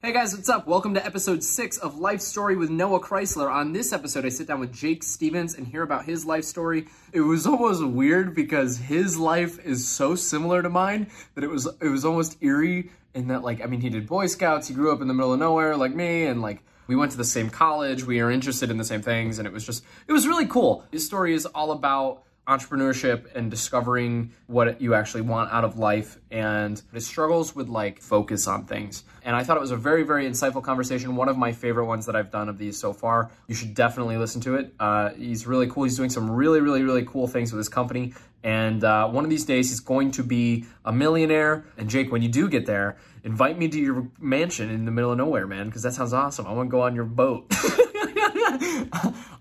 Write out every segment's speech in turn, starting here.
Hey guys, what's up? Welcome to episode six of Life Story with Noah Chrysler. On this episode, I sit down with Jake Stevens and hear about his life story. It was almost weird because his life is so similar to mine that it was it was almost eerie in that like I mean he did Boy Scouts, he grew up in the middle of nowhere like me, and like we went to the same college, we are interested in the same things, and it was just it was really cool. His story is all about entrepreneurship and discovering what you actually want out of life and his struggles with like focus on things. And I thought it was a very, very insightful conversation. One of my favorite ones that I've done of these so far. You should definitely listen to it. Uh, he's really cool. He's doing some really, really, really cool things with his company. And uh, one of these days, he's going to be a millionaire. And Jake, when you do get there, invite me to your mansion in the middle of nowhere, man, because that sounds awesome. I want to go on your boat.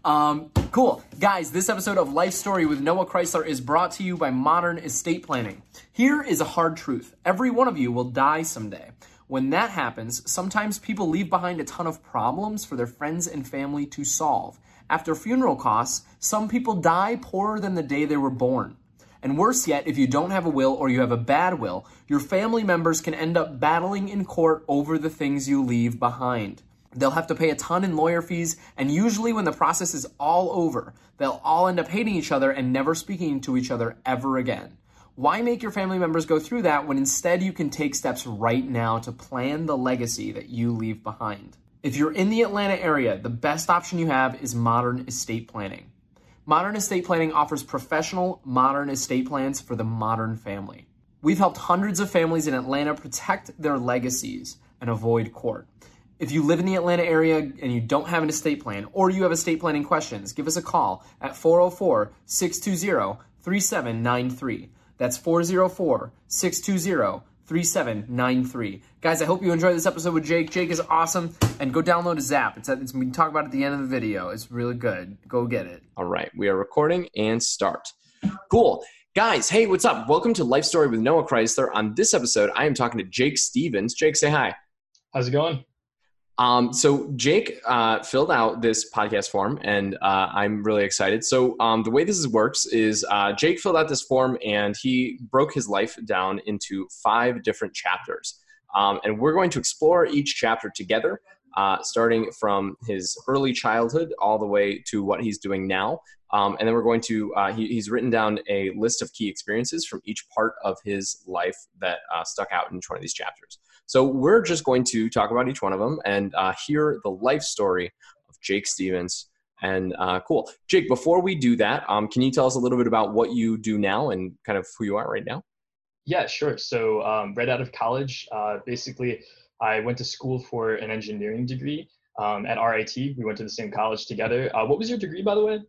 um, cool. Guys, this episode of Life Story with Noah Chrysler is brought to you by Modern Estate Planning. Here is a hard truth every one of you will die someday. When that happens, sometimes people leave behind a ton of problems for their friends and family to solve. After funeral costs, some people die poorer than the day they were born. And worse yet, if you don't have a will or you have a bad will, your family members can end up battling in court over the things you leave behind. They'll have to pay a ton in lawyer fees, and usually when the process is all over, they'll all end up hating each other and never speaking to each other ever again. Why make your family members go through that when instead you can take steps right now to plan the legacy that you leave behind? If you're in the Atlanta area, the best option you have is modern estate planning. Modern estate planning offers professional, modern estate plans for the modern family. We've helped hundreds of families in Atlanta protect their legacies and avoid court. If you live in the Atlanta area and you don't have an estate plan or you have estate planning questions, give us a call at 404 620 3793. That's 404 620 3793. Guys, I hope you enjoyed this episode with Jake. Jake is awesome. And go download his app. It's, it's we can talk about it at the end of the video. It's really good. Go get it. All right, we are recording and start. Cool. Guys, hey, what's up? Welcome to Life Story with Noah Chrysler. On this episode, I am talking to Jake Stevens. Jake, say hi. How's it going? Um, so Jake uh, filled out this podcast form, and uh, I'm really excited. So um, the way this works is uh, Jake filled out this form, and he broke his life down into five different chapters, um, and we're going to explore each chapter together. Uh, starting from his early childhood all the way to what he's doing now. Um, and then we're going to, uh, he, he's written down a list of key experiences from each part of his life that uh, stuck out in each one of these chapters. So we're just going to talk about each one of them and uh, hear the life story of Jake Stevens. And uh, cool. Jake, before we do that, um, can you tell us a little bit about what you do now and kind of who you are right now? Yeah, sure. So, um, right out of college, uh, basically, I went to school for an engineering degree um, at RIT. We went to the same college together. Uh, what was your degree, by the way?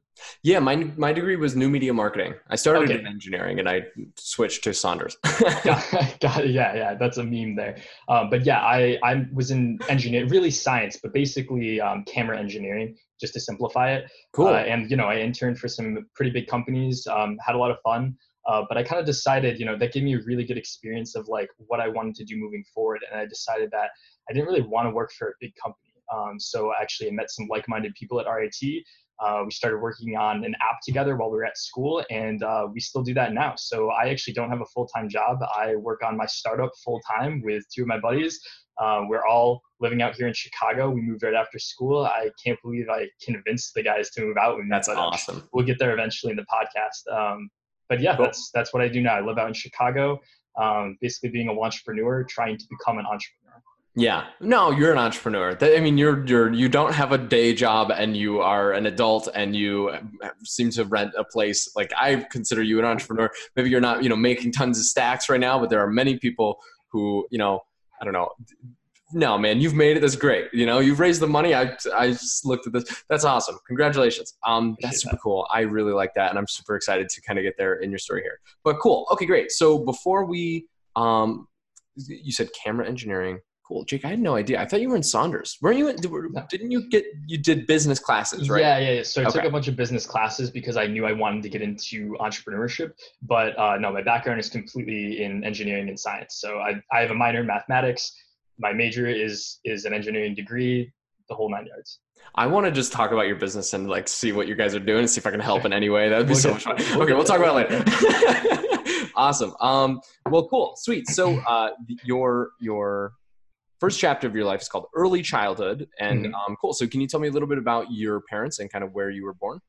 Yeah, my my degree was new media marketing. I started okay. in engineering and I switched to Saunders. got, got, it. Yeah, yeah, that's a meme there. Um, but yeah, I I was in engineering, really science, but basically um, camera engineering, just to simplify it. Cool. Uh, and you know, I interned for some pretty big companies. Um, had a lot of fun. Uh, but I kind of decided, you know, that gave me a really good experience of like what I wanted to do moving forward. And I decided that I didn't really want to work for a big company. Um, so actually, I met some like-minded people at RIT. Uh, we started working on an app together while we were at school, and uh, we still do that now. So I actually don't have a full-time job. I work on my startup full-time with two of my buddies. Uh, we're all living out here in Chicago. We moved right after school. I can't believe I convinced the guys to move out with me. That's awesome. We'll get there eventually in the podcast. Um, but yeah, cool. that's that's what I do now. I live out in Chicago, um, basically being a entrepreneur, trying to become an entrepreneur. Yeah. No, you're an entrepreneur. I mean, you're you're you don't have a day job and you are an adult and you seem to rent a place. Like I consider you an entrepreneur. Maybe you're not, you know, making tons of stacks right now, but there are many people who, you know, I don't know. No, man, you've made it. That's great. You know, you've raised the money. I I just looked at this. That's awesome. Congratulations. Um, that's super cool. I really like that, and I'm super excited to kind of get there in your story here. But cool. Okay, great. So before we um, you said camera engineering Cool, Jake. I had no idea. I thought you were in Saunders. Weren't you? In, didn't you get? You did business classes, right? Yeah, yeah. yeah. So I okay. took a bunch of business classes because I knew I wanted to get into entrepreneurship. But uh, no, my background is completely in engineering and science. So I, I have a minor in mathematics. My major is is an engineering degree. The whole nine yards. I want to just talk about your business and like see what you guys are doing and see if I can help in any way. That would be we'll so much fun. We'll okay, we'll talk about it later. awesome. Um, well, cool, sweet. So, uh, your your first chapter of your life is called early childhood, and Mhm. um, cool. So can you tell me a little bit about your parents and kind of where you were born?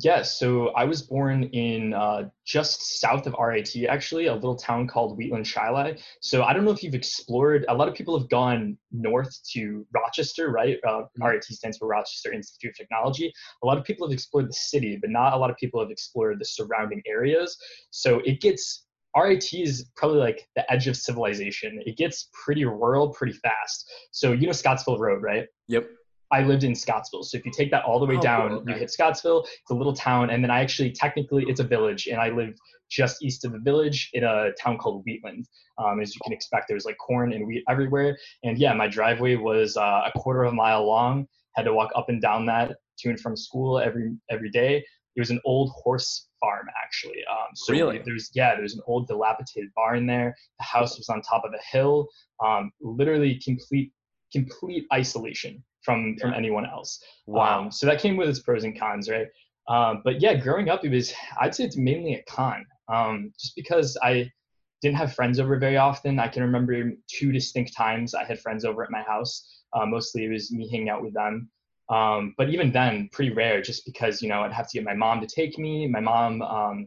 Yes, so I was born in uh, just south of RIT, actually, a little town called Wheatland-Chili. So I don't know if you've explored. A lot of people have gone north to Rochester, right? Uh, RIT stands for Rochester Institute of Technology. A lot of people have explored the city, but not a lot of people have explored the surrounding areas. So it gets RIT is probably like the edge of civilization. It gets pretty rural pretty fast. So you know Scottsville Road, right? Yep. I lived in Scottsville. So if you take that all the way Oh, down, cool, okay. you hit Scottsville. It's a little town, and then I actually technically it's a village, and I lived just east of the village in a town called Wheatland. Um, as you can expect, there was like corn and wheat everywhere. And yeah, my driveway was uh, a quarter of a mile long. Had to walk up and down that to and from school every every day. It was an old horse farm actually. Um, so Really? there was yeah, there was an old dilapidated barn there. The house was on top of a hill. Um, literally complete complete isolation from from anyone else. Wow. Um, so that came with its pros and cons, right? Um, but yeah, growing up, it was I'd say it's mainly a con, um, just because I didn't have friends over very often. I can remember two distinct times I had friends over at my house. Uh, mostly it was me hanging out with them. Um, but even then, pretty rare, just because you know I'd have to get my mom to take me. My mom, um,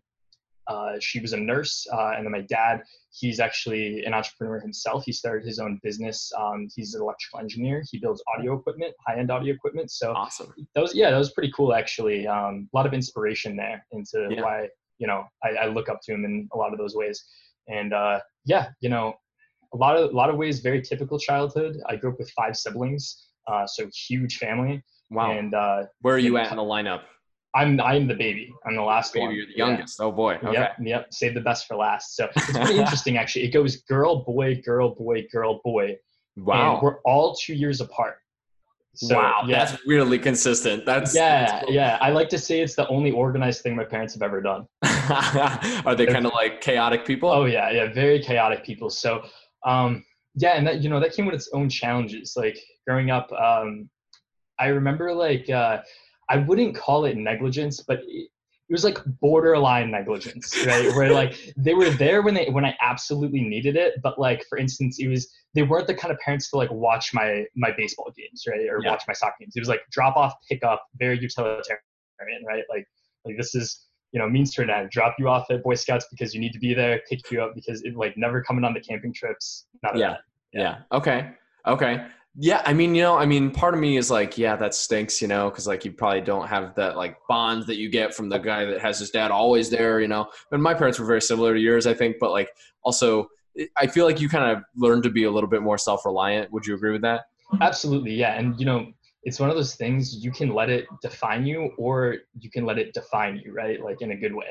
uh, she was a nurse, uh, and then my dad, he's actually an entrepreneur himself. He started his own business. Um, he's an electrical engineer. He builds audio equipment, high-end audio equipment. So awesome. that was yeah, that was pretty cool actually. Um, a lot of inspiration there into Yeah. why you know I, I look up to him in a lot of those ways. And uh, yeah, you know, a lot of a lot of ways very typical childhood. I grew up with five siblings, uh, so huge family. Wow. And uh, where are you at in the lineup? I'm I'm the baby. I'm the last Baby, one. you're the Yeah. youngest. Oh boy. Okay. Yep, yep. Save the best for last. So it's pretty interesting actually. It goes girl, boy, girl, boy, girl, boy. Wow. And we're all two years apart. So, wow. Yeah. That's weirdly consistent. That's yeah, that's cool. yeah. I like to say it's the only organized thing my parents have ever done. Are they kind of like chaotic people? Oh yeah, yeah. Very chaotic people. So um, yeah, and that you know that came with its own challenges. Like growing up, um, I remember like uh, I wouldn't call it negligence, but it, it was like borderline negligence, right? Where like they were there when they when I absolutely needed it, but like for instance, it was they weren't the kind of parents to like watch my my baseball games, right, or Yeah. watch my soccer games. It was like drop off, pick up, very utilitarian, right? Like like this is you know means to an end. Drop you off at Boy Scouts because you need to be there, pick you up because it like never coming on the camping trips. None of Yeah. yeah. Okay. Okay. Yeah. I mean, you know, I mean, part of me is like, yeah, that stinks, you know, because like you probably don't have that like bond that you get from the guy that has his dad always there, you know. And my parents were very similar to yours, I think, but like also, I feel like you kind of learned to be a little bit more self reliant. Would you agree with that? Absolutely, yeah. And you know, it's one of those things you can let it define you or you can let it define you, right? Like in a good way.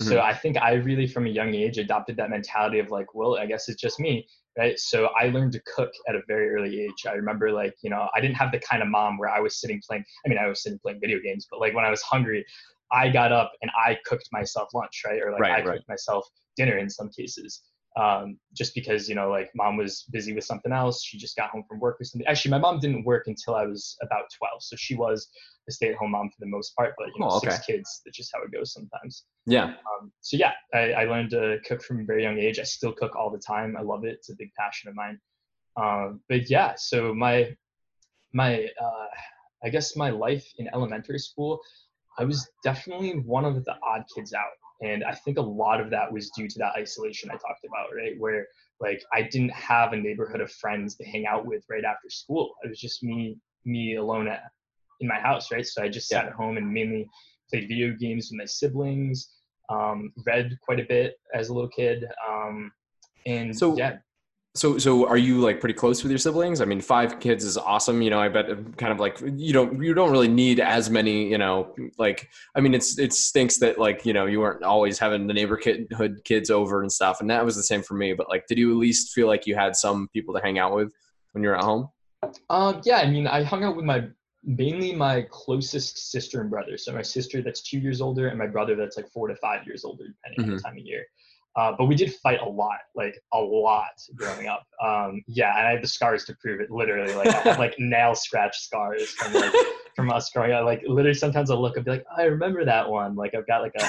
So Mhm. I think I really from a young age adopted that mentality of like, well, I guess it's just me, right? So I learned to cook at a very early age. I remember like, you know, I didn't have the kind of mom where I was sitting playing, I mean, I was sitting playing video games, but like when I was hungry, I got up and I cooked myself lunch, right? Or like Right, I right. cooked myself dinner in some cases um, just because you know like mom was busy with something else. She just got home from work or something. Actually my mom didn't work until i was about 12 so she was a stay-at-home mom for the most part but you know Oh, six okay. kids that's just how it goes sometimes. Yeah. um, so yeah I, I learned to cook from a very young age. I still cook all the time. I love it. It's a big passion of mine. Um, but yeah so my my uh, i guess my life in elementary school i was definitely one of the odd kids out and i think a lot of that was due to that isolation i talked about right? Where like i didn't have a neighborhood of friends to hang out with right after school. It was just me me alone at, in my house right? So i just sat at home and mainly played video games with my siblings um, read quite a bit as a little kid um, and So- yeah So, so are you like pretty close with your siblings? I mean, five kids is awesome. You know, I bet kind of like you don't you don't really need as many. You know, like I mean, it's it stinks that like you know you weren't always having the neighborhood kids over and stuff, and that was the same for me. But like, did you at least feel like you had some people to hang out with when you're at home? Um, yeah, I mean, I hung out with my mainly my closest sister and brother. So my sister that's two years older, and my brother that's like four to five years older, depending on the time of year. Uh, but we did fight a lot, like a lot growing up. Um, yeah, and I have the scars to prove it. Literally, like I have like nail scratch scars from like from us growing up. Like literally, sometimes I'll look and be like, I remember that one. Like I've got like a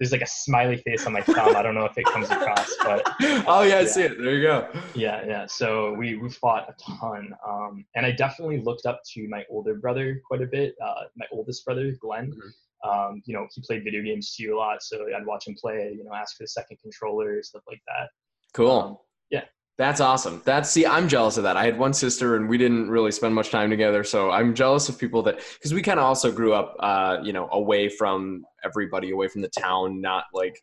there's like a smiley face on my thumb. I don't know if it comes across, but oh yeah, I see it. There you go. Yeah, yeah. So we we fought a ton, um, and I definitely looked up to my older brother quite a bit. Uh, my oldest brother, Glenn. Mm-hmm. Um, you know, he played video games too a lot, so I'd watch him play. You know, ask for the second controller, stuff like that. Cool. Um, yeah. That's awesome. That's see, I'm jealous of that. I had one sister, and we didn't really spend much time together. So I'm jealous of people that because we kind of also grew up, uh, you know, away from everybody, away from the town. Not like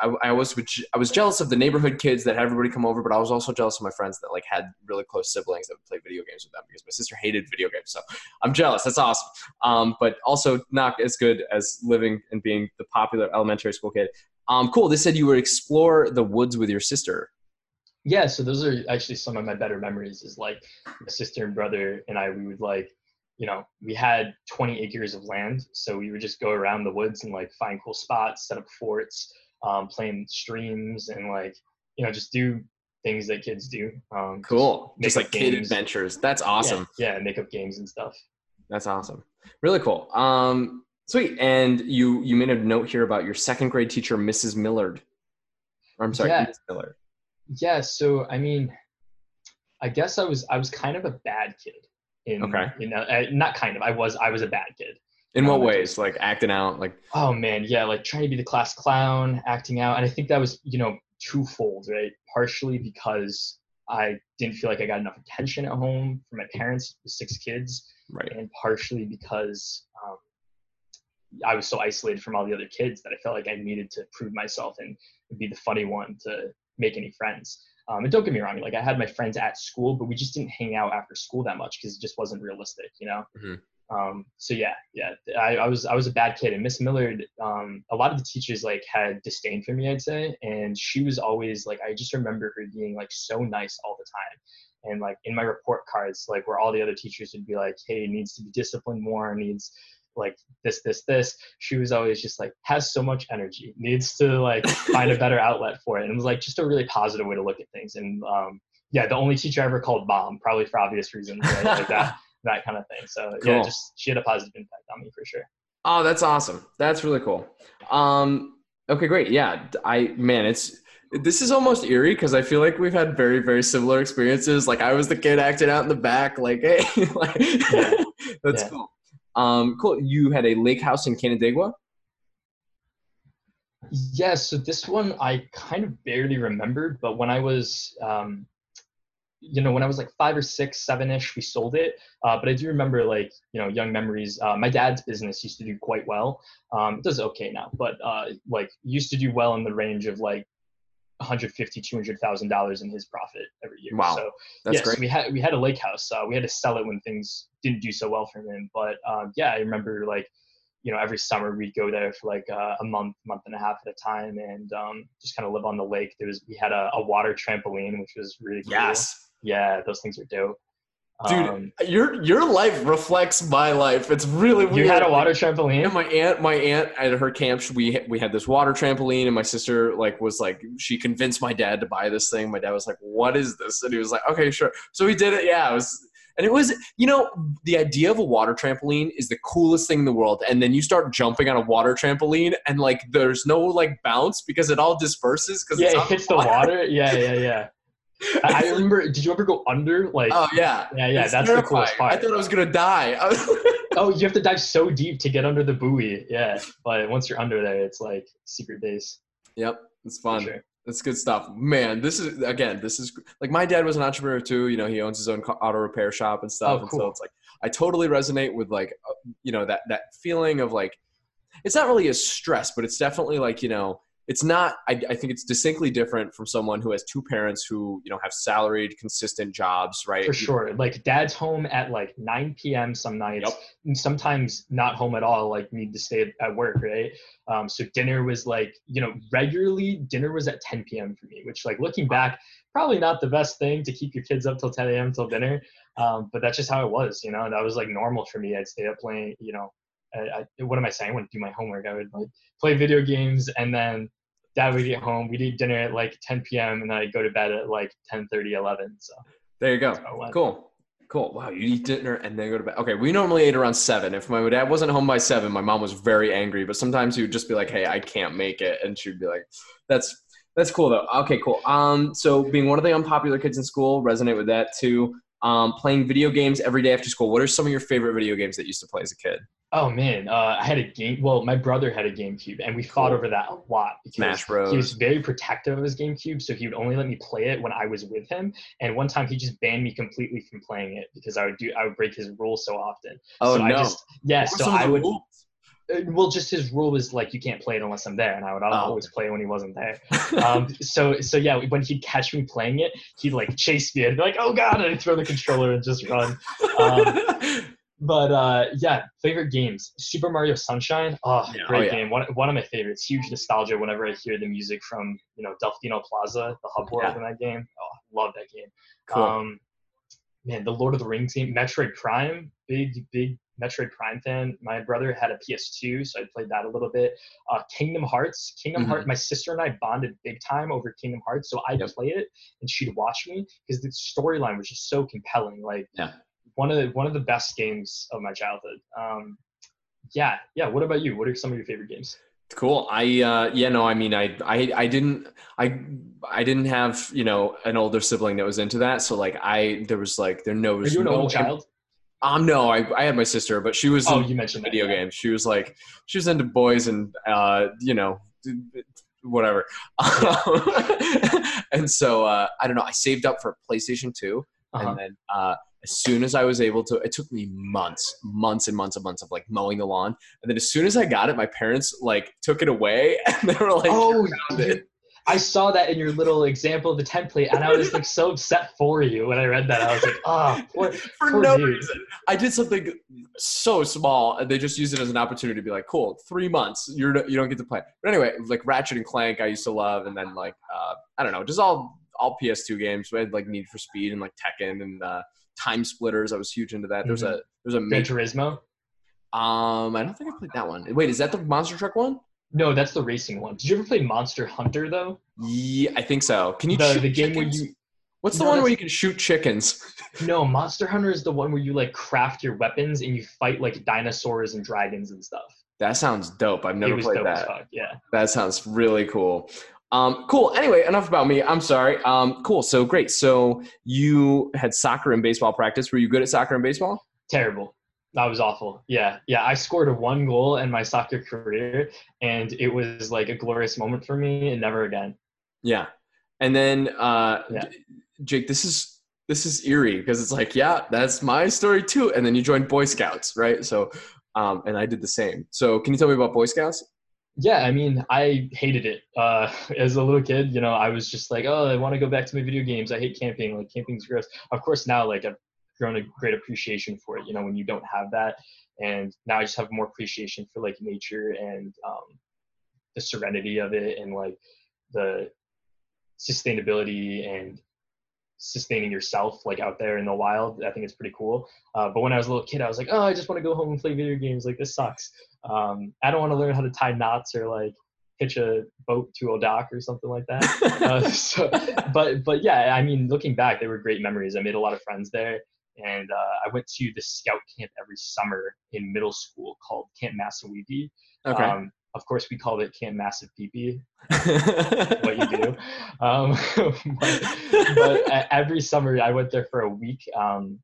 I, I was, I was jealous of the neighborhood kids that had everybody come over, but I was also jealous of my friends that like had really close siblings that would play video games with them because my sister hated video games. So I'm jealous. That's awesome. Um, but also not as good as living and being the popular elementary school kid. Um, cool. They said you would explore the woods with your sister yeah so those are actually some of my better memories is like my sister and brother and i we would like you know we had 20 acres of land so we would just go around the woods and like find cool spots set up forts um, play streams and like you know just do things that kids do um, cool just, just like games. kid adventures that's awesome yeah, yeah make up games and stuff that's awesome really cool um sweet and you you made a note here about your second grade teacher mrs millard i'm sorry yeah. Miss millard yeah, so I mean, I guess I was I was kind of a bad kid. In, okay. You know, uh, not kind of. I was I was a bad kid. In what um, ways? Like acting out, like. Oh man, yeah, like trying to be the class clown, acting out, and I think that was you know twofold, right? Partially because I didn't feel like I got enough attention at home from my parents with six kids, right? And partially because um, I was so isolated from all the other kids that I felt like I needed to prove myself and be the funny one to make any friends. Um, and don't get me wrong, like I had my friends at school, but we just didn't hang out after school that much because it just wasn't realistic, you know. Mm-hmm. Um, so yeah, yeah, I, I, was I was a bad kid, and Miss Millard, um, a lot of the teachers like had disdain for me, I'd say, and she was always like, I just remember her being like so nice all the time, and like in my report cards, like where all the other teachers would be like, hey, needs to be disciplined more, needs like this, this, this. She was always just like has so much energy, needs to like find a better outlet for it. And it was like just a really positive way to look at things. And um, yeah, the only teacher I ever called mom, probably for obvious reasons, right? like that, that kind of thing. So cool. yeah, just she had a positive impact on me for sure. Oh, that's awesome. That's really cool. Um, okay, great. Yeah, I man, it's this is almost eerie because I feel like we've had very, very similar experiences. Like I was the kid acting out in the back, like, hey, like, yeah. that's yeah. cool. Um, cool. You had a lake house in Canandaigua. Yes. So this one I kind of barely remembered, but when I was, um, you know, when I was like five or six, seven ish, we sold it. Uh, but I do remember like, you know, young memories. Uh, my dad's business used to do quite well. Um, it does okay now, but uh, like used to do well in the range of like 150 200000 dollars in his profit every year. Wow. So that's yes, great. we had we had a lake house. Uh, we had to sell it when things didn't do so well for him. But um, yeah i remember like you know every summer we'd go there for like uh, a month month and a half at a time and um, just kind of live on the lake. There was we had a, a water trampoline which was really cool. Yes yeah those things are dope Dude, um, your your life reflects my life. It's really weird. You had a water trampoline. And my aunt, my aunt at her camp, we we had this water trampoline, and my sister like was like she convinced my dad to buy this thing. My dad was like, "What is this?" And he was like, "Okay, sure." So he did it. Yeah, it was, and it was you know the idea of a water trampoline is the coolest thing in the world. And then you start jumping on a water trampoline, and like there's no like bounce because it all disperses because yeah, it hits water. the water. Yeah, yeah, yeah. I remember. Did you ever go under? Like, oh yeah, yeah, yeah. It's that's terrifying. the coolest part. I thought I was gonna die. oh, you have to dive so deep to get under the buoy. Yeah, but once you're under there, it's like secret base. Yep, it's fun. Sure. That's good stuff, man. This is again. This is like my dad was an entrepreneur too. You know, he owns his own auto repair shop and stuff. Oh, cool. And so it's like I totally resonate with like uh, you know that that feeling of like it's not really a stress, but it's definitely like you know it's not I, I, think it's distinctly different from someone who has two parents who you know have salaried consistent jobs right? For sure. Like dad's home at like 9 p.m some nights. Yep. and sometimes not home at all like need to stay at work right? Um, so dinner was like you know regularly dinner was at 10 p.m for me which like looking back probably not the best thing to keep your kids up till 10 a.m till dinner. Um, but that's just how it was you know? That was like normal for me. I'd stay up playing you know? I, I, what am I saying? I wouldn't do my homework. I would like play video games and then dad would get home. We'd eat dinner at like 10 p.m. and then I'd go to bed at like 10, 30, 11. So there you go. Cool. Cool. Wow, you eat dinner and then go to bed. Okay, we normally ate around seven. If my dad wasn't home by seven, my mom was very angry. But sometimes he would just be like, "Hey, I can't make it," and she'd be like, "That's that's cool though." Okay, cool. Um, so being one of the unpopular kids in school, resonate with that too. Um, playing video games every day after school. What are some of your favorite video games that you used to play as a kid? Oh man, uh, I had a game. Well, my brother had a GameCube, and we fought Cool. over that a lot because Smash Bros. he was very protective of his GameCube, so he would only let me play it when I was with him. And one time, he just banned me completely from playing it because I would do I would break his rules so often. Oh so no! I just, yeah, What so I would. rules? Uh, Well, just his rule was like you can't play it unless I'm there, and I would Oh. always play when he wasn't there. Um, so so yeah, when he'd catch me playing it, he'd like chase me and be like, "Oh God!" and I'd throw the controller and just run. Um, But uh, yeah, favorite games: Super Mario Sunshine. Oh, Yeah, oh, great yeah. game. One, one of my favorites. Huge nostalgia whenever I hear the music from you know Delfino Plaza, the hub world Yeah. in that game. Oh, love that game. Cool. Um, man, the Lord of the Rings game, Metroid Prime. Big big Metroid Prime fan. My brother had a PS2, so I played that a little bit. Uh, Kingdom Hearts. Kingdom Mhm. Hearts. My sister and I bonded big time over Kingdom Hearts, so I'd Yep. play it and she'd watch me because the storyline was just so compelling. Like Yeah. one of the one of the best games of my childhood. Um, yeah, yeah. What about you? What are some of your favorite games? Cool. I uh yeah, no, I mean I I I didn't I I didn't have, you know, an older sibling that was into that. So like I there was like there no Are you an no child? Um no, I I had my sister, but she was Oh, you mentioned that, video yeah. games. She was like she was into boys and uh, you know, whatever. and so uh I don't know, I saved up for PlayStation 2 Uh-huh. and then uh as soon as I was able to, it took me months, months and months and months of like mowing the lawn. And then as soon as I got it, my parents like took it away and they were like, oh, you-. I saw that in your little example of the template, and I was like so upset for you when I read that. I was like, oh, poor, for poor no dude. reason. I did something so small, and they just used it as an opportunity to be like, "Cool, three months, you're you don't get to play." But anyway, like Ratchet and Clank, I used to love, and then like uh, I don't know, just all all PS2 games. We had like Need for Speed and like Tekken and uh, Time Splitters. I was huge into that. There's a there's a Gran Turismo. um I don't think I played that one. Wait, is that the monster truck one? No, that's the racing one. Did you ever play Monster Hunter though? Yeah, I think so. Can you The, shoot the game where you What's the No, one where you can shoot chickens? no Monster Hunter is the one where you like craft your weapons and you fight like dinosaurs and dragons and stuff. That sounds dope. I've never played that. fuck. Yeah. That sounds really cool. Um, cool. Anyway, enough about me. I'm sorry. Um, cool. So great. So you had soccer and baseball practice. Were you good at soccer and baseball? Terrible. That was awful. Yeah, yeah. I scored a one goal in my soccer career, and it was like a glorious moment for me, and never again. Yeah. And then uh, Yeah. Jake, this is this is eerie because it's like, yeah, that's my story too. And then you joined Boy Scouts, right? So, um, and I did the same. So, can you tell me about Boy Scouts? Yeah, I mean, I hated it. Uh, as a little kid, you know, I was just like, oh, I want to go back to my video games. I hate camping. Like camping's gross. Of course, now like I've grown a great appreciation for it. You know, when you don't have that, and now I just have more appreciation for like nature and um, the serenity of it, and like the sustainability and sustaining yourself like out there in the wild. I think it's pretty cool. Uh, but when I was a little kid, I was like, oh, I just want to go home and play video games. Like this sucks. Um, I don't want to learn how to tie knots or like hitch a boat to a dock or something like that. uh, so, but but yeah, I mean, looking back, they were great memories. I made a lot of friends there, and uh, I went to the scout camp every summer in middle school called Camp Massawepie. okay. Um, of course, we called it Camp Massive Peepee. What you do, um, but, but every summer I went there for a week. Um,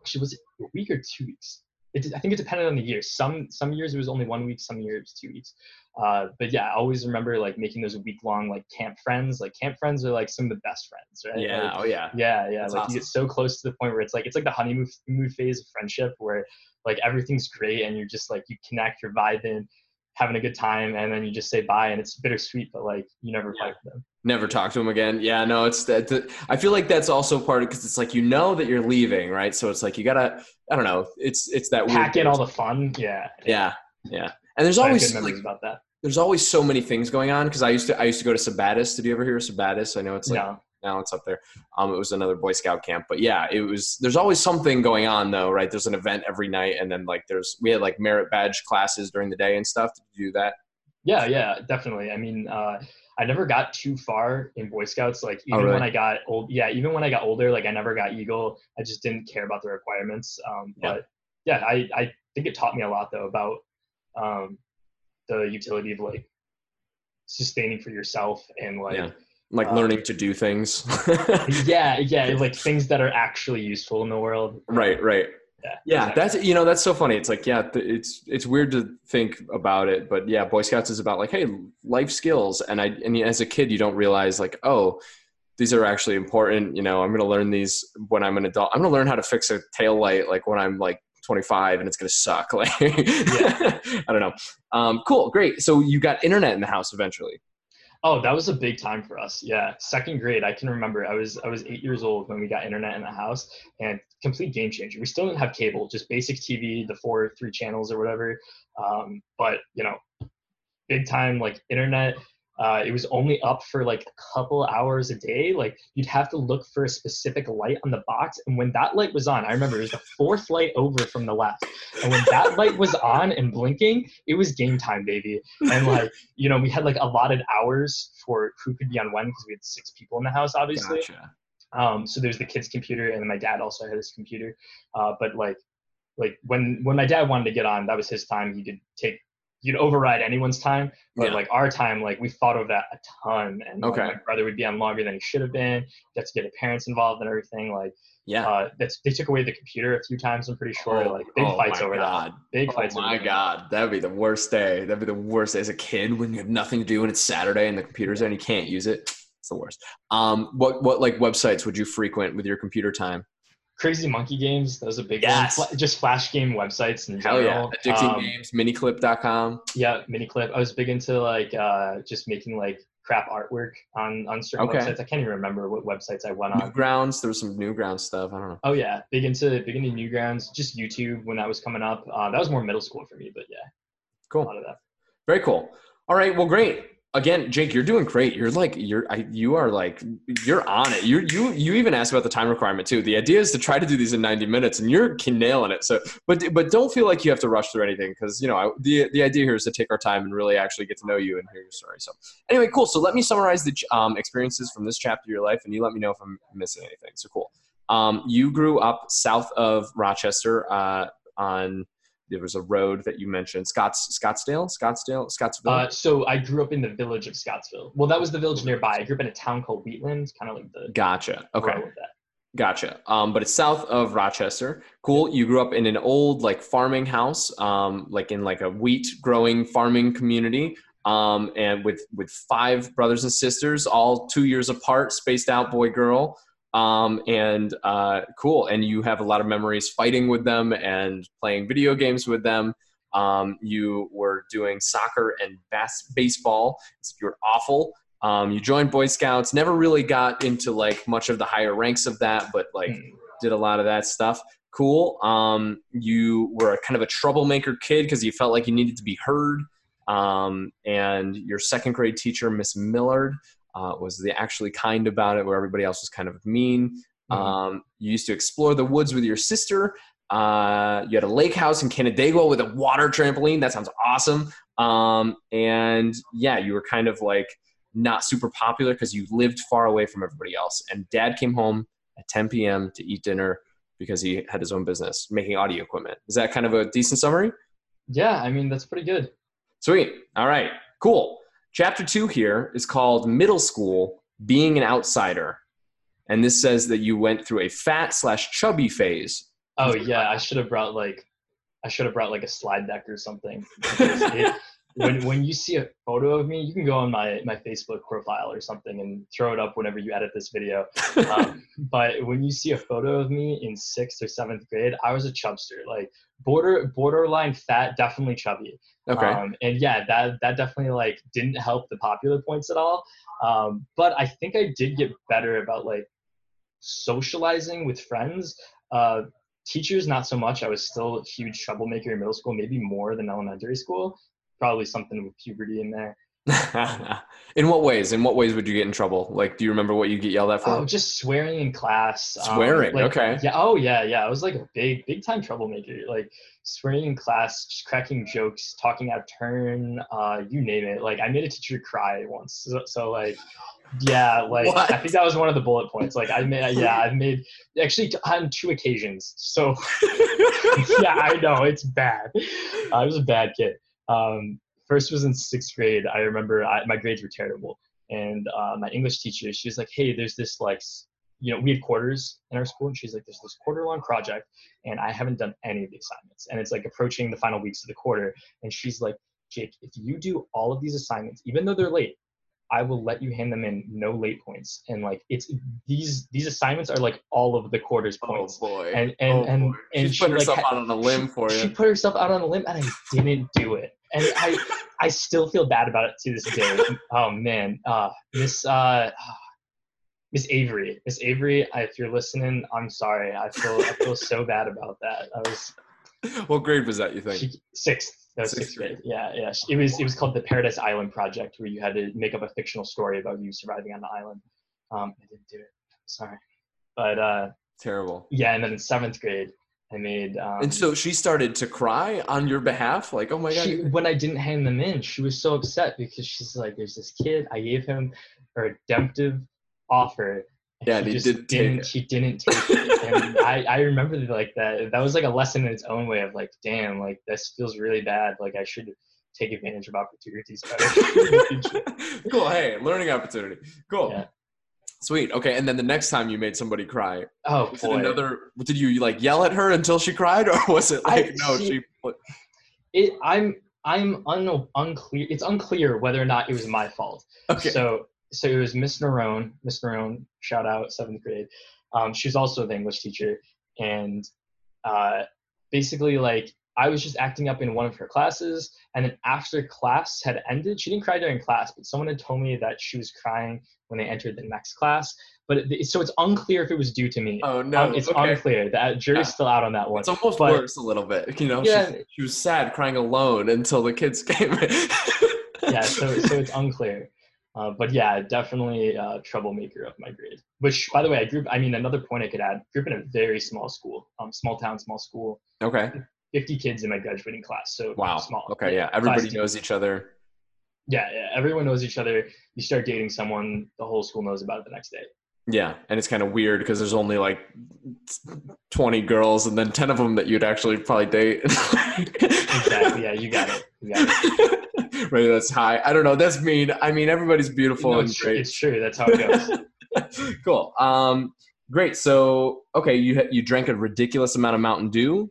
actually, was it a week or two weeks? It, I think it depended on the year. Some some years it was only one week, some years two weeks. Uh, but yeah, I always remember like making those week long like camp friends. Like camp friends are like some of the best friends, right? yeah. Like, Oh yeah. yeah, yeah. That's like awesome. you get so close to the point where it's like it's like the honeymoon mood phase of friendship where like everything's great and you're just like you connect, you're vibing, having a good time, and then you just say bye and it's bittersweet, but like you never Yeah. fight with them. never talk to them again. Yeah, no, it's that. I feel like that's also part of because it's like you know that you're leaving, right? So it's like you gotta. I don't know. It's it's that weird Pack in all the fun. Yeah. Yeah, yeah. And there's always like about that. there's always so many things going on because I used to I used to go to Sabattis. Did you ever hear of Sabattis? I know it's like no. Now it's up there. Um, it was another Boy Scout camp, but yeah, it was. There's always something going on though, right? There's an event every night, and then like there's we had like merit badge classes during the day and stuff. Did you do that? Yeah, yeah, definitely. I mean, uh, I never got too far in Boy Scouts. Like Oh, even really? when I got old, yeah, even when I got older, like I never got Eagle. I just didn't care about the requirements. Um, Yeah. But yeah, I I think it taught me a lot though about um, the utility of like sustaining for yourself and like Yeah. Like uh, learning to do things. yeah, yeah, like things that are actually useful in the world. right, right. Yeah. Yeah, exactly. that's you know that's so funny. It's like yeah, it's it's weird to think about it, but yeah, Boy Scouts is about like hey, life skills, and I and as a kid you don't realize like oh, these are actually important. You know, I'm going to learn these when I'm an adult. I'm going to learn how to fix a tail light like when I'm like 25, and it's going to suck. Like I don't know. Um, cool, great. So you got internet in the house eventually. Oh, that was a big time for us. Yeah, second grade. I can remember. I was I was eight years old when we got internet in the house, and complete game changer. We still didn't have cable, just basic TV, the four three channels or whatever. Um, but you know, big time like internet. Uh, it was only up for like a couple hours a day. Like you'd have to look for a specific light on the box, and when that light was on, I remember it was the fourth light over from the left. And when that light was on and blinking, it was game time, baby. And like you know, we had like allotted hours for who could be on when because we had six people in the house, obviously. Gotcha. Um, so there's the kid's computer, and then my dad also had his computer. Uh, but like, like when when my dad wanted to get on, that was his time. He could take, you'd override anyone's time. But Yeah. like our time, like we thought of that a ton. And like, Okay. my brother would be on longer than he should have been. To get the parents involved and everything. Like, Yeah. uh, that's they took away the computer a few times. I'm pretty sure. Oh, like big oh fights over God. that. Big Oh fights. over my that. god, that'd be the worst day. That'd be the worst day as a kid when you have nothing to do and it's Saturday and the computer's there and you can't use it. It's the worst. Um, what what like websites would you frequent with your computer time? Crazy Monkey Games. That was a big Yes. one. Just flash game websites in Hell general. yeah, addicting Um, games, miniclip.com. Yeah, miniclip. I was big into like uh, just making like crap artwork on on certain Okay. websites. I can't even remember what websites I went on. Newgrounds. There was some Newgrounds stuff. I don't know. Oh yeah, big into big into Newgrounds. Just YouTube when that was coming up. Uh, that was more middle school for me, but yeah, cool. a lot of that. Very cool. All right. Well, great. Again, Jake, you're doing great. You're like you're you are like you're on it. You you you even asked about the time requirement too. The idea is to try to do these in 90 minutes, and you're nailing it. So, but but don't feel like you have to rush through anything because you know I, the the idea here is to take our time and really actually get to know you and hear your story. So, anyway, cool. So let me summarize the um, experiences from this chapter of your life, and you let me know if I'm missing anything. So cool. Um, you grew up south of Rochester uh, on there was a road that you mentioned, Scotts Scottsdale, Scottsdale, Scottsville. Uh, so I grew up in the village of Scottsville. Well, that was the village nearby. I grew up in a town called Wheatland, kind of like the Gotcha. Okay. Gotcha. Um, but it's south of Rochester. Cool. You grew up in an old like farming house, um, like in like a wheat growing farming community, um, and with with five brothers and sisters, all two years apart, spaced out, boy girl. Um, and uh, cool. And you have a lot of memories fighting with them and playing video games with them. Um, you were doing soccer and bas- baseball. You were awful. Um, you joined Boy Scouts. Never really got into like much of the higher ranks of that, but like Mm. did a lot of that stuff. Cool. Um, you were a kind of a troublemaker kid because you felt like you needed to be heard. Um, and your second grade teacher, Miss Millard, uh, was the actually kind about it, where everybody else was kind of mean. Mhm. Um, you used to explore the woods with your sister. Uh, you had a lake house in Canandaigua with a water trampoline. That sounds awesome. Um, and yeah, you were kind of like not super popular because you lived far away from everybody else. And dad came home at 10 p.m. to eat dinner because he had his own business making audio equipment. Is that kind of a decent summary? Yeah, I mean that's pretty good. Sweet. All right. Cool. Chapter two here is called Middle School Being an Outsider. And this says that you went through a fat slash chubby phase. Oh yeah, I should have brought like I should have brought like a slide deck or something. It- when when you see a photo of me, you can go on my my Facebook profile or something and throw it up whenever you edit this video. Um, but when you see a photo of me in sixth or seventh grade, I was a chubster, like border borderline fat, definitely chubby. okay. Um, and yeah, that that definitely like didn't help the popular points at all. Um, but I think I did get better about like socializing with friends. Uh, teachers, not so much. I was still a huge troublemaker in middle school, maybe more than elementary school. Probably something with puberty in there. in what ways? In what ways would you get in trouble? Like, do you remember what you get yelled at for? Oh, just swearing in class. um, Swearing, like, okay. Yeah. Oh, yeah, yeah. I was like a big, big time troublemaker. Like swearing in class, just cracking jokes, talking out of turn. Uh, you name it. Like I made a teacher cry once. So, so like, yeah, like I think that was one of the bullet points. Like I made, yeah, I've made actually on two occasions. So yeah, I know it's bad. I was a bad kid. Um, first was in sixth grade. I remember I, my grades were terrible, and uh, my English teacher, she was like, "Hey, there's this like, you know, we had quarters in our school, and she's like, there's this quarter long project, and I haven't done any of the assignments, and it's like approaching the final weeks of the quarter, and she's like, Jake, if you do all of these assignments, even though they're late." I will let you hand them in no late points, and like it's these these assignments are like all of the quarters points. oh points, boy. and and oh, and boy. and she, like, herself ha- out on a limb for She you. She put herself out on a limb, and I didn't do it. And I, I still feel bad about it to this day. Oh man, uh, Miss, uh, Miss Avery, Miss Avery, if you're listening, I'm sorry. I feel, I feel so bad about that. I was what grade was that? You think? she, sixth. That was Sixth sixth grade. Yeah, yeah. It was it was called the Paradise Island Project, where you had to make up a fictional story about you surviving on the island. Um, I didn't do it. Sorry, but uh, Terrible. yeah. And then in seventh grade, I made. Um, And so she started to cry on your behalf, like, "Oh my god!" she, when I didn't hand them in, she was so upset because she's like, "There's this kid. I gave him a redemptive offer. Yeah, he he just didn't take didn't. it." He didn't take it." I, I remember like that. That was like a lesson in its own way of like, damn, like this feels really bad. Like I should take advantage of opportunities better. in the future. cool. Hey, learning opportunity. Cool. Yeah. Sweet. Okay. And then the next time you made somebody cry, oh was boy, another? Did you like yell at her until she cried, or was it I- like no? see- She. What? it, I'm I'm un, unclear. It's unclear whether or not it was my fault. Okay. So so it was Miss Narone. Miss Narone, shout out seventh grade. Um, she was also the English teacher, and uh, basically like I was just acting up in one of her classes, and then after class had ended, she didn't cry during class, but someone had told me that she was crying when they entered the next class. But it, so it's unclear if it was due to me. oh no. Um, it's okay. unclear. The jury's Yeah. still out on that one. It's almost but- worse a little bit. You know. Yeah. She, she was sad, crying alone until the kids came. in. yeah, so so it's unclear. Uh, but yeah, definitely uh, troublemaker of my grade. Which, by the way, I grew. I mean, another point I could add: grew up in a very small school, um, small town, small school. okay. Fifty kids in my graduating class. So Wow. small. Okay. Yeah. Everybody knows each other. Yeah, yeah. Everyone knows each other. You start dating someone, the whole school knows about it the next day. Yeah, and it's kind of weird because there's only like 20 girls and then 10 of them that you'd actually probably date. Exactly. Yeah, you got it. It. Maybe that's high. I don't know. That's mean. I mean, everybody's beautiful No, and it's, great. it's true. That's how it goes. cool. Um, great. So, okay, you you drank a ridiculous amount of Mountain Dew,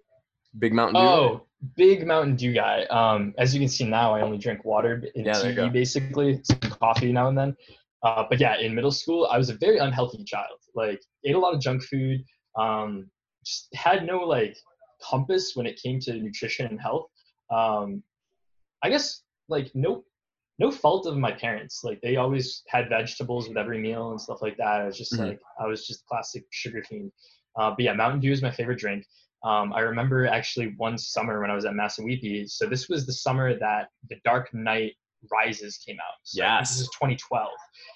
big Mountain Dew. Oh, big Mountain Dew guy. Um, as you can see now, I only drink water and Yeah, tea, basically, some coffee now and then. Uh, but yeah, in middle school, I was a very unhealthy child. Like, ate a lot of junk food. Um, just had no like compass when it came to nutrition and health. Um, I guess like no, no fault of my parents. Like they always had vegetables with every meal and stuff like that. I was just Mhm. like I was just classic sugar fiend. Uh, but yeah, Mountain Dew is my favorite drink. Um, I remember actually one summer when I was at Massawepie. So this was the summer that The Dark Knight Rises came out. So Yes. This is 2012,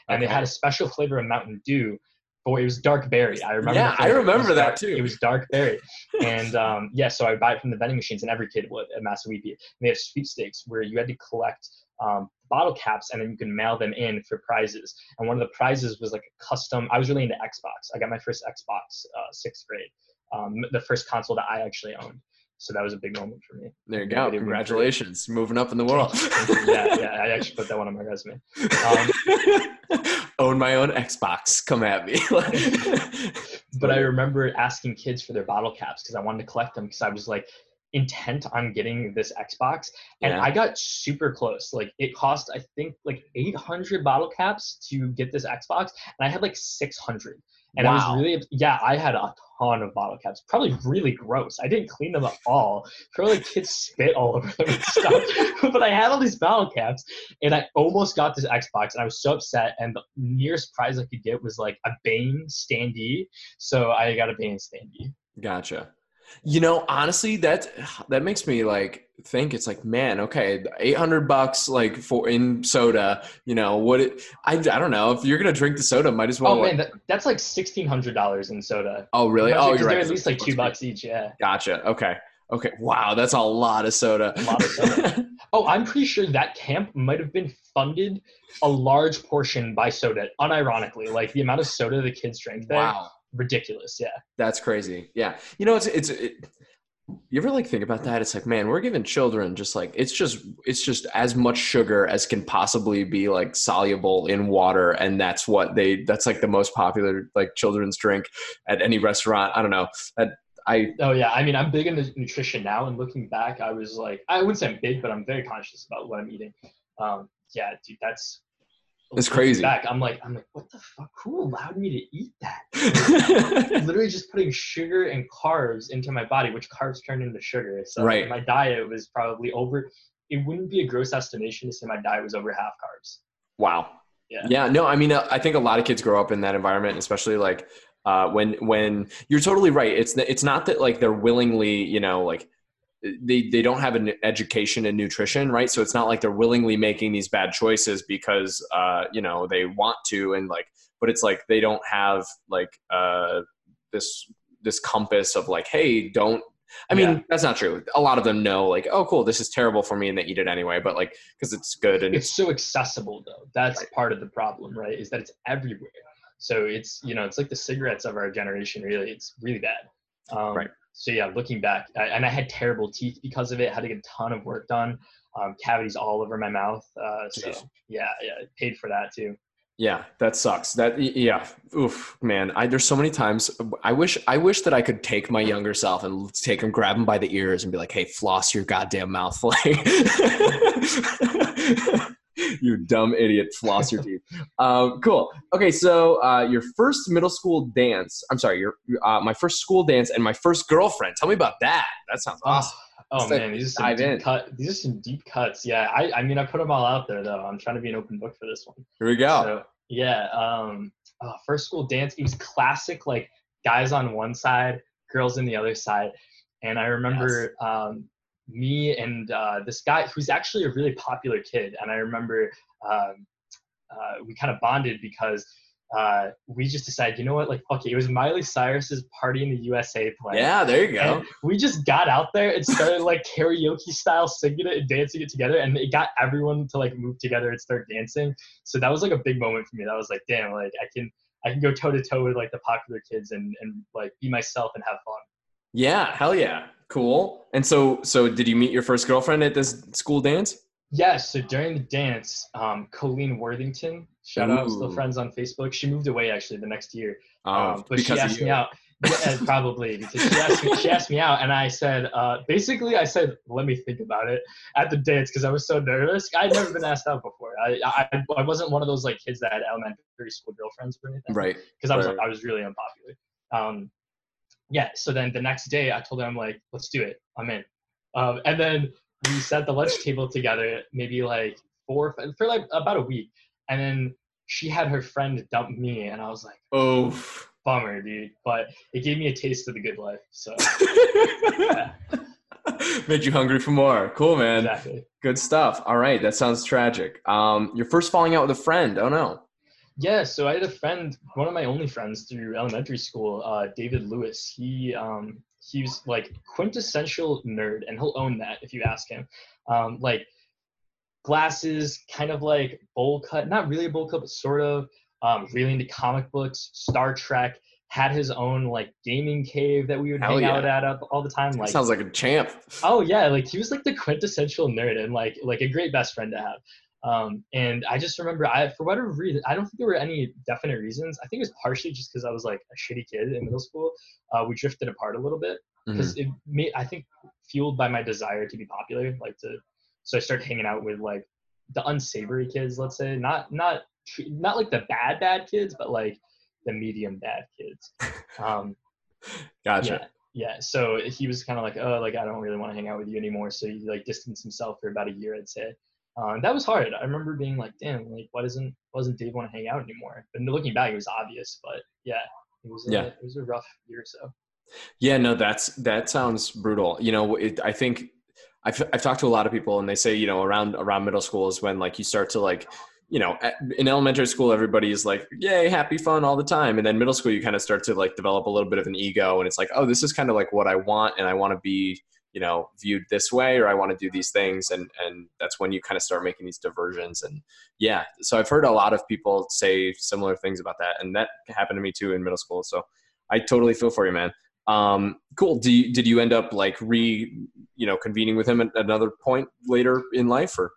and they had a special flavor of Mountain Dew. But it was dark berry. I remember. Yeah, I remember that dark- too. It was dark berry, and um, yeah, so I would buy it from the vending machines, and every kid would at Massawepie. And they had sweepstakes where you had to collect um, bottle caps, and then you can mail them in for prizes. And one of the prizes was like a custom. I was really into Xbox. I got my first Xbox uh, sixth grade, um, the first console that I actually owned. So that was a big moment for me. There you go. video Congratulations. Moving up in the world. yeah, yeah, I actually put that one on my resume. Own my own Xbox. Come at me. but I remember asking kids for their bottle caps because I wanted to collect them because I was like intent on getting this Xbox, and Yeah. I got super close. Like it cost I think like 800 bottle caps to get this Xbox, and I had like 600. And I was really yeah, I had a ton of bottle caps. Probably really gross. I didn't clean them at all. Probably like kids spit all over them and stuff. but I had all these bottle caps, and I almost got this Xbox, and I was so upset. And the nearest prize I could get was like a Bane standee. So I got a Bane standee. Gotcha. You know, honestly, that that makes me like think it's like, man, okay, eight hundred bucks like for in soda. You know what? It, I I don't know if you're gonna drink the soda, might as well. Oh like, man, that, that's like sixteen hundred dollars in soda. oh really? Oh, you're right. They're at least like two bucks each. Yeah. Gotcha. Okay. Okay. Wow, that's a lot of soda. A lot of soda. Oh, I'm pretty sure that camp might have been funded a large portion by soda, unironically. Like the amount of soda the kids drank there, wow, ridiculous. Yeah. that's crazy. Yeah. You know, it's it's. It, you ever like think about that? It's like, man, we're giving children just like it's just it's just as much sugar as can possibly be like soluble in water, and that's what they that's like the most popular like children's drink at any restaurant. I don't know. That I Oh yeah. I mean, I'm big into nutrition now, and looking back, I was like, I wouldn't say I'm big, but I'm very conscious about what I'm eating. Um, yeah, dude, that's. It's crazy. Back, I'm like, I'm like, what the fuck? Who allowed me to eat that? literally just putting sugar and carbs into my body, which carbs turn into sugar. So Right. my diet was probably over. It wouldn't be a gross estimation to say my diet was over half carbs. Wow. Yeah. Yeah. No, I mean, uh, I think a lot of kids grow up in that environment, especially like uh, when when you're totally right. It's it's not that like they're willingly, you know, like they they don't have an education in nutrition, right? So it's not like they're willingly making these bad choices because uh, you know they want to, and like, but it's like they don't have like uh, this this compass of like, hey, don't. I mean, Yeah. that's not true. A lot of them know, like, oh, cool, this is terrible for me, and they eat it anyway. But like, because it's good and It's so accessible though. That's Right. part of the problem, right? Is that it's everywhere. So it's you know it's like the cigarettes of our generation. Really, it's really bad. Um, Right. So yeah, looking back, I, and I had terrible teeth because of it. Had to get a ton of work done. Um, cavities all over my mouth. Uh, so Jeez. yeah, yeah, paid for that too. Yeah, that sucks. That yeah, oof, man. I there's so many times I wish I wish that I could take my younger self and take him, grab him by the ears, and be like, "Hey, floss your goddamn mouth, like you dumb idiot, floss your teeth." Um, cool. Okay, so uh, your first middle school dance. I'm sorry, your uh, my first school dance and my first girlfriend. Tell me about that. That sounds awesome. Oh Let's man, these are some deep in. cut. These are some deep cuts. Yeah, I, I mean, I put them all out there though. I'm trying to be an open book for this one. Here we go. So yeah, um, uh, first school dance. It was classic, like guys on one side, girls in the other side. And I remember um, me and uh, this guy who's actually a really popular kid. And I remember um, uh, we kind of bonded because uh, we just decided, you know what, like, okay, it. It was Miley Cyrus's Party in the USA playing. yeah, there you go. And we just got out there and started like karaoke style singing it and dancing it together, and it got everyone to like move together and start dancing. So that was like a big moment for me. That was like, damn, like I can I can go toe to toe with like the popular kids and and like be myself and have fun. Yeah, hell yeah. Cool. And so so did you meet your first girlfriend at this school dance? Yes. So during the dance, um, Colleen Worthington, shout out, still Ooh. friends on Facebook. She moved away actually the next year. Oh, Um, but she asked me out. Yeah, probably because she asked me. She asked me out, and I said, uh, basically, I said, "Let me think about it." At the dance, because I was so nervous. I'd never been asked out before. I, I I wasn't one of those like kids that had elementary school girlfriends or anything. Right. Because I was right. I was really unpopular. Um, yeah. So then the next day, I told her, I'm like, "Let's do it. I'm in." Um, and then we set the lunch table together, maybe like four for like about a week, and then she had her friend dump me, and I was like Oh. bummer, dude. But it gave me a taste of the good life. So Made you hungry for more. Cool, man. exactly. Good stuff. All right, that sounds tragic. Um, your first falling out with a friend. Oh no. Yeah, so I had a friend, one of my only friends through elementary school, uh, David Lewis. He um, he was like quintessential nerd, and he'll own that if you ask him. Um, like glasses, kind of like bowl cut, not really a bowl cut, but sort of. Um, really into comic books, Star Trek. Had his own like gaming cave that we would Hell hang out at up all the time. Like Sounds like a champ. Oh yeah, like he was like the quintessential nerd and like like a great best friend to have. Um, and I just remember I for whatever reason I don't think there were any definite reasons. I think it was partially just because I was like a shitty kid in middle school. Uh, we drifted apart a little bit because Mm-hmm. it made I think fueled by my desire to be popular, like to so I started hanging out with like the unsavory kids, let's say, not not not like the bad bad kids, but like the medium bad kids. Um, Gotcha. yeah, yeah. So he was kind of like, oh, like I don't really want to hang out with you anymore. So he like distanced himself for about a year, I'd say. Uh, and that was hard. I remember being like, damn, like why doesn't why doesn't Dave want to hang out anymore? But looking back, it was obvious. But yeah, it was a, Yeah. it was a rough year or so. Yeah, no, that's that sounds brutal. You know, it, I think I've I've talked to a lot of people, and they say you know around around middle school is when like you start to like you know in elementary school everybody's like yay happy fun all the time and then middle school you kind of start to like develop a little bit of an ego and it's like oh this is kind of like what i want and i want to be you know viewed this way or i want to do these things and and that's when you kind of start making these diversions and yeah so i've heard a lot of people say similar things about that and that happened to me too in middle school so i totally feel for you man um, cool. Do you, did you end up like re, you know, convening with him at another point later in life, or?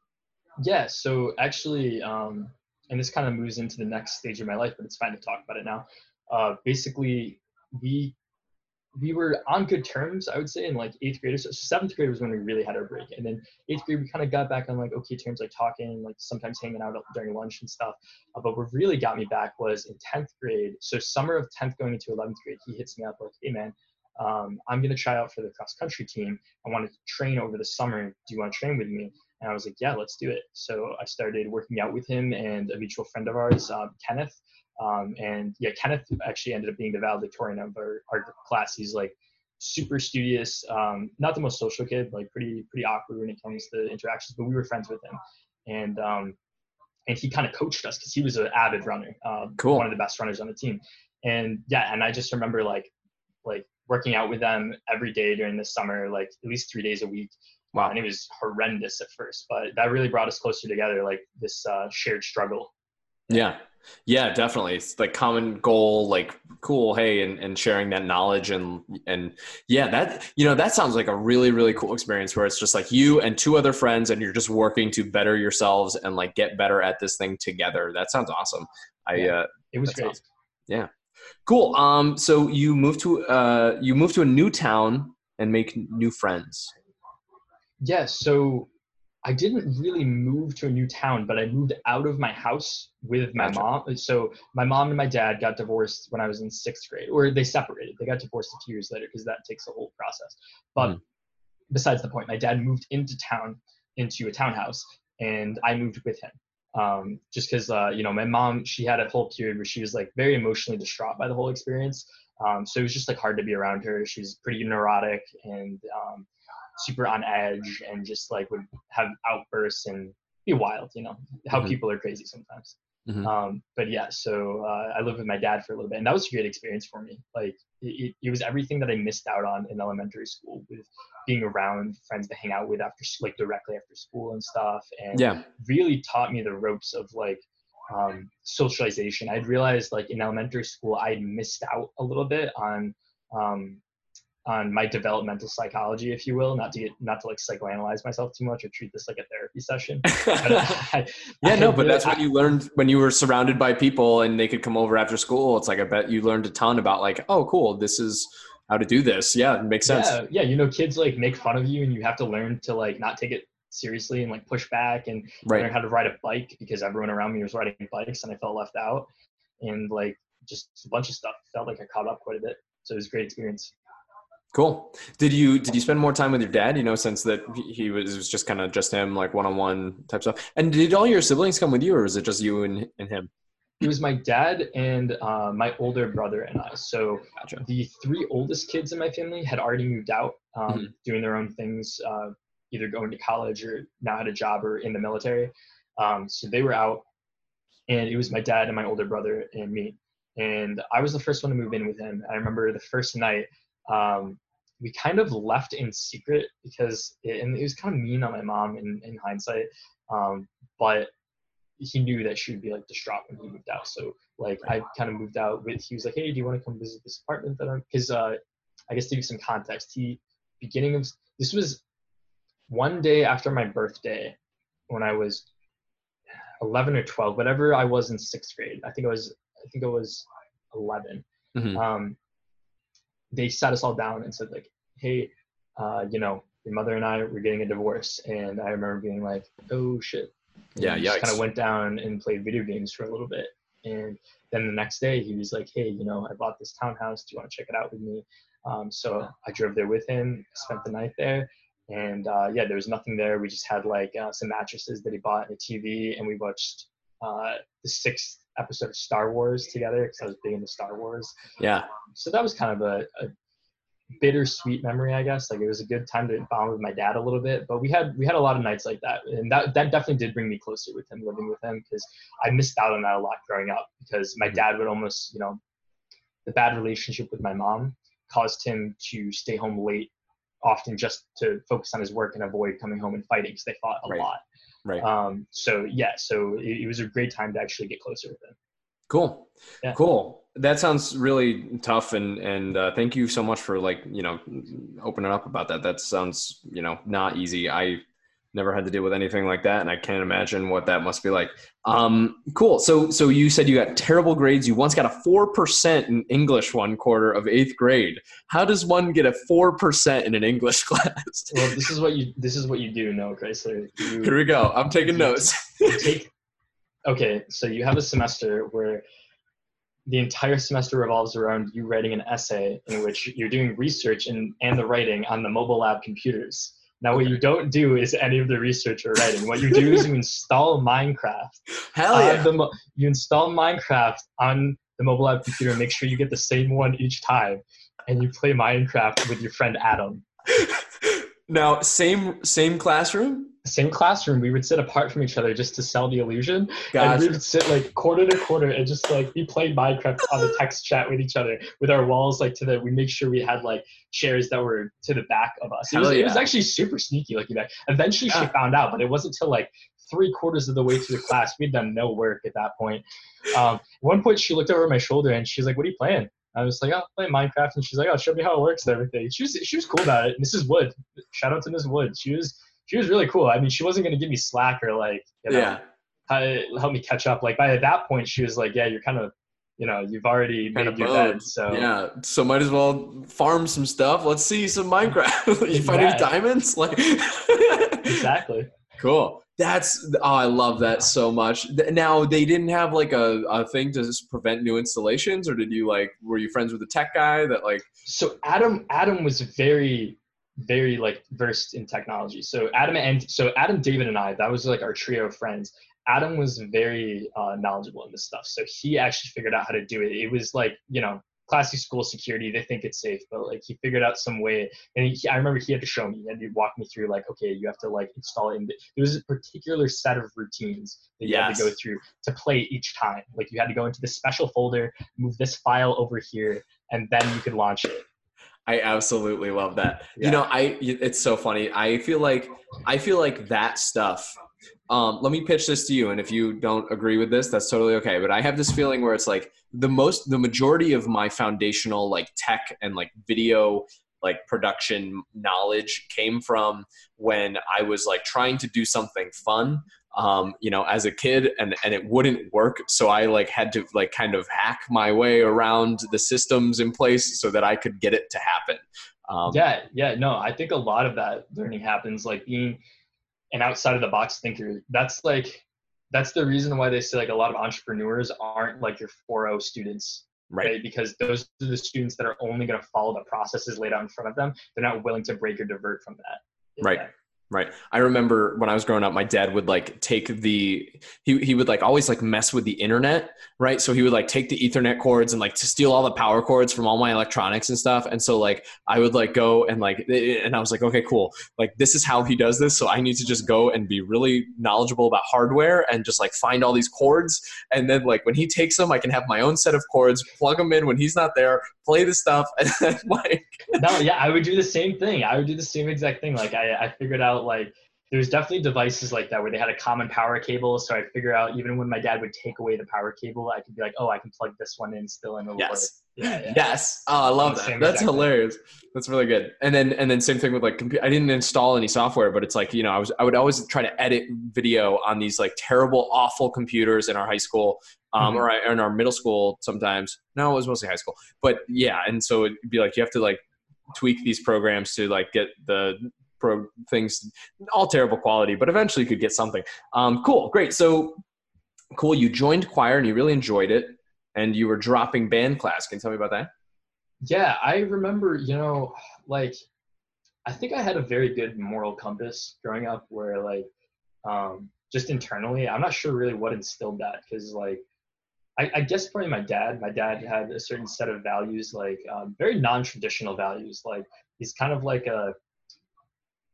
Yeah. So actually, um, and this kind of moves into the next stage of my life, but it's fine to talk about it now. Uh, basically, we we were on good terms, I would say, in like eighth grade. So seventh grade was when we really had our break, and then eighth grade we kind of got back on like okay terms, like talking, like sometimes hanging out during lunch and stuff. Uh, but what really got me back was in tenth grade. So summer of tenth going into eleventh grade, he hits me up like, hey man, um, I'm gonna try out for the cross country team. I want to train over the summer. Do you want to train with me? And I was like, yeah, let's do it. So I started working out with him and a mutual friend of ours, um, Kenneth. Um, and yeah, Kenneth actually ended up being the valedictorian of our, our class. He's like super studious, um, not the most social kid, like pretty pretty awkward when it comes to interactions. But we were friends with him, and um, and he kind of coached us because he was an avid runner, uh, cool. one of the best runners on the team. And yeah, and I just remember like like working out with them every day during the summer, like at least three days a week. Wow. And it was horrendous at first, but that really brought us closer together, like this uh, shared struggle. Yeah. Yeah, definitely. It's like common goal, like cool, hey, and, and sharing that knowledge and and yeah, that you know, that sounds like a really, really cool experience where it's just like you and two other friends and you're just working to better yourselves and like get better at this thing together. That sounds awesome. I yeah, uh it was great. Awesome. Yeah. Cool. Um so you moved to uh you moved to a new town and make new friends. Yes, yeah, so I didn't really move to a new town, but I moved out of my house with my gotcha. mom. So my mom and my dad got divorced when I was in sixth grade, or they separated. They got divorced a few years later because that takes a whole process. But mm. besides the point, my dad moved into town, into a townhouse, and I moved with him. Um, just because, uh, you know, my mom, she had a whole period where she was like very emotionally distraught by the whole experience. Um, so it was just like hard to be around her. She's pretty neurotic and um, super on edge and just like would have outbursts and be wild, you know, how mm-hmm. people are crazy sometimes. Mm-hmm. Um, but yeah, so uh, I lived with my dad for a little bit, and that was a great experience for me. Like it, it, was everything that I missed out on in elementary school with being around friends to hang out with after, like directly after school and stuff, and yeah, really taught me the ropes of like um, socialization. I'd realized like in elementary school I'd missed out a little bit on um, on my developmental psychology, if you will, not to get not to like psychoanalyze myself too much or treat this like a therapy session. I, yeah, I no, but that's what you learned when you were surrounded by people and they could come over after school. It's like I bet you learned a ton about like, oh, cool, this is how to do this. Yeah, it makes sense. Yeah, yeah, you know, kids like make fun of you, and you have to learn to like not take it seriously and like push back and right. learn how to ride a bike because everyone around me was riding bikes and I felt left out, and like just a bunch of stuff. Felt like I caught up quite a bit, so it was a great experience. Cool. Did you did you spend more time with your dad? You know, since that he was, was just kind of just him, like one on one type stuff. And did all your siblings come with you, or was it just you and, and him? It was my dad and uh, my older brother and I. So gotcha. the three oldest kids in my family had already moved out, um, mm-hmm. doing their own things, uh, either going to college or now had a job or in the military. Um, so they were out, and it was my dad and my older brother and me. And I was the first one to move in with him. I remember the first night um, we kind of left in secret because it, and it was kind of mean on my mom in, in hindsight um, but he knew that she would be like distraught when he moved out. So like i kind of moved out with he was like hey do you want to come visit this apartment that i'm because uh, i guess to give some context he beginning of this was one day after my birthday when i was 11 or 12 whatever i was in sixth grade. I think i was i think it was 11 mm-hmm. um, they sat us all down and said like, hey, uh, you know, your mother and I were getting a divorce, and I remember being like, oh shit. And yeah, yeah. Kind of went down and played video games for a little bit, and then the next day he was like, hey, you know, I bought this townhouse. Do you want to check it out with me? Um, so I drove there with him, spent the night there, and uh, yeah, there was nothing there. We just had like uh, some mattresses that he bought and a TV, and we watched uh, the sixth episode of Star Wars together because I was big into Star Wars. Yeah. Um, so that was kind of a, a bittersweet memory, I guess. Like it was a good time to bond with my dad a little bit. But we had we had a lot of nights like that, and that that definitely did bring me closer with him, living with him, because I missed out on that a lot growing up. Because my mm-hmm. dad would almost, you know, the bad relationship with my mom caused him to stay home late, often just to focus on his work and avoid coming home and fighting because they fought a Right. lot. Right. Um, so yeah, so it, it was a great time to actually get closer with him. Cool. Yeah. Cool. That sounds really tough, and and uh, thank you so much for like you know opening up about that. That sounds you know not easy. I never had to deal with anything like that, and I can't imagine what that must be like. Um, cool. So so you said you got terrible grades. You once got a four percent in English one quarter of eighth grade. How does one get a four percent in an English class? Well, this is what you this is what you do, Noah Chrysler. You, Here we go. I'm taking notes. take okay so you have a semester where the entire semester revolves around you writing an essay in which you're doing research and, and the writing on the mobile lab computers now what you don't do is any of the research or writing what you do is you install minecraft Hell yeah. the mo- you install minecraft on the mobile app computer and make sure you get the same one each time and you play minecraft with your friend adam now same same classroom. Same classroom we would sit apart from each other just to sell the illusion And we would sit like quarter to quarter and just like we played Minecraft on the text chat with each other with our walls like to the we make sure we had like chairs that were to the back of us. It was, Hell it was actually super sneaky looking back. Eventually she found out, but it wasn't till like three quarters of the way through the class. We'd done no work at that point. Um, at one point she looked over my shoulder and she's like, What are you playing? I was like, Oh, playing Minecraft and she's like, Oh, show me how it works and everything. She was she was cool about it. Mrs. Wood. Shout out to Mrs. Wood. She was she was really cool. I mean, she wasn't gonna give me slack or like, you know, yeah. how- help me catch up. Like by that point, she was like, "Yeah, you're kind of, you know, you've already Kinda made your boned. bed." So Yeah, so might as well farm some stuff. Let's see some Minecraft. you find Yeah. any diamonds? Like, exactly. cool. That's oh, I love that so much. Now they didn't have like a, a thing to prevent new installations, or did you like were you friends with the tech guy that like So Adam, Adam was very, very like versed in technology. So Adam and so Adam, David, and I, that was like our trio of friends. Adam was very uh, knowledgeable in this stuff, so he actually figured out how to do it. It was like you know classic school security. They think it's safe, but like he figured out some way. And he, I remember he had to show me and he'd walk me through like, okay, you have to like install it. In there was a particular set of routines that you had to go through to play each time. Like you had to go into the special folder, move this file over here, and then you could launch it. I absolutely love that. Yeah. You know, I it's so funny. I feel like I feel like that stuff. Um, let me pitch this to you, and if you don't agree with this, that's totally okay. But I have this feeling where it's like the most, the majority of my foundational like tech and like video like production knowledge came from when I was like trying to do something fun um, you know, as a kid and, and it wouldn't work. So I like had to like kind of hack my way around the systems in place so that I could get it to happen. Um, yeah, yeah, no, I think a lot of that learning happens like being an outside of the box thinker. That's like that's the reason why they say like a lot of entrepreneurs aren't like your 4.0 students, Right. right? Because those are the students that are only going to follow the processes laid out in front of them. They're not willing to break or divert from that. Right. Right. I remember when I was growing up, my dad would like take the he he would like always like mess with the internet, right? So he would like take the Ethernet cords and like to steal all the power cords from all my electronics and stuff. And so like I would like go and like eh, eh, and I was like, okay, cool. Like this is how he does this. So I need to just go and be really knowledgeable about hardware and just like find all these cords. And then like when he takes them, I can have my own set of cords, plug them in when he's not there, play the stuff, and like no, yeah, I would do the same thing. I would do the same exact thing. Like I, I figured out like there's definitely devices like that where they had a common power cable. So I'd figure out even when my dad would take away the power cable, I could be like, oh, I can plug this one in still it'll yes. Yeah, yeah. Yes. Oh, I love that. That's thing. hilarious. That's really good. And then and then same thing with like computer. I didn't install any software, but it's like you know I was I would always try to edit video on these like terrible, awful computers in our high school, um, Mhm. or I- in our middle school sometimes. No, it was mostly high school. But yeah, and so it'd be like you have to like tweak these programs to like get the pro things all terrible quality, but eventually you could get something. Um, cool, great. So cool. You joined choir and you really enjoyed it, and you were dropping band class. Can you tell me about that? Yeah, I remember, you know, like I think I had a very good moral compass growing up where like um just internally, I'm not sure really what instilled that cuz like I, I, guess probably my dad. My dad had a certain set of values, like um, very non-traditional values. Like he's kind of like a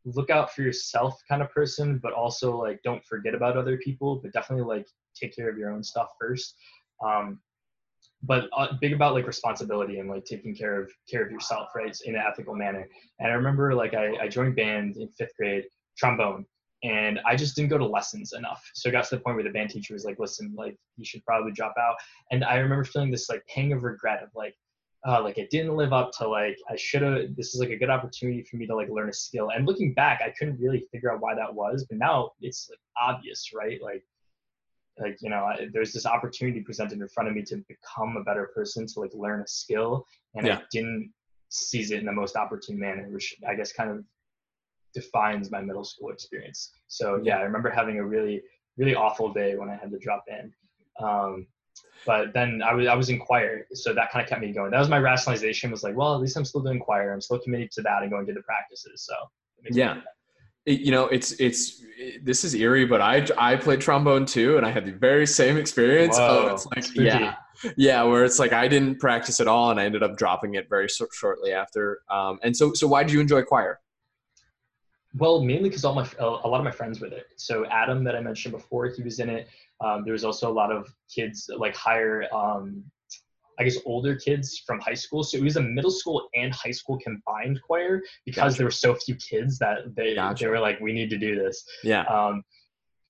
look out for yourself kind of person, but also like don't forget about other people, but definitely like take care of your own stuff first. Um, but uh, big about like responsibility and like taking care of care of yourself, right, in an ethical manner. And I remember like I, I joined band in fifth grade, trombone, and I just didn't go to lessons enough. So it got to the point where the band teacher was like, "Listen, like you should probably drop out." And I remember feeling this like pang of regret of like, uh, like I didn't live up to like I should have. This is like a good opportunity for me to like learn a skill. And looking back, I couldn't really figure out why that was, but now it's like obvious, right? Like, like you know, I, there's this opportunity presented in front of me to become a better person, to like learn a skill, and yeah. I didn't seize it in the most opportune manner, which I guess kind of defines my middle school experience. So yeah, I remember having a really really awful day when I had to drop in. Um, but then I was I was in choir, so that kind of kept me going. That was my rationalization. Was like, well, at least I'm still doing choir. I'm still committed to that and going to the practices. So yeah, it, you know, it's it's it, this is eerie, but I I played trombone too, and I had the very same experience. Whoa, oh, it's like yeah, yeah, where it's like I didn't practice at all, and I ended up dropping it very so, shortly after. Um, and so so why did you enjoy choir? Well, mainly because all my a lot of my friends were it. So Adam, that I mentioned before, he was in it. Um, there was also a lot of kids, like higher, um, I guess, older kids from high school. So it was a middle school and high school combined choir because gotcha. there were so few kids that they gotcha. they were like, we need to do this. Yeah. Um,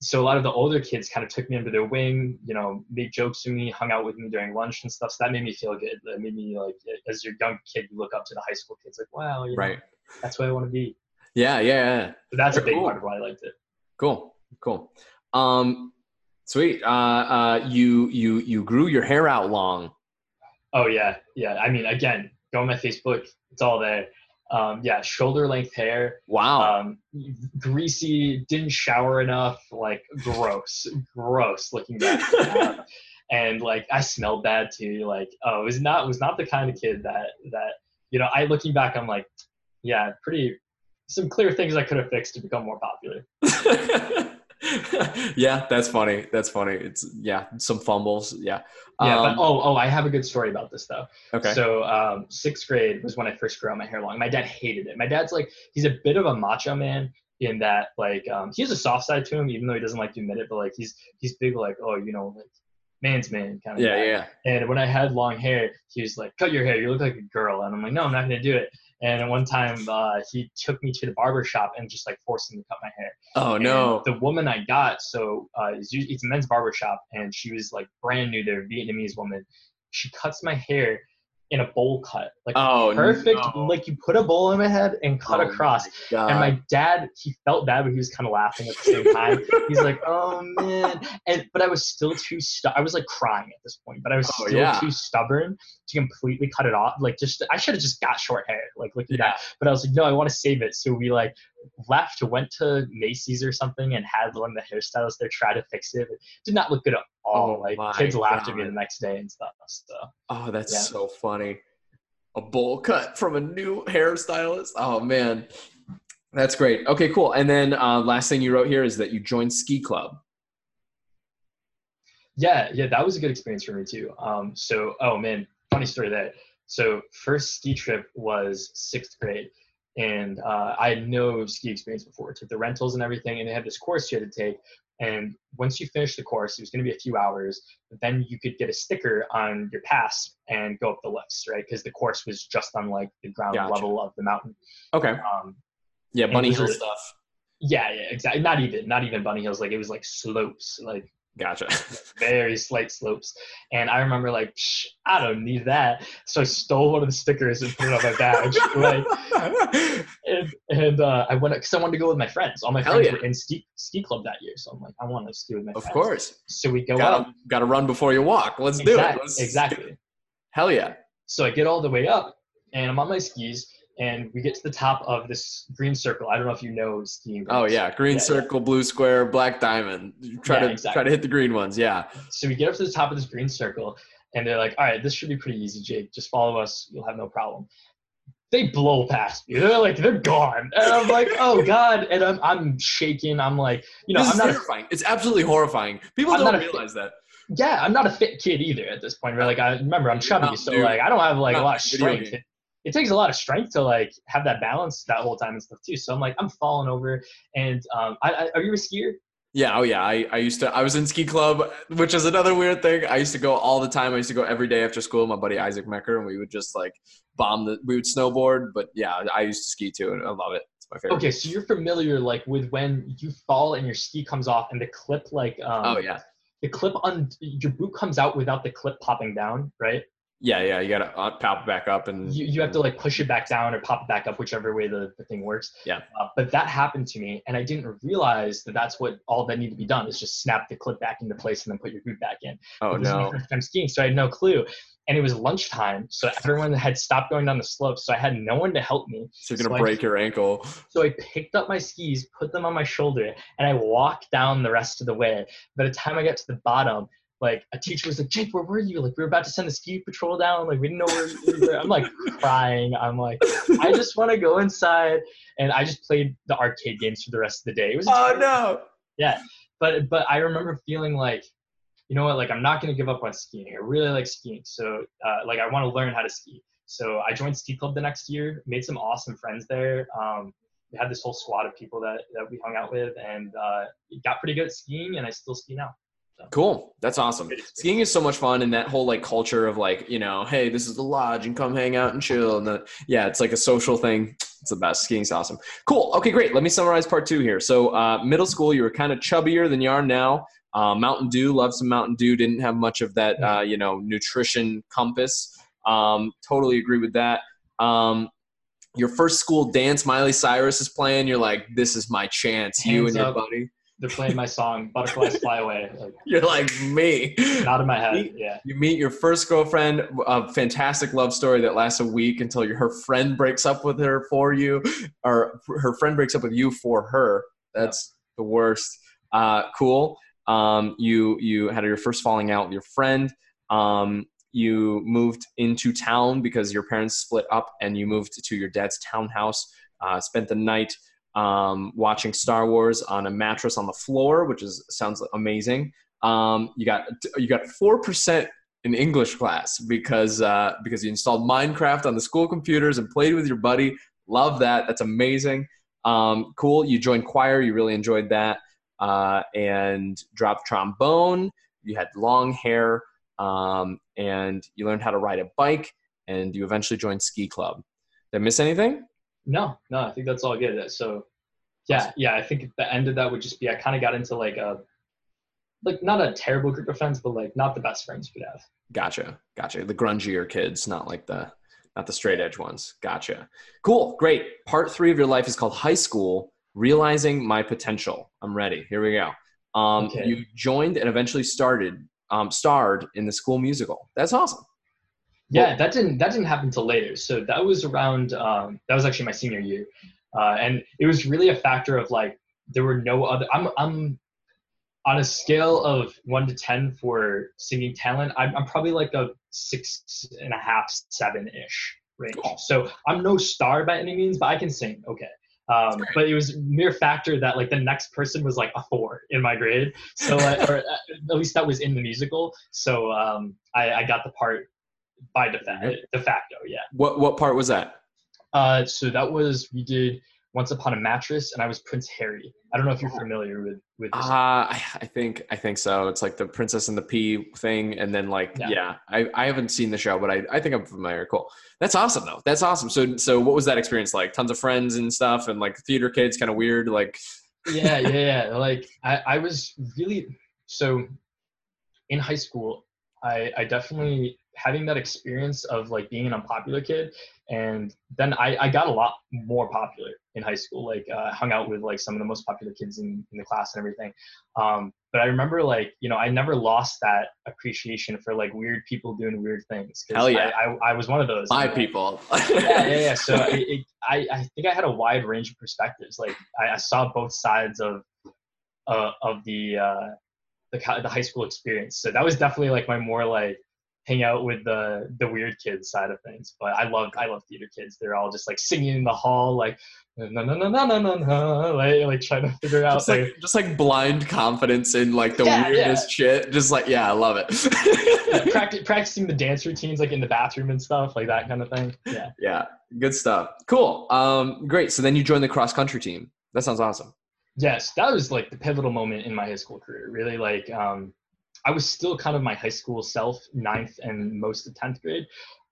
so a lot of the older kids kind of took me under their wing, you know, made jokes with me, hung out with me during lunch and stuff. So that made me feel good. That made me like, as your young kid, you look up to the high school kids, like, wow, right. Know, that's what I want to be. Yeah, yeah, yeah. So that's a big cool. part of why I liked it. Cool, cool. Um, sweet. Uh, uh, you you you grew your hair out long. Oh yeah, yeah. I mean, again, go on my Facebook. It's all there. Um, yeah, shoulder length hair. Wow. Um, greasy. Didn't shower enough. Like gross, gross looking back. um, and like I smelled bad too. Like oh, it was not was not the kind of kid that that you know. I looking back, I'm like, yeah, pretty some clear things I could have fixed to become more popular. yeah, that's funny. That's funny. It's yeah, some fumbles. Yeah. Yeah, um, but oh, oh, I have a good story about this though. Okay. So um, sixth grade was when I first grew out my hair long. My dad hated it. My dad's like he's a bit of a macho man in that like um, he has a soft side to him, even though he doesn't like to admit it. But like he's he's big like oh you know like man's man kind of yeah guy. yeah. And when I had long hair, he was like cut your hair. You look like a girl. And I'm like no, I'm not gonna do it. And at one time, uh, he took me to the barber shop and just like forced him to cut my hair. Oh and no! The woman I got, so uh, it's, it's a men's barber shop, and she was like brand new there, Vietnamese woman. She cuts my hair in a bowl cut, like oh, perfect. No. Like you put a bowl in my head and cut oh across. My and my dad, he felt bad, but he was kind of laughing at the same time. He's like, "Oh man!" And but I was still too. Stu- I was like crying at this point, but I was oh, still yeah. too stubborn to completely cut it off. Like just, I should have just got short hair, like looking yeah. back. But I was like, no, I want to save it. So we like left, went to Macy's or something, and had one of the hairstylists there try to fix it. It did not look good at all. Oh, like kids laughed God. at me the next day and stuff. So. Oh, that's yeah. so funny. A bowl cut from a new hairstylist. Oh man, that's great. Okay, cool. And then uh, last thing you wrote here is that you joined ski club. Yeah, yeah, that was a good experience for me too. Um, so, oh man, funny story there. So, first ski trip was sixth grade, and uh, I had no ski experience before. took the rentals and everything, and they had this course you had to take. And once you finish the course, it was going to be a few hours. Then you could get a sticker on your pass and go up the lifts, right? Because the course was just on like the ground gotcha. level of the mountain. Okay. Um, yeah, bunny hill stuff. Yeah, yeah, exactly. Not even, not even bunny hills. Like it was like slopes, like Gotcha. very slight slopes. And I remember like, I don't need that. So I stole one of the stickers and put it on my badge. like, and, and uh, I went because I wanted to go with my friends. All my friends yeah. were in ski ski club that year, so I'm like, I want to ski with my of friends. Of course. So we go gotta, up. Got to run before you walk. Let's exactly, do it. Let's, exactly. Hell yeah. So I get all the way up, and I'm on my skis and we get to the top of this green circle. I don't know if you know skiing. Oh yeah, green yeah, circle, yeah. blue square, black diamond. Try yeah, to exactly. try to hit the green ones. Yeah. So we get up to the top of this green circle, and they're like, "All right, this should be pretty easy, Jake. Just follow us. You'll have no problem." They blow past me. They're like, they're gone, and I'm like, "Oh God!" And I'm I'm shaking. I'm like, you know, this I'm not terrifying. A, it's absolutely horrifying. People I'm don't realize that. yeah, I'm not a fit kid either at this point. Right? Like I remember I'm chubby, Not so dude. like I don't have like a lot of strength. game. It, takes a lot of strength to like have that balance that whole time and stuff too. So I'm like I'm falling over, and um, I, I are you a skier? Yeah, oh yeah. I, I used to I was in ski club, which is another weird thing. I used to go all the time. I used to go every day after school. with My buddy Isaac Mecker, and we would just like bomb the we would snowboard. But yeah, I used to ski too, and I love it. It's my favorite. Okay, so you're familiar like with when you fall and your ski comes off and the clip like um, Oh yeah, the clip on your boot comes out without the clip popping down, right? Yeah, yeah. You gotta uh, pop it back up and You, you have to like push it back down or pop it back up, whichever way the, the thing works. Yeah. Uh, but that happened to me, and I didn't realize that that's what all that needed to be done is just snap the clip back into place and then put your boot back in. oh This is my no. first time skiing, so I had no clue. And it was lunchtime, so everyone had stopped going down the slope, so I had no one to help me. So you're gonna So I- break your ankle. So I picked up my skis, put them on my shoulder, and I walked down the rest of the way. By the time I got to the bottom, like a teacher was like, Jake, where were you? Like we were about to send the ski patrol down. Like we didn't know where you were. I'm like crying. I'm like, I just want to go inside. And I just played the arcade games for the rest of the day. It was Oh no. Yeah. But but I remember feeling like, you know what, like I'm not gonna give up on skiing. I really like skiing, so uh, like I want to learn how to ski. So I joined ski club the next year, made some awesome friends there. Um, we had this whole squad of people that, that we hung out with, and uh, got pretty good at skiing, and I still ski now. Cool. That's awesome. Skiing is so much fun, and that whole like culture of like you know, hey, this is the lodge, and come hang out and chill. And the, yeah, it's like a social thing. It's the best. Skiing's awesome. Cool. Okay, great. Let me summarize part two here. So, uh, middle school, you were kind of chubbier than you are now. Uh, Mountain Dew, loved some Mountain Dew. Didn't have much of that, uh, you know, nutrition compass. Um, totally agree with that. Um, your first school dance, Miley Cyrus is playing. You're like, this is my chance. you Hands and your buddy. They're playing my song "Butterflies Fly Away." Like, You're like me. not in my head. Yeah. You meet your first girlfriend, a fantastic love story that lasts a week until your, her friend breaks up with her for you, or her friend breaks up with you for her. That's the worst. Uh, cool. Um, you you had your first falling out with your friend. Um, you moved into town because your parents split up, and you moved to your dad's townhouse. Uh, spent the night um, watching Star Wars on a mattress on the floor, which is sounds amazing. Um, you got you got four percent in English class because uh, because you installed Minecraft on the school computers and played with your buddy. Love that. That's amazing. Um, cool. You joined choir. You really enjoyed that. Uh, and dropped trombone. You had long hair, um, and you learned how to ride a bike. And you eventually joined ski club. Did I miss anything? No, no, I think that's all good. So, yeah, yeah, I think the end of that would just be I kind of got into like a, like not a terrible group of friends, but like not the best friends you could have. Gotcha. Gotcha. The grungier kids, not like the not the straight edge ones. Gotcha. Cool. Great. Part three of your life is called high school, realizing my potential. I'm ready. Here we go. Um, Okay. You joined and eventually started um, starred in the school musical. That's awesome. Yeah, that didn't that didn't happen till later. So that was around um, that was actually my senior year, uh, and it was really a factor of like there were no other. I'm I'm on a scale of one to ten for singing talent. I'm, I'm probably like a six and a half, seven ish range. So I'm no star by any means, but I can sing okay. Um, but it was mere factor that like the next person was like a four in my grade. So like, or uh, at least that was in the musical. So um, I, I got the part by de, fa- de facto. Yeah. What what part was that? Uh, so that was we did Once Upon a Mattress, and I was Prince Harry. I don't know if you're familiar with with this. Uh, I, I think I think so. It's like the Princess and the Pea thing, and then like yeah, Yeah. I, I haven't seen the show, but I, I think I'm familiar. Cool. That's awesome though. That's awesome. So so what was that experience like? Tons of friends and stuff, and like theater kids, kind of weird. Like yeah, yeah, yeah. Like I, I was really so in high school. I, I definitely having that experience of like being an unpopular kid, and then I, I got a lot more popular in high school. Like uh, hung out with like some of the most popular kids in, in the class and everything. Um, but I remember like you know I never lost that appreciation for like weird people doing weird things Hell yeah. I, I, I was one of those. my know? people. yeah, yeah, yeah. So it, it, I, I think I had a wide range of perspectives. Like I, I saw both sides of, uh, of the, uh, the, the high school experience. So that was definitely like my more like, hang out with the the weird kids side of things. But I love I love theater kids. They're all just like singing in the hall, like no no no no no no no, like like trying to figure out. Just like just like blind confidence in like the Yeah, weirdest shit. Just like yeah, I love it. yeah, practi- practicing the dance routines like in the bathroom and stuff, like that kind of thing. Yeah. yeah, good stuff. Cool. Um, great. So then you joined the cross country team. That sounds awesome. Yes, that was like the pivotal moment in my high school career. Really, like um, I was still kind of my high school self, ninth and most of tenth grade.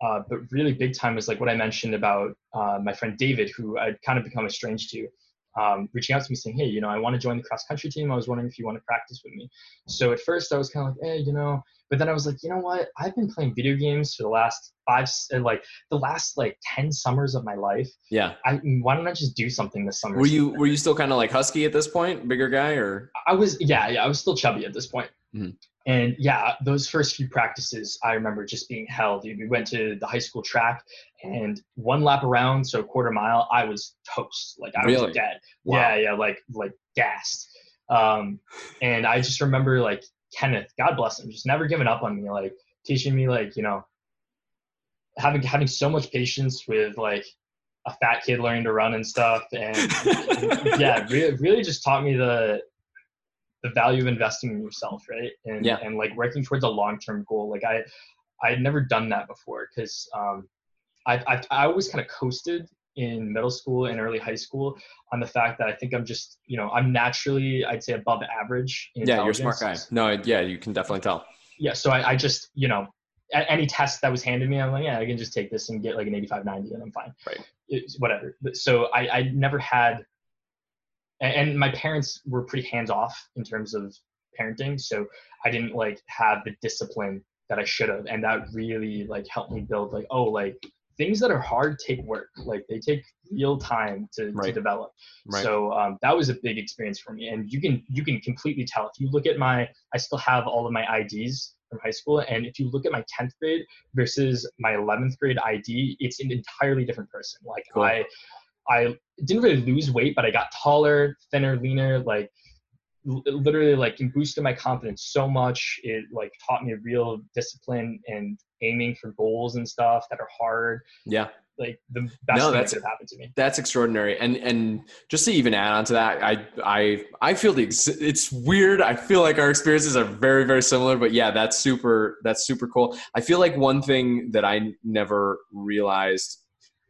Uh, but really, big time was like what I mentioned about uh, my friend David, who I'd kind of become estranged to, um, reaching out to me saying, "Hey, you know, I want to join the cross country team. I was wondering if you want to practice with me." So at first, I was kind of like, "Hey, you know," but then I was like, "You know what? I've been playing video games for the last five, uh, like the last like ten summers of my life. Yeah. I why don't I just do something this summer?" Were you were you still kind of like husky at this point, bigger guy, or I was yeah, yeah, I was still chubby at this point. Mhm. And yeah, those first few practices, I remember just being held. We went to the high school track, and one lap around, so a quarter mile, I was toast. Like I Really? was dead. Wow. Yeah, yeah, like like gassed. Um, and I just remember like Kenneth, God bless him, just never giving up on me, like teaching me like you know having having so much patience with like a fat kid learning to run and stuff, and yeah, really, really just taught me the the value of investing in yourself, right? And Yeah. and like working towards a long term goal. Like I I had never done that before because um, I I I always kind of coasted in middle school and early high school on the fact that I think I'm just you know I'm naturally I'd say above average. In yeah, you're a smart guy. No, yeah, you can definitely tell. Yeah, so I, I just you know any test that was handed me, I'm like, yeah, I can just take this and get like an 85, 90 and I'm fine. Right. It's whatever. So I, I never had, and my parents were pretty hands off in terms of parenting. So I didn't like have the discipline that I should have. And that really like helped me build like, oh, like things that are hard take work. Like they take real time to, to develop. Right. So um, that was a big experience for me. And you can, you can completely tell if you look at my, I still have all of my IDs from high school. And if you look at my 10th grade versus my 11th grade ID, it's an entirely different person. Like Cool. I, I didn't really lose weight, but I got taller, thinner, leaner, like l- literally like it boosted my confidence so much. It like taught me real discipline and aiming for goals and stuff that are hard. yeah. Like the best No, thing that that's- have happened to me. That's extraordinary, and and just to even add on to that, I I I feel the ex- it's weird. I feel like our experiences are very very similar, but yeah, that's super that's super cool. I feel like one thing that I never realized,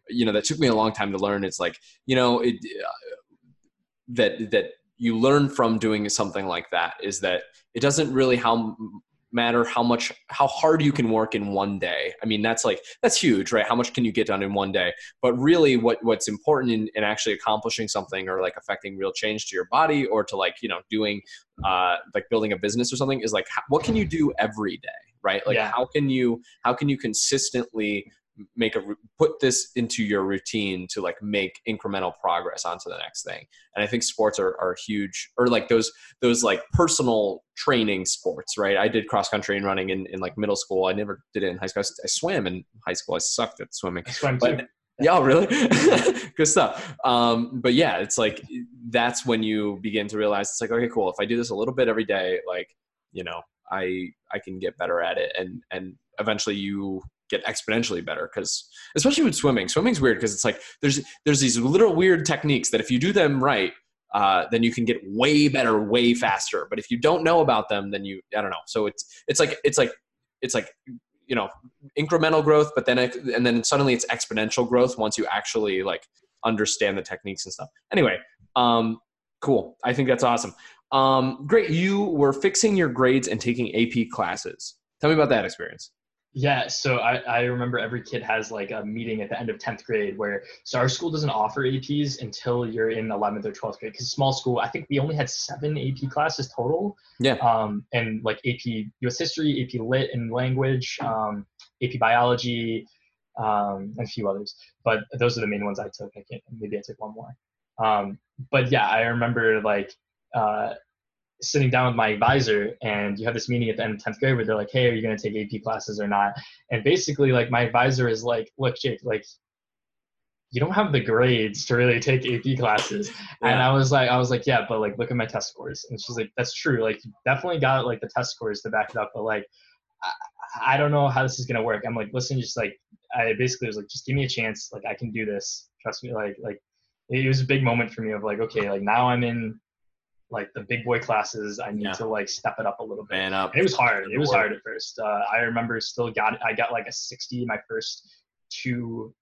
you know, that took me a long time to learn. It's like you know it uh, that that you learn from doing something like that is that it doesn't really how matter how much how hard you can work in one day. I mean, that's like that's huge, right? How much can you get done in one day? but really what what's important in, in actually accomplishing something or like affecting real change to your body or to like you know doing uh like building a business or something is like how, what can you do every day right like Yeah. how can you how can you consistently make a put this into your routine to like make incremental progress onto the next thing and i think sports are, are huge or like those those like personal training sports right i did cross country and running in, in like middle school i never did it in high school I swam in high school i sucked at swimming I swam too. but yeah, really? Good stuff. Um, but yeah, it's like that's when you begin to realize it's like, okay, cool. If I do this a little bit every day, like, you know, I I can get better at it and and eventually you get exponentially better because especially with swimming. Swimming's weird because it's like there's there's these little weird techniques that if you do them right, uh, then you can get way better, way faster. But if you don't know about them, then you I don't know. So it's it's like it's like it's like you know incremental growth but then and then suddenly it's exponential growth once you actually like understand the techniques and stuff anyway um cool i think that's awesome um great you were fixing your grades and taking ap classes tell me about that experience Yeah, so I, I remember every kid has like a meeting at the end of 10th grade where, so our school doesn't offer APs until you're in 11th or 12th grade. Because small school, I think we only had seven AP classes total. Yeah. Um, and like AP US history, AP lit and language, um, AP biology, um, and a few others. But those are the main ones I took. I can't, maybe I took one more. Um, but yeah, I remember like, uh, sitting down with my advisor and you have this meeting at the end of 10th grade where they're like hey are you going to take ap classes or not and basically like my advisor is like look jake like you don't have the grades to really take ap classes and i was like i was like yeah but like look at my test scores and she's like that's true like you definitely got like the test scores to back it up but like I, I don't know how this is gonna work. I'm like, listen, just like I basically was like, just give me a chance. Like I can do this. Trust me. Like like it was a big moment for me of like, okay, like now I'm in like the big boy classes. I need Yeah. to like step it up a little bit. Man up. And it was hard. It was hard at first. Uh, I remember still got I got like a 60 my first two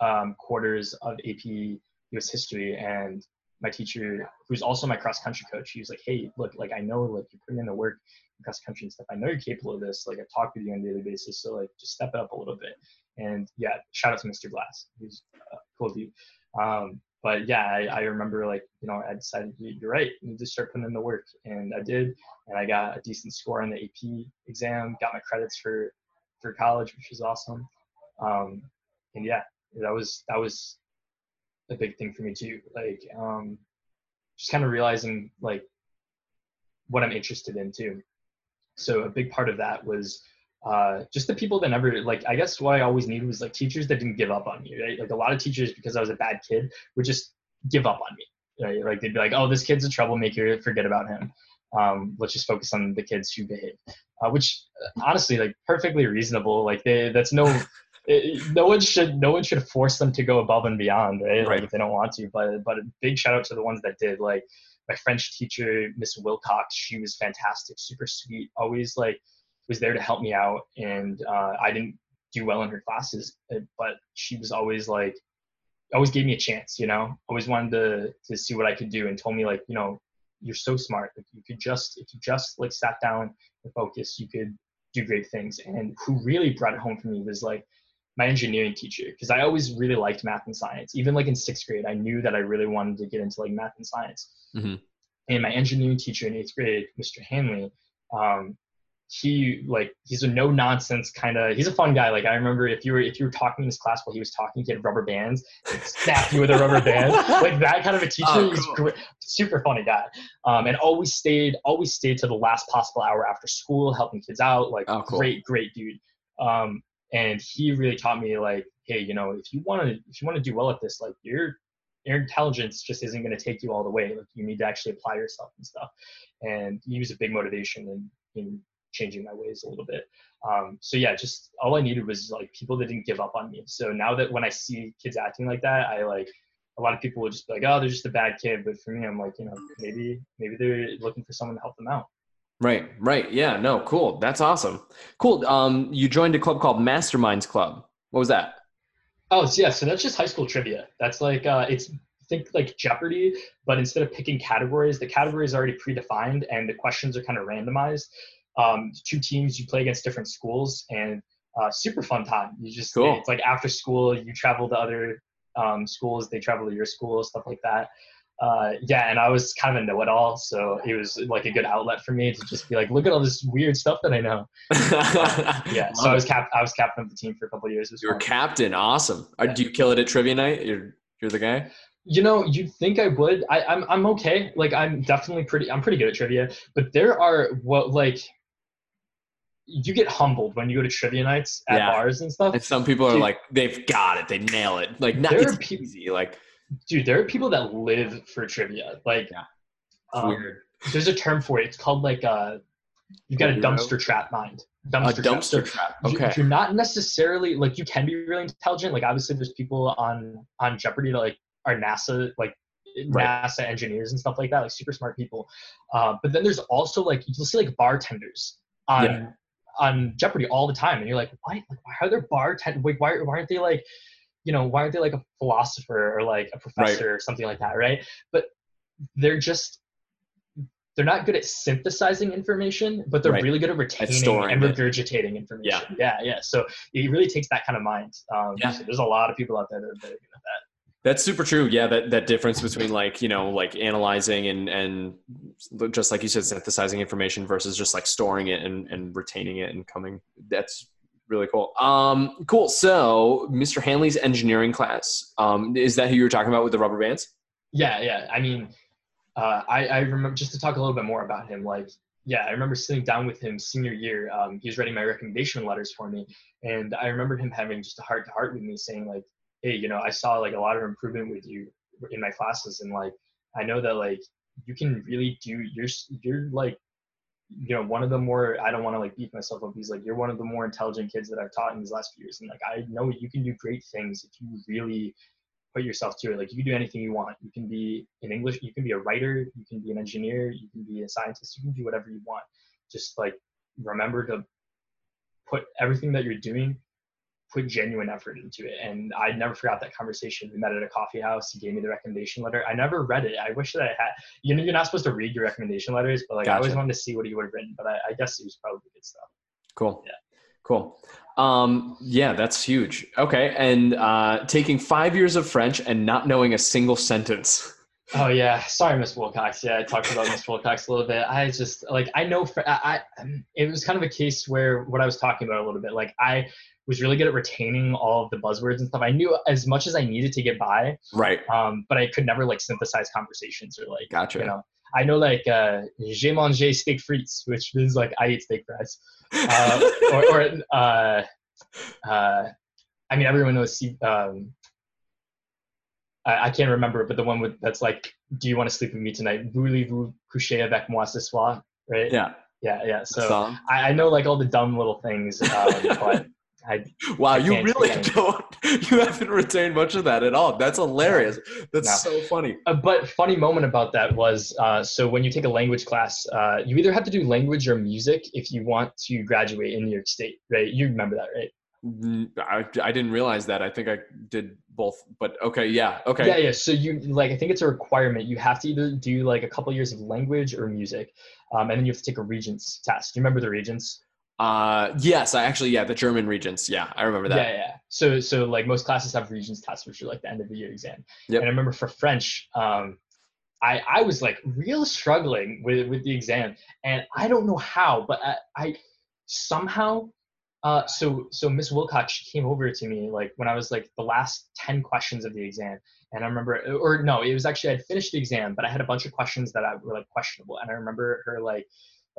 um, quarters of AP US history, and my teacher, who's also my cross country coach, he was like, "Hey, look, like I know like you're putting in the work in cross country and stuff. I know you're capable of this. Like I talk with you on a daily basis, so like just step it up a little bit." And yeah, shout out to Mr. Glass, He's uh, cool dude. Um, but yeah, I, I remember like you know I decided "You- you're right, you need to start putting in the work, and I did, and I got a decent score on the AP exam, got my credits for for college, which was awesome. Um, and yeah, that was that was a big thing for me too. Like um, just kind of realizing like what I'm interested in too. So a big part of that was uh, just the people that never like. I guess what I always needed was like teachers that didn't give up on me. Right? Like a lot of teachers, because I was a bad kid, would just give up on me. Right? Like they'd be like, "Oh, this kid's a troublemaker. Forget about him. Um, let's just focus on the kids who behave." Uh, which uh, honestly, like perfectly reasonable. Like they, that's no. it- no one should no one should force them to go above and beyond right, Right. like if they don't want to but but a big shout out to the ones that did like my french teacher miss wilcox she was fantastic super sweet always like was there to help me out and uh, i didn't do well in her classes uh, but she was always like always gave me a chance you know always wanted to to see what i could do and told me like you know you're so smart like you could just if you just like sat down and focus you could do great things and who really brought it home for me was like my engineering teacher because I always really liked math and science. Even like in sixth grade, I knew that I really wanted to get into like math and science. Mhm. And my engineering teacher in eighth grade, Mr. Hanley, um, he like he's a no nonsense kind of. He's a fun guy. Like I remember if you were if you were talking in his class while he was talking, he had rubber bands, snap you with a rubber band, like that kind of a teacher. Oh, cool. great, super funny guy, um, and always stayed always stayed to the last possible hour after school, helping kids out. Like Oh, cool. great, great dude. Um, and he really taught me like hey you know if you want to if you want to do well at this like your your intelligence just isn't going to take you all the way like you need to actually apply yourself and stuff and he was a big motivation and, in changing my ways a little bit um, so yeah just all i needed was like people that didn't give up on me so now that when i see kids acting like that i like a lot of people will just be like oh they're just a bad kid but for me i'm like you know maybe maybe they're looking for someone to help them out Right, right. Yeah, no, cool. That's awesome. Cool. Um, you joined a club called Masterminds Club. What was that? Oh, so yeah. So that's just high school trivia. That's like uh, it's think like Jeopardy, but instead of picking categories, the categories are already predefined and the questions are kind of randomized. Um, two teams you play against different schools and uh, super fun time. You just Cool. it's like after school you travel to other um, schools, they travel to your school, stuff like that. Uh, yeah, and I was kind of a know-it-all, so it was like a good outlet for me to just be like, look at all this weird stuff that I know. Yeah, so I was cap- I was captain of the team for a couple of years. Was You're fun. captain. Awesome. Yeah. do you kill it at trivia night? You're you're the guy. You know, you'd think I would. I, I'm I'm okay. Like I'm definitely pretty. I'm pretty good at trivia. But there are what like you get humbled when you go to trivia nights at Yeah. bars and stuff. And some people are Dude. like, they've got it. They nail it. Like, not There it's are peop- easy. Like, Dude, there are people that live for trivia. Like, Yeah. um, weird. there's a term for it. It's called like uh, you've got a dumpster trap mind. A Dumpster, dumpster So trap. you- Okay. You're not necessarily like you can be really intelligent. Like obviously, there's people on on Jeopardy that like are NASA like Right. NASA engineers and stuff like that, like super smart people. Uh, but then there's also like you'll see like bartenders on Yeah. On Jeopardy all the time, and you're like, why? Like, why are there bartenders? Like, why, why aren't they like, you know, why aren't they like a philosopher or like a professor or something like that, right? But they're just they're not good at synthesizing information, but they're Right. really good at retaining and it. regurgitating information. Yeah, yeah. So it really takes that kind of mind. Um, Yeah. so there's a lot of people out there that are very good at that. That's super true. Yeah, that, that difference between like, you know, like analyzing and, and just like you said, synthesizing information versus just like storing it and, and retaining it and coming. That's really cool. Um, cool. So Mr. Hanley's engineering class, um, is that who you were talking about with the rubber bands? Yeah, yeah. I mean, uh, I, I remember just to talk a little bit more about him. Like, yeah, I remember sitting down with him senior year. Um, he was writing my recommendation letters for me, and I remember him having just a heart to heart with me, saying like, "Hey, you know, I saw like a lot of improvement with you in my classes, and like, I know that like you can really do. You're you're like you know one of the more I don't want to like beat myself up. He's like you're one of the more intelligent kids that I've taught in these last few years, and like I know you can do great things if you really put yourself to it. Like you can do anything you want. You can be an English, you can be a writer, you can be an engineer, you can be a scientist, you can do whatever you want. Just like remember to put everything that you're doing, put genuine effort into it. And I never forgot that conversation. We met at a coffee house. He gave me the recommendation letter. I never read it. I wish that I had. You know, you're not supposed to read your recommendation letters, but like gotcha. I always wanted to see what he would have written. But I, I guess it was probably good stuff. Cool. Yeah. Cool. Um, yeah, that's huge. Okay. And uh, taking five years of French and not knowing a single sentence. Oh yeah, sorry, Miss Wilcox. Yeah, I talked about Miss Wilcox a little bit. I just like I know I, I it was kind of a case where what I was talking about a little bit. Like I was really good at retaining all of the buzzwords and stuff. I knew as much as I needed to get by. Right. Um, but I could never like synthesize conversations or like. Gotcha. You know, I know like uh, j'ai mangé steak frites, which means like I eat steak fries uh, or, or uh, uh, I mean, everyone knows. Um, I, I, can't remember, but the one with that's like, "Do you want to sleep with me tonight?" Voulez-vous coucher avec moi ce soir? Right? Yeah. Yeah, yeah. So I, I, know like all the dumb little things, um, but I, wow, I you really don't. You haven't retained much of that at all. That's hilarious. That's no. so funny. Uh, but funny moment about that was uh, so when you take a language class, uh, you either have to do language or music if you want to graduate in New York State, right? You remember that, right? I, I didn't realize that. I think I did both, but okay, yeah, okay. Yeah, yeah. So you like, I think it's a requirement. You have to either do like a couple years of language or music, um, and then you have to take a regents test. Do you remember the regents? Uh, yes, I actually, yeah, the German regents. Yeah, I remember that. Yeah, yeah. So, so like most classes have regents tests, which are like the end of the year exam. Yep. And I remember for French, um, I, I was like real struggling with, with the exam and I don't know how, but I, I somehow, uh, so, so Miss Wilcox, she came over to me like when I was like the last 10 questions of the exam. And I remember, or no, it was actually, I'd finished the exam, but I had a bunch of questions that I were like questionable. And I remember her like,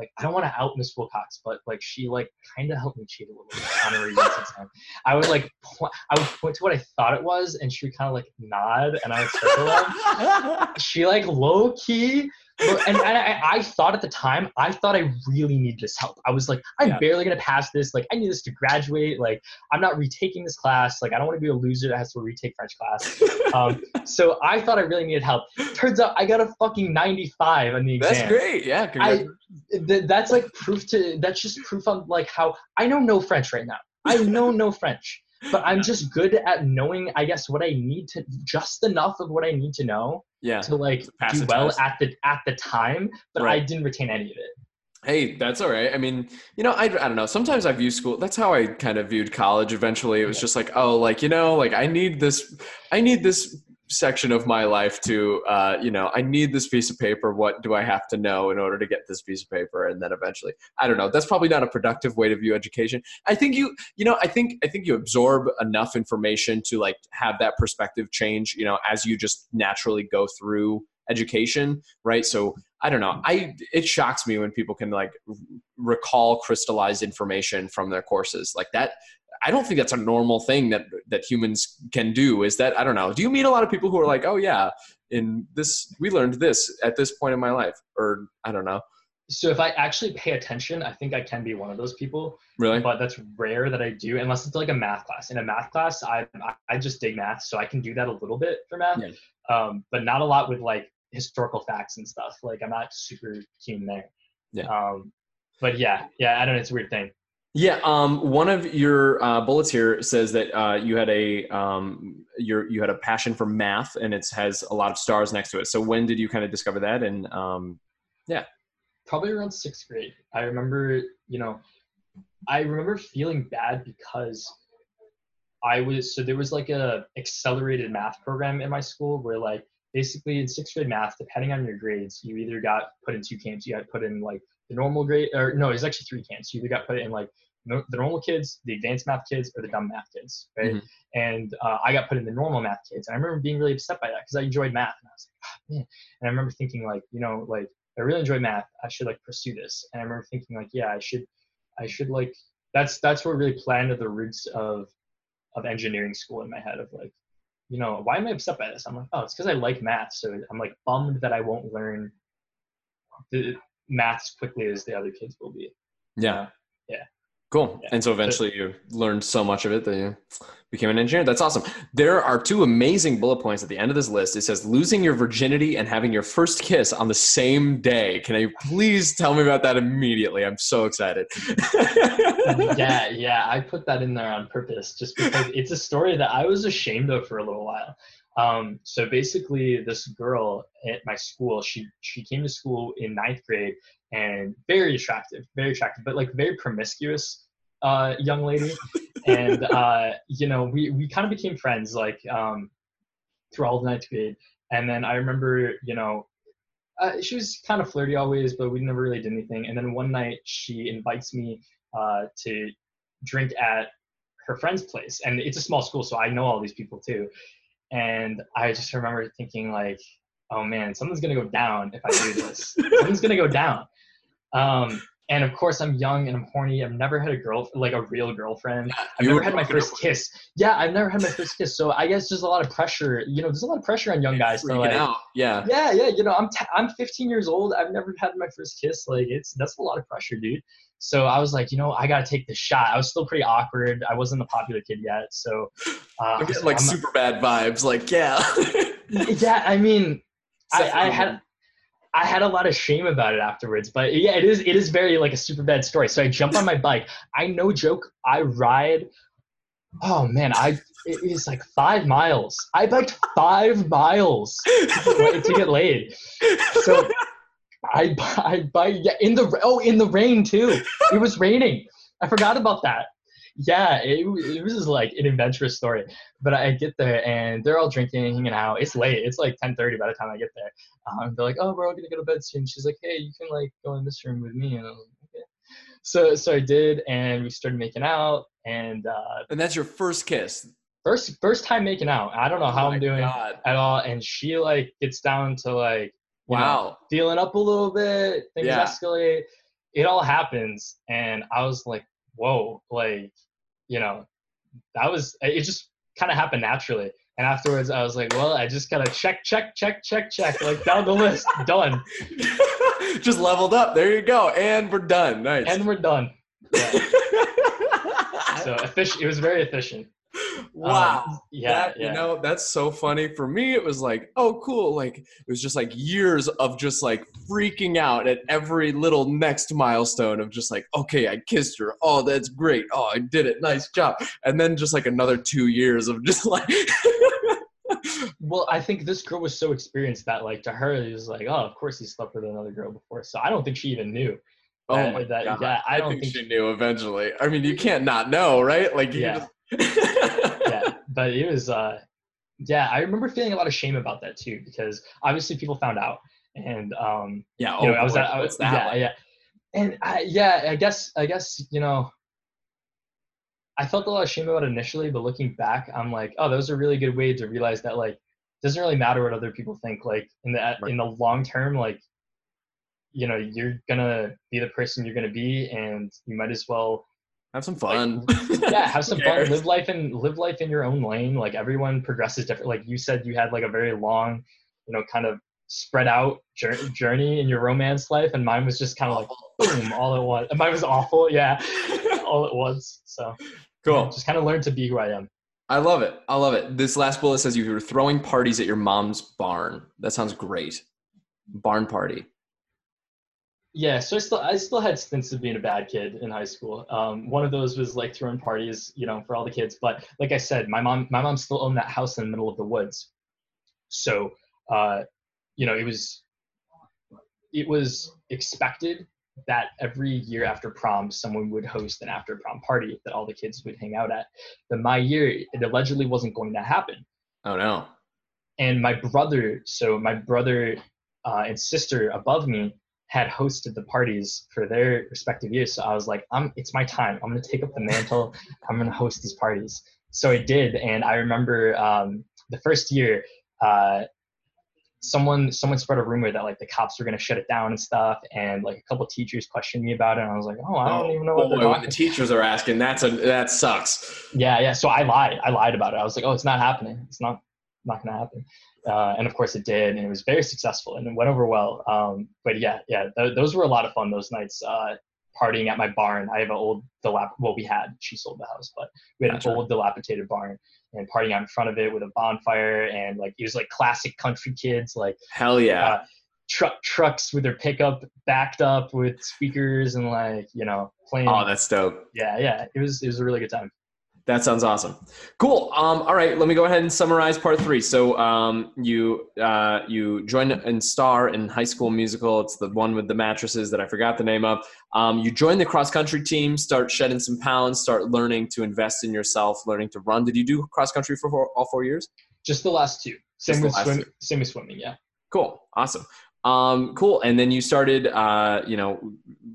like I don't want to out Miss Wilcox, but like she like kind of helped me cheat a little bit on a exam. I would like po- I would point to what I thought it was, and she would kind of like nod, and I would circle them. she like low key and, and I, I, thought at the time, I thought I really need this help. I was like, I'm yeah. barely gonna pass this. Like, I need this to graduate. Like, I'm not retaking this class. Like, I don't want to be a loser that has to retake French class. Um, so I thought I really needed help. Turns out I got a fucking 95 on the exam. That's great. Yeah. I, th- that's like proof to. That's just proof on like how I know no French right now. I know no French but I'm just good at knowing, I guess, what I need to just enough of what I need to know yeah. to like do well test. at the at the time. But right. I didn't retain any of it. Hey, that's all right. I mean, you know, I, I don't know. Sometimes I view school. That's how I kind of viewed college. Eventually, it was just like, oh, like you know, like I need this. I need this section of my life to uh, you know i need this piece of paper. What do i have to know in order to get this piece of paper? And then eventually i don't know. That's probably not a productive way to view education. I think you you know i think i think you absorb enough information to like have that perspective change you know as you just naturally go through education right? So i don't know. I it shocks me when people can like recall crystallized information from their courses. Like that I don't think that's a normal thing that that humans can do. Is that I don't know. Do you meet a lot of people who are like, oh yeah, in this we learned this at this point in my life, or I don't know. So if I actually pay attention, I think I can be one of those people. Really? But that's rare that I do, unless it's like a math class. In a math class, I I just dig math, so I can do that a little bit for math, yeah. um, but not a lot with like historical facts and stuff. Like I'm not super keen there. Yeah. Um, but yeah, yeah, I don't know. It's a weird thing. Yeah, um, one of your uh, bullets here says that uh, you had a um, you had a passion for math, and it has a lot of stars next to it. So when did you kind of discover that? And um, yeah, probably around sixth grade. I remember, you know, I remember feeling bad because I was so there was like a accelerated math program in my school where like basically in sixth grade math, depending on your grades, you either got put in two camps. You got put in like the normal grade, or no, it's actually three camps. You either got put in like no, the normal kids, the advanced math kids, or the dumb math kids, right? Mm-hmm. And uh, I got put in the normal math kids, and I remember being really upset by that because I enjoyed math, and I was like, oh, man. And I remember thinking like, you know, like I really enjoy math. I should like pursue this. And I remember thinking like, yeah, I should, I should like. That's that's what really planted the roots of of engineering school in my head of like, you know, why am I upset by this? I'm like, oh, it's because I like math, so I'm like bummed that I won't learn the maths quickly as the other kids will be. Yeah. Um, yeah. Cool. Yeah. And so eventually you learned so much of it that you became an engineer. That's awesome. There are two amazing bullet points at the end of this list. It says losing your virginity and having your first kiss on the same day. Can you please tell me about that immediately? I'm so excited. yeah, yeah, I put that in there on purpose just because it's a story that I was ashamed of for a little while. Um, so basically, this girl at my school, she she came to school in ninth grade and very attractive, very attractive, but like very promiscuous uh, young lady. and uh, you know, we we kind of became friends like um, through all of ninth grade. And then I remember, you know, uh, she was kind of flirty always, but we never really did anything. And then one night she invites me uh, to drink at her friend's place, and it's a small school, so I know all these people too. And I just remember thinking like, oh man, something's gonna go down if I do this. something's gonna go down. Um, and of course, I'm young and I'm horny. I've never had a girl, like a real girlfriend. I've never had my first kiss. Yeah, I've never had my first kiss. So I guess there's a lot of pressure. You know, there's a lot of pressure on young guys Freaking like, out. Yeah. yeah, yeah. You know, I'm t- I'm 15 years old. I've never had my first kiss. Like, it's that's a lot of pressure, dude. So I was like, you know, I gotta take this shot. I was still pretty awkward. I wasn't the popular kid yet. So uh, I'm getting like I'm- super bad vibes. Like, yeah. yeah. I mean, I, I had I had a lot of shame about it afterwards, but yeah, it is it is very like a super bad story. So I jump on my bike. I no joke. I ride. Oh man, I it is like five miles. I biked five miles to to get laid. So I I bike yeah in the oh in the rain too. It was raining. I forgot about that. Yeah, it, it was just like an adventurous story. But I get there and they're all drinking, hanging out. It's late. It's like 10:30 by the time I get there. Um, they're like, "Oh, we're all gonna go to bed soon." She's like, "Hey, you can like go in this room with me." And I was like, "Okay." So so I did, and we started making out. And uh, and that's your first kiss. first first time making out. I don't know how Oh my I'm doing God. at all. And she like gets down to like you know, Wow. feeling up a little bit. Things Yeah. escalate. It all happens, and I was like, "Whoa!" Like, you know, that was it. Just kind of happened naturally. And afterwards, I was like, "Well, I just gotta check, check, check, check, check, like down the list, done, Just leveled up. There you go. And we're done. Nice. and we're done." Yeah. So efficient. It was very efficient. Wow. Um, yeah, That, yeah. You know, that's so funny. For me, it was like, oh, cool. Like, it was just like years of just like freaking out at every little next milestone of just like, okay, I kissed her. Oh, that's great. Oh, I did it. Nice job. And then just like another two years of just like, Well, I think this girl was so experienced that, like, to her, it was like, oh, of course he slept with another girl before. So I don't think she even knew. oh my that- God. yeah, I don't think, think she knew eventually. I mean, you can't not know, right? Like, you Yeah. just. Yeah, but it was, uh, yeah, I remember feeling a lot of shame about that too, because obviously people found out. And, um, yeah. you Oh, know, I was, at, I was, that yeah, yeah. And I, yeah, I guess, I guess, you know, I felt a lot of shame about it initially, but looking back, I'm like, oh, that was a really good way to realize that, like, doesn't really matter what other people think. Like in the Right. in the long term, like you know, you're gonna be the person you're gonna be, and you might as well, Have some fun. yeah, have some fun, live life and live life in your own lane. Like everyone progresses different. Like you said, you had like a very long, you know, kind of spread out journey in your romance life, and mine was just kind of like boom, all at once. And mine was awful, yeah, all at once. So Cool. just kind of learned to be who I am. I love it. I love it. This last bullet says you were throwing parties at your mom's barn. That sounds great. Barn party. Yeah, so I still I still had stints of being a bad kid in high school. Um, one of those was like throwing parties, you know, for all the kids. But like I said, my mom my mom still owned that house in the middle of the woods, so uh, you know it was it was expected that every year after prom someone would host an after prom party that all the kids would hang out at. But my year it allegedly wasn't going to happen Oh no. and my brother so my brother uh, and sister above me had hosted the parties for their respective years so i was like i'm it's my time i'm going to take up the mantle i'm going to host these parties so i did and i remember um, the first year uh, someone someone spread a rumor that like the cops were going to shut it down and stuff and like a couple teachers questioned me about it and i was like oh i don't even know what boy, when the teachers are asking, that's a that sucks. yeah, yeah. So I lied. I lied about it. I was like, "Oh, it's not happening. It's not not gonna happen." Uh, and of course it did, and it was very successful and it went over well. Um, but yeah, yeah, th- those were a lot of fun those nights. Uh, partying at my barn. I have an old dilap. Well, we had. She sold the house, but we had an old dilapidated barn, and partying out in front of it with a bonfire and like it was like classic country kids, like Hell yeah. uh, truck trucks with their pickup backed up with speakers and like you know playing. oh, that's dope. yeah, yeah. It was it was a really good time. That sounds awesome. Cool. Um, all right, let me go ahead and summarize part three. So um, you uh, you joined and star in High School Musical. It's the one with the mattresses that I forgot the name of. Um, you join the cross country team, start shedding some pounds, start learning to invest in yourself, learning to run. Did you do cross country for four, all four years? Just the last two. Same with swim. two. Same with swimming. Yeah. Cool. Awesome. Um, cool. And then you started, uh, you know,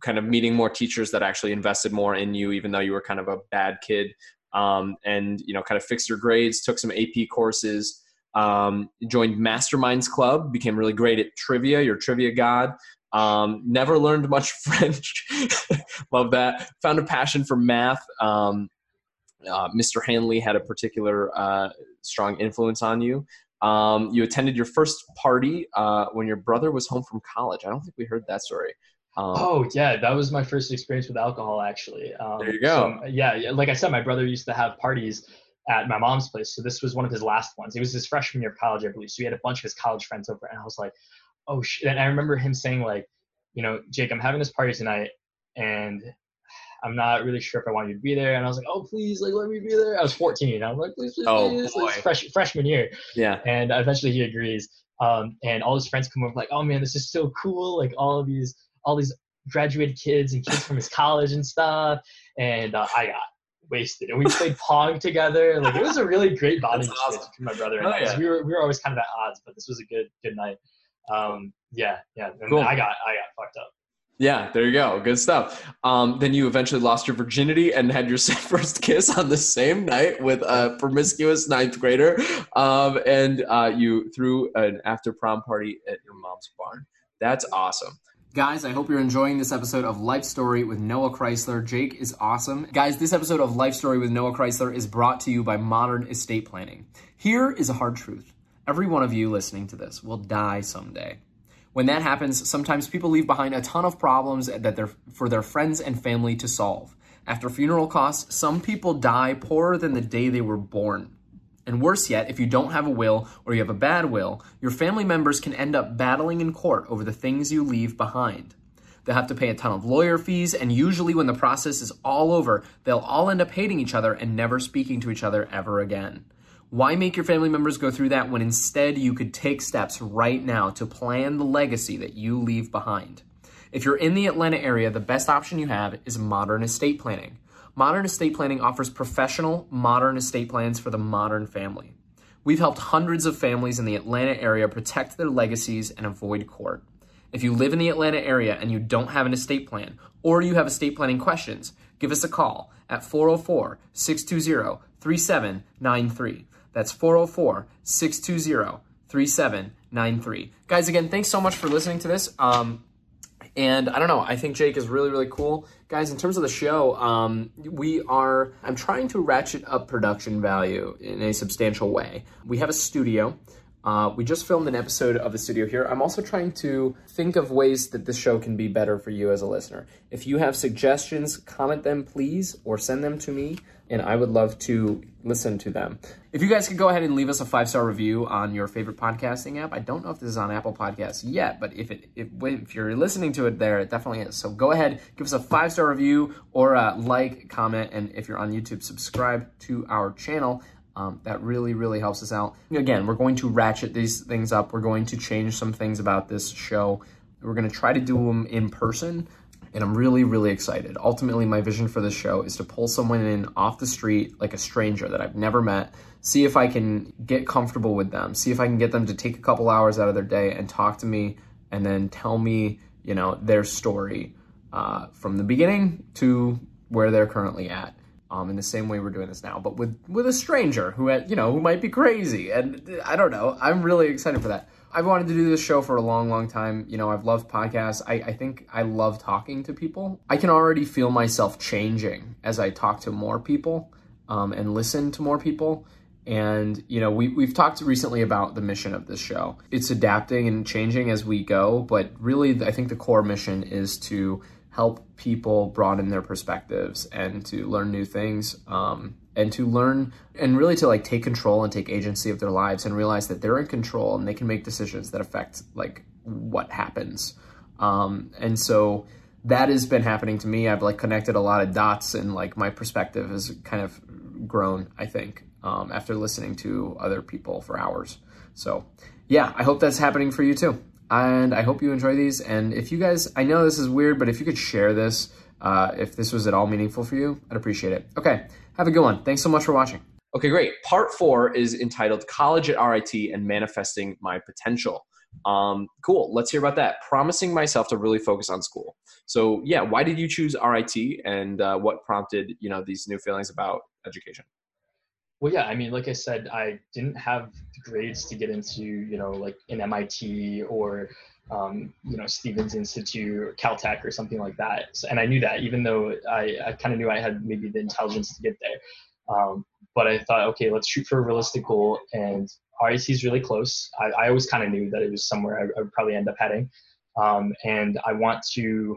kind of meeting more teachers that actually invested more in you, even though you were kind of a bad kid. Um, and you know, kind of fixed your grades, took some AP courses, um, joined Masterminds Club, became really great at trivia. You're trivia god. Um, never learned much French. Love that. Found a passion for math. Um, uh, Mr. Hanley had a particular uh, strong influence on you. Um, you attended your first party uh, when your brother was home from college. I don't think we heard that story. Um, Oh yeah, that was my first experience with alcohol actually. Um, There you go. so, yeah, yeah, like I said, my brother used to have parties at my mom's place, so this was one of his last ones. It was his freshman year of college, I believe. So he had a bunch of his college friends over, and I was like, oh shit. And I remember him saying like, you know, Jake, I'm having this party tonight, and I'm not really sure if I want you to be there. And I was like, oh please, like let me be there. I was 14. I'm like, please, please, Oh, please. boy. It's fresh, freshman year yeah. and eventually he agrees um, and all his friends come over like oh man this is so cool like all of these all these graduated kids and kids from his college and stuff and uh, i got wasted and we played pong together like it was a really great bonding That's experience awesome. between my brother and Oh, I yeah. we were we were always kind of at odds but this was a good good night um, yeah yeah and Cool. i got i got fucked up Yeah, there you go. Good stuff. Um, then you eventually lost your virginity and had your first kiss on the same night with a promiscuous ninth grader. Um, and uh, you threw an after prom party at your mom's barn. That's awesome. Guys, I hope you're enjoying this episode of Life Story with Noah Chrysler. Jake is awesome. Guys, this episode of Life Story with Noah Chrysler is brought to you by Modern Estate Planning. Here is a hard truth every one of you listening to this will die someday. When that happens, sometimes people leave behind a ton of problems that they're for their friends and family to solve. After funeral costs, some people die poorer than the day they were born. And worse yet, if you don't have a will or you have a bad will, your family members can end up battling in court over the things you leave behind. They'll have to pay a ton of lawyer fees, and usually when the process is all over, they'll all end up hating each other and never speaking to each other ever again. Why make your family members go through that when instead you could take steps right now to plan the legacy that you leave behind? If you're in the Atlanta area, the best option you have is modern estate planning. Modern estate planning offers professional, modern estate plans for the modern family. We've helped hundreds of families in the Atlanta area protect their legacies and avoid court. If you live in the Atlanta area and you don't have an estate plan, or you have estate planning questions, give us a call at 404 620 3793. That's 404 620 3793. Guys, again, thanks so much for listening to this. Um, and I don't know, I think Jake is really, really cool. Guys, in terms of the show, um, we are, I'm trying to ratchet up production value in a substantial way. We have a studio. Uh, we just filmed an episode of the studio here. I'm also trying to think of ways that this show can be better for you as a listener. If you have suggestions, comment them, please, or send them to me, and I would love to listen to them. If you guys could go ahead and leave us a five star review on your favorite podcasting app, I don't know if this is on Apple Podcasts yet, but if it if, if you're listening to it there, it definitely is. So go ahead, give us a five star review or a like, comment, and if you're on YouTube, subscribe to our channel. Um, that really, really helps us out. Again, we're going to ratchet these things up. We're going to change some things about this show. We're going to try to do them in person, and I'm really, really excited. Ultimately, my vision for this show is to pull someone in off the street, like a stranger that I've never met, see if I can get comfortable with them, see if I can get them to take a couple hours out of their day and talk to me, and then tell me, you know, their story uh, from the beginning to where they're currently at um, in the same way we're doing this now, but with with a stranger who had, you know who might be crazy, and I don't know. I'm really excited for that. I've wanted to do this show for a long, long time. You know, I've loved podcasts. I, I think I love talking to people. I can already feel myself changing as I talk to more people um, and listen to more people. And, you know, we, we've talked recently about the mission of this show. It's adapting and changing as we go, but really, I think the core mission is to help people broaden their perspectives and to learn new things um, and to learn and really to like take control and take agency of their lives and realize that they're in control and they can make decisions that affect like what happens. Um, and so that has been happening to me. I've like connected a lot of dots and like my perspective has kind of grown i think um, after listening to other people for hours. So yeah i hope that's happening for you too and I hope you enjoy these. And if you guys, I know this is weird, but if you could share this, uh, if this was at all meaningful for you, I'd appreciate it. Okay, have a good one. Thanks so much for watching. Okay, great. Part four is entitled College at RIT and Manifesting My Potential. Um, cool. Let's hear about that. Promising myself to really focus on school. So, yeah, why did you choose RIT, and uh, what prompted you know these new feelings about education? Well, yeah, I mean, like I said, I didn't have grades to get into, you know, like an MIT or, um, you know, Stevens Institute or Caltech or something like that. So, and I knew that, even though I, I kind of knew I had maybe the intelligence to get there. Um, but I thought, okay, let's shoot for a realistic goal. And RIT is really close. I, I always kind of knew that it was somewhere I, I, would probably end up heading. Um, and I want to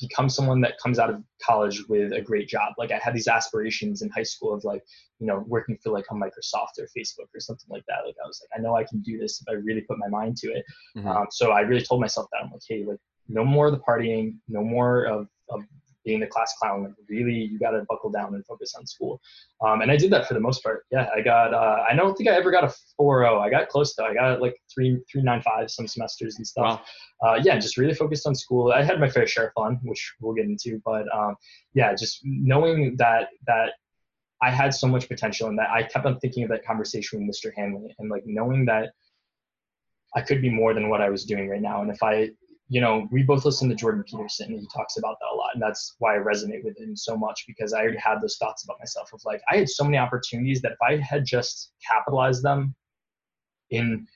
become someone that comes out of college with a great job. Like I had these aspirations in high school of like, you know, working for like a Microsoft or Facebook or something like that. Like I was like, I know I can do this if I really put my mind to it. Mm-hmm. Um, so I really told myself that I'm like, hey, like no more of the partying, no more of, of being the class clown. Like really, you got to buckle down and focus on school. Um, and I did that for the most part. Yeah, I got. Uh, I don't think I ever got a 4.0. I got close though. I got like three three nine five some semesters and stuff. Wow. Uh, yeah, just really focused on school. I had my fair share of fun, which we'll get into. But um, yeah, just knowing that that I had so much potential and that I kept on thinking of that conversation with Mr. Hanley and like knowing that I could be more than what I was doing right now. And if I you know, we both listen to Jordan Peterson and he talks about that a lot. And that's why I resonate with him so much because I already had those thoughts about myself of like, I had so many opportunities that if I had just capitalized them in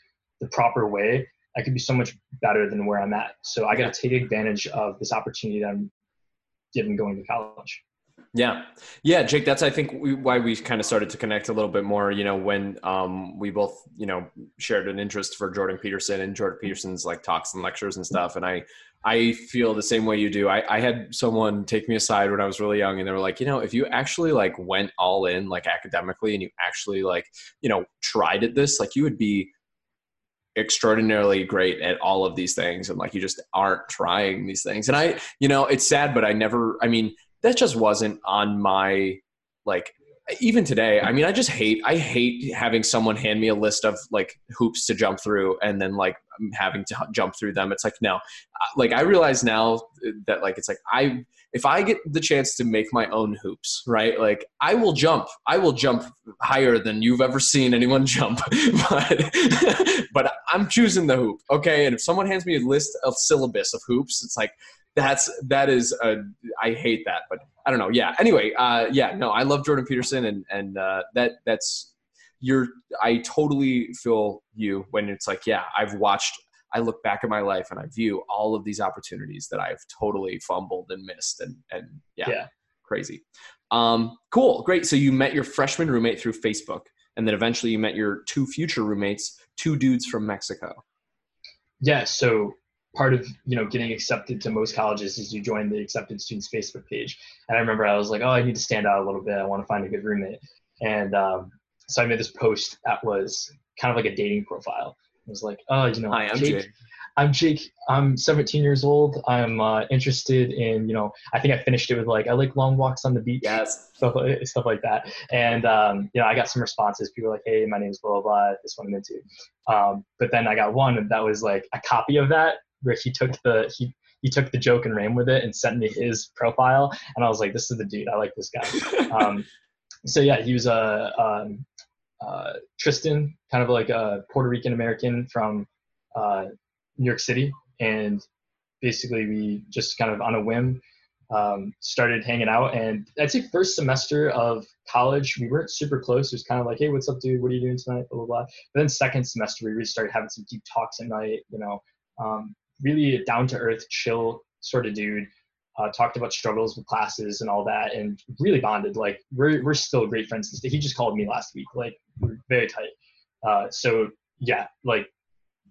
the proper way, I could be so much better than where I'm at. So I got to take advantage of this opportunity that I'm given going to college. Yeah, yeah, Jake. That's I think we, why we kind of started to connect a little bit more. You know, when um, we both you know shared an interest for Jordan Peterson and Jordan Peterson's like talks and lectures and stuff, and I I feel the same way you do. I, I had someone take me aside when I was really young, and they were like, you know, if you actually like went all in like academically, and you actually like you know tried at this, like you would be extraordinarily great at all of these things and like you just aren't trying these things and i you know it's sad but i never i mean that just wasn't on my like even today i mean i just hate i hate having someone hand me a list of like hoops to jump through and then like having to jump through them. It's like no. Like i realize now uh, that like it's like i if i get the chance to make my own hoops right like i will jump. I will jump higher than you've ever seen anyone jump. But but i'm choosing the hoop okay? And if someone hands me a list of syllabus of hoops it's like that's that is a, I hate that, but I don't know. Yeah. Anyway, uh, yeah, no, I love Jordan Peterson, and and uh, that that's you're. I totally feel you when it's like, yeah, I've watched. I look back at my life and I view all of these opportunities that I've totally fumbled and missed, and and yeah, yeah. crazy. Um, cool, great. So you met your freshman roommate through Facebook, and then eventually you met your two future roommates, two dudes from Mexico. Yeah. So part of you know getting accepted to most colleges is you join the accepted students facebook page and i remember i was like oh i need to stand out a little bit i want to find a good roommate and um, so i made this post that was kind of like a dating profile it was like oh you know Hi, I'm Jake, Jake. I'm Jake. I'm 17 years old. I'm uh, interested in, you know, I think I finished it with like, I like long walks on the beach. Yes. Stuff, stuff like that. And, um, you know, I got some responses. People like, hey, my name's blah, blah, blah. This one I'm into. Um, but then I got one that was like a copy of that where he took the he he took the joke and ran with it and sent me his profile, and I was like, this is the dude. I like this guy. um, so yeah, he was a um, uh, Tristan, kind of like a Puerto Rican American from uh, New York City, and basically we just kind of on a whim um, started hanging out. And I'd say first semester of college, we weren't super close. It was kind of like, hey, what's up, dude? What are you doing tonight? Blah blah blah. But then second semester, we really started having some deep talks at night. You know, um, really a down to earth, chill sort of dude. uh, talked about struggles with classes and all that, and really bonded. Like we're we're still great friends. He just called me last week. Like we're very tight. Uh, so yeah, like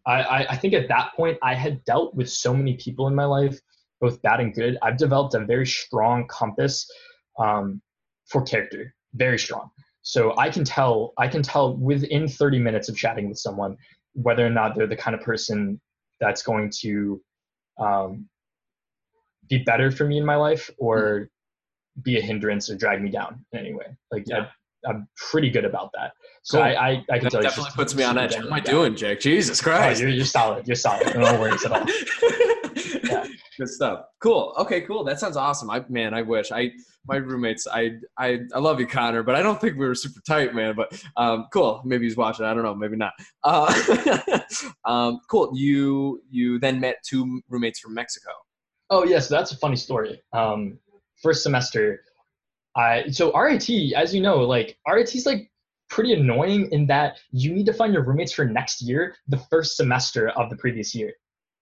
I, I think at that point I had dealt with so many people in my life, both bad and good. I've developed a very strong compass um, for character, very strong. So I can tell I can tell within 30 minutes of chatting with someone whether or not they're the kind of person that's going to um, be better for me in my life or mm-hmm. be a hindrance or drag me down in any way. Like yeah. I, am pretty good about that. So cool. I, I, I, can that tell definitely you puts me on edge. What am I doing, Jake? Jesus Christ. Oh, you're, you're solid. You're solid. No worries at all. Good stuff. Cool. Okay, cool. That sounds awesome. I man, I wish I my roommates. I I I love you, Connor, but I don't think we were super tight, man. But um, cool. Maybe he's watching. I don't know. Maybe not. Uh, um, cool. You you then met two roommates from Mexico. Oh yes, yeah, so that's a funny story. Um, first semester, I so RIT, as you know, like RIT's like pretty annoying in that you need to find your roommates for next year, the first semester of the previous year.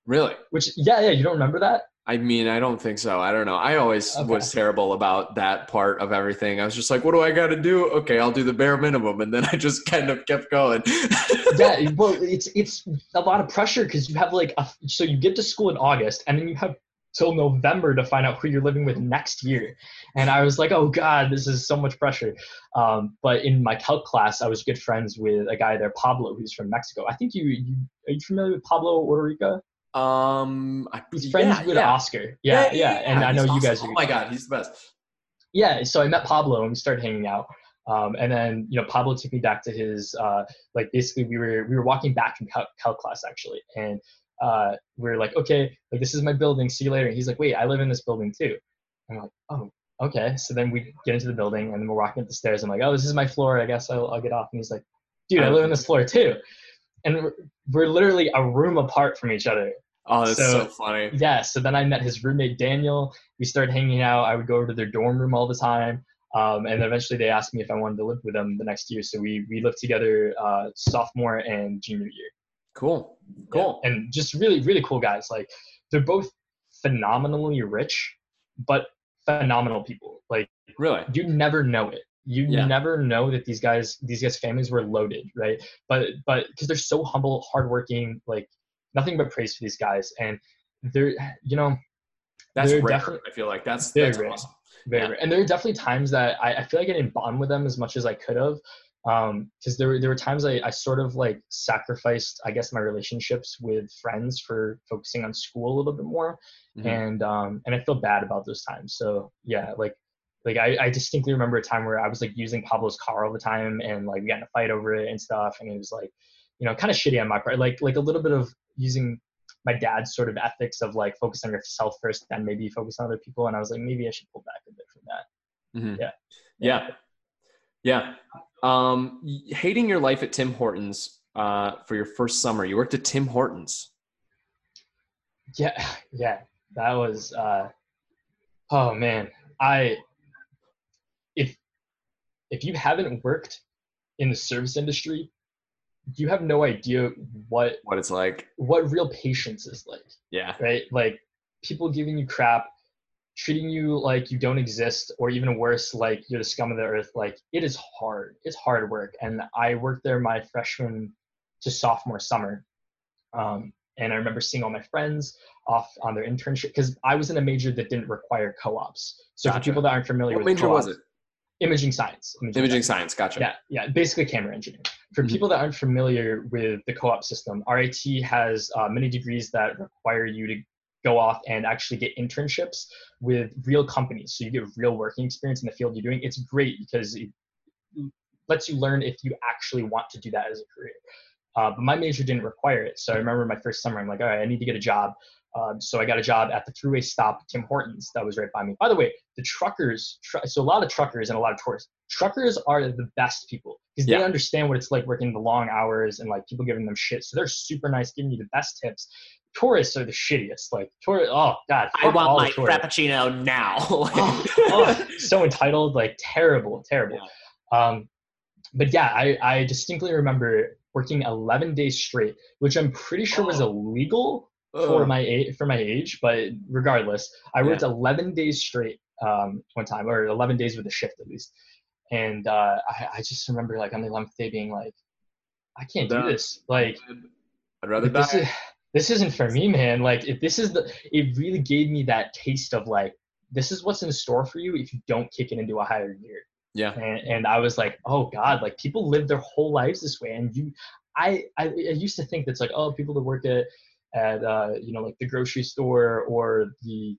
Really? Which yeah, yeah, you don't remember that? I mean, I don't think so. I don't know. I always okay. was terrible about that part of everything. I was just like, what do I got to do? Okay, I'll do the bare minimum. And then I just kind of kept going. yeah, well, it's it's a lot of pressure because you have like a, so you get to school in August and then you have till November to find out who you're living with next year. And I was like, oh God, this is so much pressure. Um, but in my calc class, I was good friends with a guy there, Pablo, who's from Mexico. I think you, you are you familiar with Pablo Ordorica? Um, he's friends yeah, with yeah. Oscar. Yeah, yeah, yeah. and I know awesome. you guys. Are oh my god, he's the best. Yeah, so I met Pablo and we started hanging out. Um, and then you know Pablo took me back to his uh, like basically we were we were walking back from calc, calc class actually, and uh, we are like okay like this is my building see you later. And he's like wait I live in this building too. And I'm like oh okay. So then we get into the building and then we're walking up the stairs. I'm like oh this is my floor I guess I'll, I'll get off. And he's like dude I live in this floor too. And we're, we're literally a room apart from each other. Oh, that's so, so, funny. Yeah. So then I met his roommate Daniel. We started hanging out. I would go over to their dorm room all the time. Um, and eventually they asked me if I wanted to live with them the next year. So we we lived together uh, sophomore and junior year. Cool. Cool. Yeah. And just really really cool guys. Like they're both phenomenally rich, but phenomenal people. Like really, you never know it. You yeah. never know that these guys these guys families were loaded, right? But but because they're so humble, hardworking, like nothing but praise for these guys. And they're, you know, that's rare. I feel like that's, very that's rare. awesome. Very yeah. rare. And there are definitely times that I, I feel like I didn't bond with them as much as I could have. Um, cause there were, there were times I, I sort of like sacrificed, I guess, my relationships with friends for focusing on school a little bit more. Mm-hmm. And, um, and I feel bad about those times. So yeah, like, like I, I distinctly remember a time where I was like using Pablo's car all the time and like we got in a fight over it and stuff. And it was like, you know, kind of shitty on my part. Like like a little bit of using my dad's sort of ethics of like focus on yourself first, then maybe focus on other people. And I was like, maybe I should pull back a bit from that. Mm-hmm. Yeah. yeah. Yeah. Um, hating your life at Tim Hortons uh, for your first summer. You worked at Tim Hortons. Yeah. Yeah. That was, uh, oh man, I, if, if you haven't worked in the service industry you have no idea what what it's like. what real patience is like yeah. right? Like people giving you crap treating you like you don't exist or even worse like you're the scum of the earth like it is hard. It's hard work. And i worked there my freshman to sophomore summer. Um, and i remember seeing all my friends off on their internship because i was in a major that didn't require co-ops. So gotcha. for people that aren't familiar with what with major was it? imaging science. Imaging, imaging science. science. Gotcha. Yeah yeah basically camera engineering for mm-hmm. people that aren't familiar with the co-op system, RIT has uh, many degrees that require you to go off and actually get internships with real companies. So you get real working experience in the field you're doing. It's great because it lets you learn if you actually want to do that as a career. Uh, but my major didn't require it. So I remember my first summer, I'm like, all right, I need to get a job. Um, so I got a job at the throughway stop Tim Hortons that was right by me. By the way, the truckers, tr- so a lot of truckers and a lot of tourists, truckers are the best people because yeah. they understand what it's like working the long hours and like people giving them shit. So they're super nice, giving you the best tips. Tourists are the shittiest. Like tourists, oh god, I want my frappuccino now. oh, oh, so entitled, like terrible, terrible. Yeah. Um, but yeah, I, I distinctly remember working 11 days straight, which I'm pretty sure was illegal for my age, for my age. But regardless, I worked yeah. 11 days straight um, one time, or 11 days with a shift at least. And uh, I, I, just remember like on the 11th day being like, I can't do this. Like, I'd rather this. Is, this isn't for me, man. Like, if this is the, it really gave me that taste of like, this is what's in store for you if you don't kick it into a higher gear. Yeah. And, and I was like, oh God, like people live their whole lives this way. And you, I, I, I used to think that's like, oh, people that work at, at uh, you know, like the grocery store or the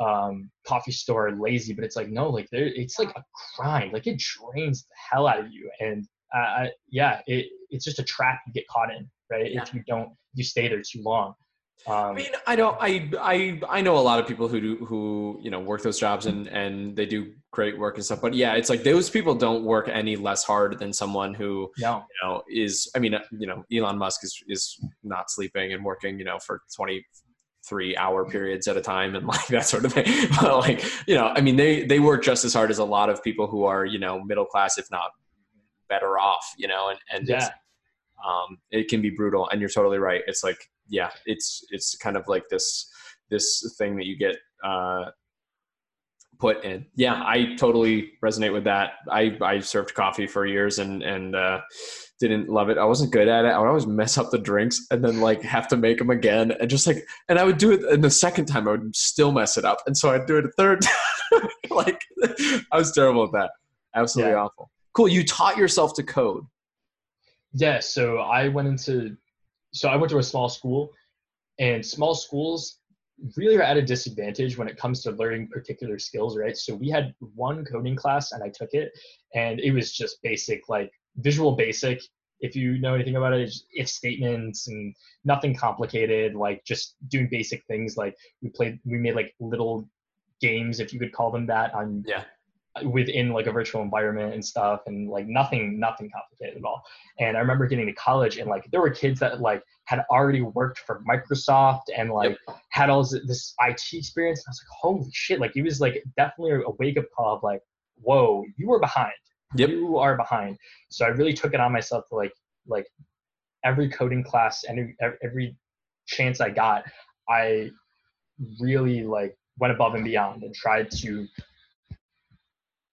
um, coffee store are lazy, but it's like, no, like there, it's like a grind. Like it drains the hell out of you. And uh, yeah, it, it's just a trap you get caught in, right? Yeah. If you don't, you stay there too long. Um, I mean, I don't. I I I know a lot of people who do who you know work those jobs and and they do great work and stuff. But yeah, it's like those people don't work any less hard than someone who no. you know is. I mean, you know, Elon Musk is is not sleeping and working you know for twenty three hour periods at a time and like that sort of thing. but like you know, I mean, they they work just as hard as a lot of people who are you know middle class, if not better off. You know, and and yeah. um, it can be brutal. And you're totally right. It's like yeah, it's it's kind of like this this thing that you get uh, put in. Yeah, I totally resonate with that. I I served coffee for years and and uh, didn't love it. I wasn't good at it. I would always mess up the drinks and then like have to make them again and just like and I would do it and the second time I would still mess it up and so I'd do it a third time. like I was terrible at that. Absolutely yeah. awful. Cool. You taught yourself to code. Yeah. So I went into so I went to a small school, and small schools really are at a disadvantage when it comes to learning particular skills, right? So we had one coding class, and I took it, and it was just basic, like Visual Basic. If you know anything about it, if statements and nothing complicated, like just doing basic things. Like we played, we made like little games, if you could call them that, on yeah within like a virtual environment and stuff and like nothing nothing complicated at all and i remember getting to college and like there were kids that like had already worked for microsoft and like yep. had all this, this it experience and i was like holy shit like it was like definitely a wake-up call of like whoa you were behind yep. you are behind so i really took it on myself to like like every coding class and every, every chance i got i really like went above and beyond and tried to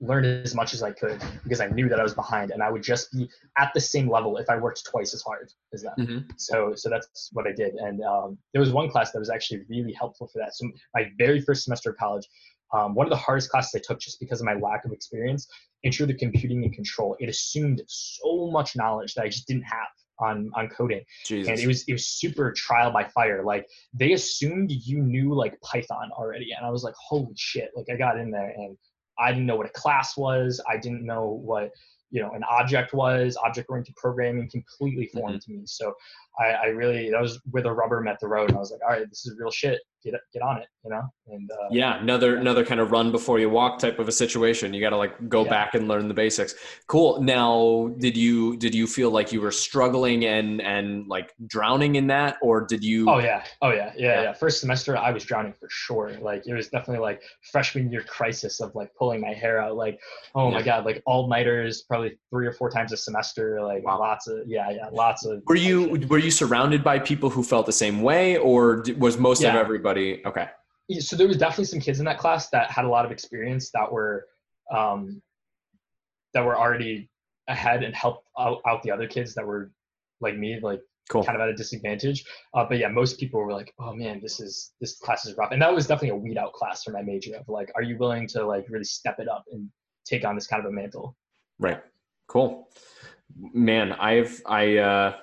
learn as much as I could because I knew that I was behind and I would just be at the same level if I worked twice as hard as them. Mm-hmm. So so that's what I did. And um, there was one class that was actually really helpful for that. So my very first semester of college, um, one of the hardest classes I took just because of my lack of experience, intro to computing and control. It assumed so much knowledge that I just didn't have on on coding Jesus. and it was it was super trial by fire like they assumed you knew like python already and i was like holy shit like i got in there and I didn't know what a class was. I didn't know what you know an object was. Object oriented programming completely foreign mm-hmm. to me. So I, I, really that was where the rubber met the road, and I was like, all right, this is real shit. Get get on it, you know. And uh, yeah, another yeah. another kind of run before you walk type of a situation. You got to like go yeah. back and learn the basics. Cool. Now, did you did you feel like you were struggling and and like drowning in that, or did you? Oh yeah, oh yeah, yeah, yeah. yeah. First semester, I was drowning for sure. Like it was definitely like freshman year crisis of like pulling my hair out. Like oh my god, like all nighters, probably three or four times a semester. Like wow. lots of yeah, yeah, lots of. Were you were you surrounded by people who felt the same way, or was most yeah. of everybody okay? So there was definitely some kids in that class that had a lot of experience that were um, that were already ahead and helped out, out the other kids that were like me, like cool. kind of at a disadvantage. Uh, but yeah, most people were like, "Oh man, this is this class is rough," and that was definitely a weed out class for my major. Of like, are you willing to like really step it up and take on this kind of a mantle? Right. Cool. Man, I've I. uh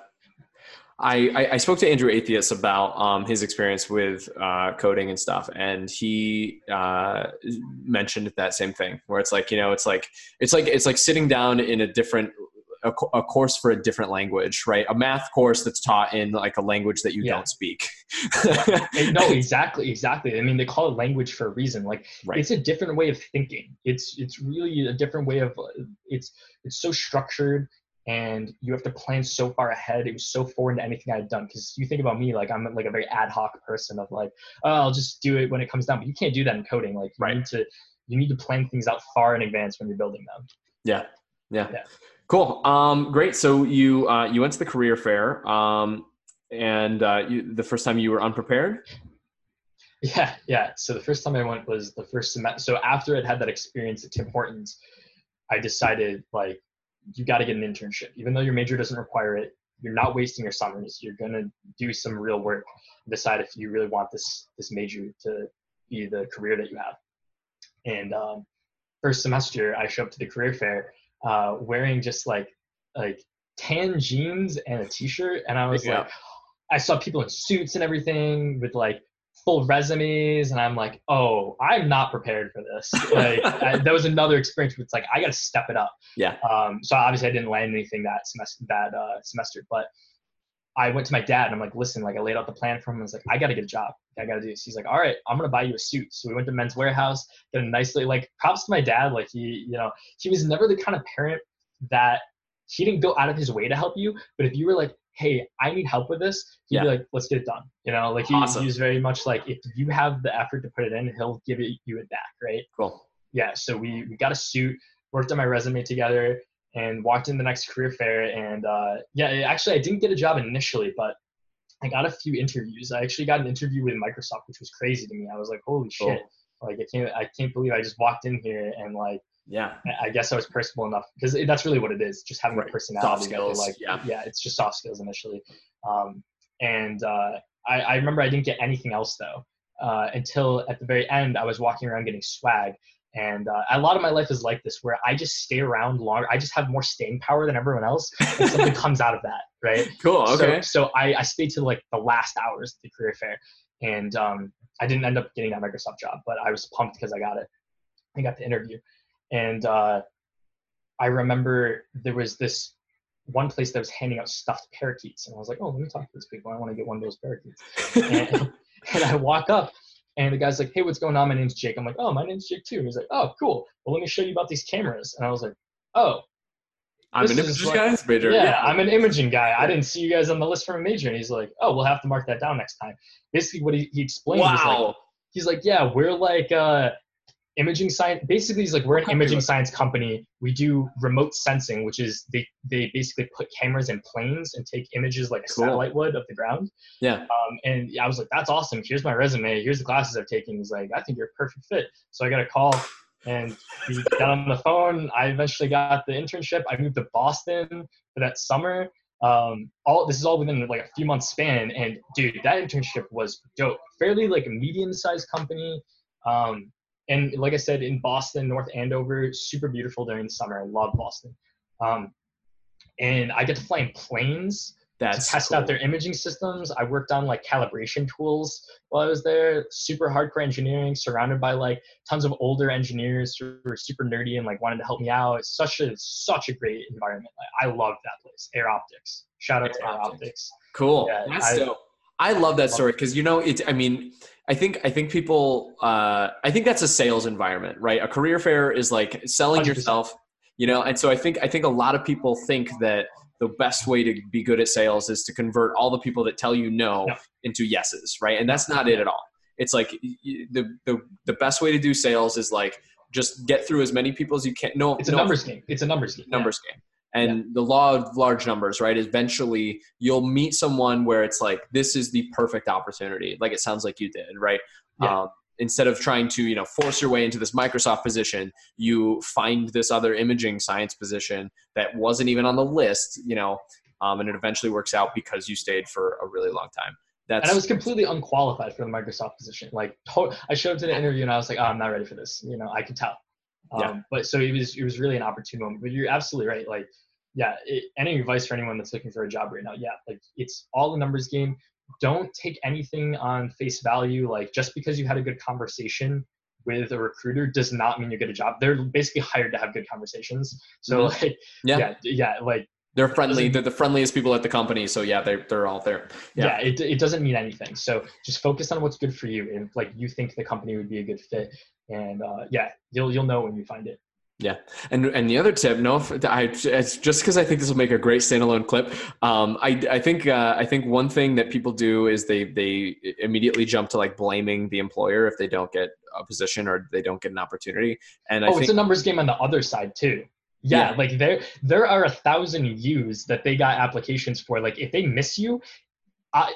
I, I, spoke to Andrew Atheist about um, his experience with uh, coding and stuff, and he uh, mentioned that same thing, where it's like you know, it's like it's like it's like sitting down in a different a, a course for a different language, right? A math course that's taught in like a language that you yeah. don't speak. no, exactly, exactly. I mean, they call it language for a reason. Like right. it's a different way of thinking. It's it's really a different way of it's it's so structured and you have to plan so far ahead. It was so foreign to anything I had done. Because you think about me, like I'm like a very ad hoc person of like, oh, I'll just do it when it comes down. But you can't do that in coding. Like you right. need to you need to plan things out far in advance when you're building them. Yeah. Yeah. yeah. Cool. Um, great. So you uh, you went to the career fair. Um, and uh, you, the first time you were unprepared. Yeah, yeah. So the first time I went was the first semester. So after I'd had that experience at Tim Hortons, I decided like you got to get an internship, even though your major doesn't require it. You're not wasting your summers. You're gonna do some real work. And decide if you really want this this major to be the career that you have. And um, first semester, I show up to the career fair uh, wearing just like like tan jeans and a t-shirt, and I was Yeah. like, I saw people in suits and everything with like full resumes, and I'm like, oh, I'm not prepared for this. Like I, that was another experience. Where it's like I got to step it up. Yeah. Um, so obviously I didn't land anything that semester that uh, semester, but I went to my dad and I'm like, listen, like I laid out the plan for him. I was like, I got to get a job. I got to do this. He's like, all right, I'm gonna buy you a suit. So we went to Men's Wearhouse, got a nicely like props to my dad. Like he, you know, he was never the kind of parent that he didn't go out of his way to help you. But if you were like, hey, I need help with this, he'd Yeah. be like, let's get it done. You know, like he, Awesome. he was very much like, if you have the effort to put it in, he'll give it you it back, right? Cool. yeah, so we, we got a suit, worked on my resume together, and walked in the next career fair. And uh, yeah, actually, I didn't get a job initially, but I got a few interviews. I actually got an interview with Microsoft, which was crazy to me. I was like, holy Cool. shit! Like, I can't, I can't believe I just walked in here and like, Yeah. I- guess I was personable enough because that's really what it is, just having Right. a personality. Soft skills, Like, yeah. yeah, it's just soft skills initially. Um, and uh, I, I remember I didn't get anything else though uh, until at the very end I was walking around getting swag. And uh, a lot of my life is like this, where I just stay around longer. I just have more staying power than everyone else, and something comes out of that, right? Cool. Okay. So, so I, I stayed to like the last hours of the career fair, and um, I didn't end up getting that Microsoft job, but I was pumped because I got it. I got the interview, and uh, I remember there was this one place that was handing out stuffed parakeets, and I was like, "Oh, let me talk to these people. I want to get one of those parakeets." and, and I walk up, and the guy's like, "Hey, what's going on? My name's Jake." I'm like, "Oh, my name's Jake too." And he's like, "Oh, cool. Well, let me show you about these cameras." And I was like, "Oh, I'm an this is image like- guy. Major. yeah, I'm an imaging guy. I didn't see you guys on the list for a major. And he's like, oh, we'll have to mark that down next time. Basically, what he, he explained was like, he's like, yeah, we're like uh, imaging science. Basically, he's like, we're an imaging science company. We do remote sensing, which is they, they basically put cameras in planes and take images like a Cool. satellite would of the ground. Yeah. Um, and I was like, that's awesome. Here's my resume. Here's the classes I've taken. He's like, I think you're a perfect fit. So I got a call and we got on the phone. I eventually got the internship. I moved to Boston for that summer. Um, all this is all within like a few months span. And dude, that internship was dope. Fairly like a medium-sized company. Um, and like I said, in Boston, North Andover, super beautiful during the summer. I love Boston. Um, and I get to fly in planes That's to test cool. out their imaging systems. I worked on like calibration tools while I was there. Super hardcore engineering, surrounded by like tons of older engineers who were super nerdy and like wanted to help me out. It's such a such a great environment. Like, I love that place. Air Optics. Shout out to Air Air Optics. Optics. Cool. Yeah, That's I- dope. I love that story because you know it. I mean, I think I think people. Uh, I think that's a sales environment, right? A career fair is like selling 100%. yourself, you know. And so I think I think a lot of people think that the best way to be good at sales is to convert all the people that tell you no No. into yeses, right? And that's not it at all. It's like the the the best way to do sales is like just get through as many people as you can. No, It's a no numbers game. It's a numbers game. Yeah. numbers game. And the law of large numbers, right? Eventually, you'll meet someone where it's like, this is the perfect opportunity. Like it sounds like you did, right? Yeah. Um, instead of trying to, you know, force your way into this Microsoft position, you find this other imaging science position that wasn't even on the list, you know, um, and it eventually works out because you stayed for a really long time. That's And I was completely unqualified for the Microsoft position. Like, I showed up to the interview and I was like, oh, I'm not ready for this. You know, I could tell. Um, Yeah. But so it was, it was really an opportune moment. But you're absolutely right. Like, yeah, it, any advice for anyone that's looking for a job right now? Yeah, like it's all a numbers game. Don't take anything on face value. Like, just because you had a good conversation with a recruiter does not mean you get a job. They're basically hired to have good conversations. So, Mhm. like, Yeah. yeah, yeah, like. They're friendly. They're the friendliest people at the company. So yeah, they're, they're all there. Yeah. yeah, it, it doesn't mean anything so just focus on what's good for you and like you think the company would be a good fit and uh, yeah you'll you'll know when you find it Yeah, And and the other tip, no, I it's just because I think this will make a great standalone clip. Um, I I think uh, I think one thing that people do is they they immediately jump to like blaming the employer if they don't get a position or they don't get an opportunity. And I oh think it's a numbers game on the other side too yeah, Yeah. like there there are a thousand U's that they got applications for like if they miss you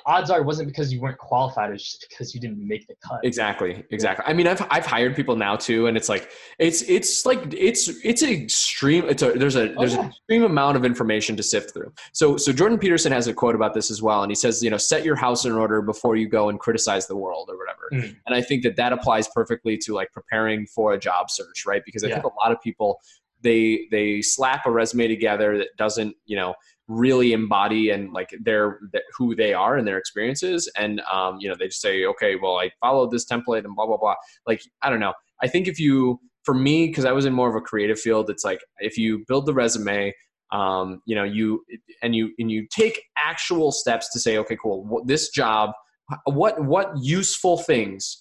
odds are it wasn't because you weren't qualified. it's just because you didn't make the cut. Exactly, exactly. I mean, I've I've hired people now too, and it's like it's it's like it's it's an extreme. It's a there's a there's Oh, an extreme amount of information to sift through. So so Jordan Peterson has a quote about this as well, and he says, you know, set your house in order before you go and criticize the world or whatever. Mm. And I think that that applies perfectly to like preparing for a job search, right? Because I think a lot of people they they slap a resume together that doesn't you know really embody and like their th- who they are and their experiences. And um, you know they just say okay well i followed this template and blah blah blah. Like i don't know. I think if you for me because i was in more of a creative field it's like if you build the resume um, you know you and you and you take actual steps to say okay cool. This job what what useful things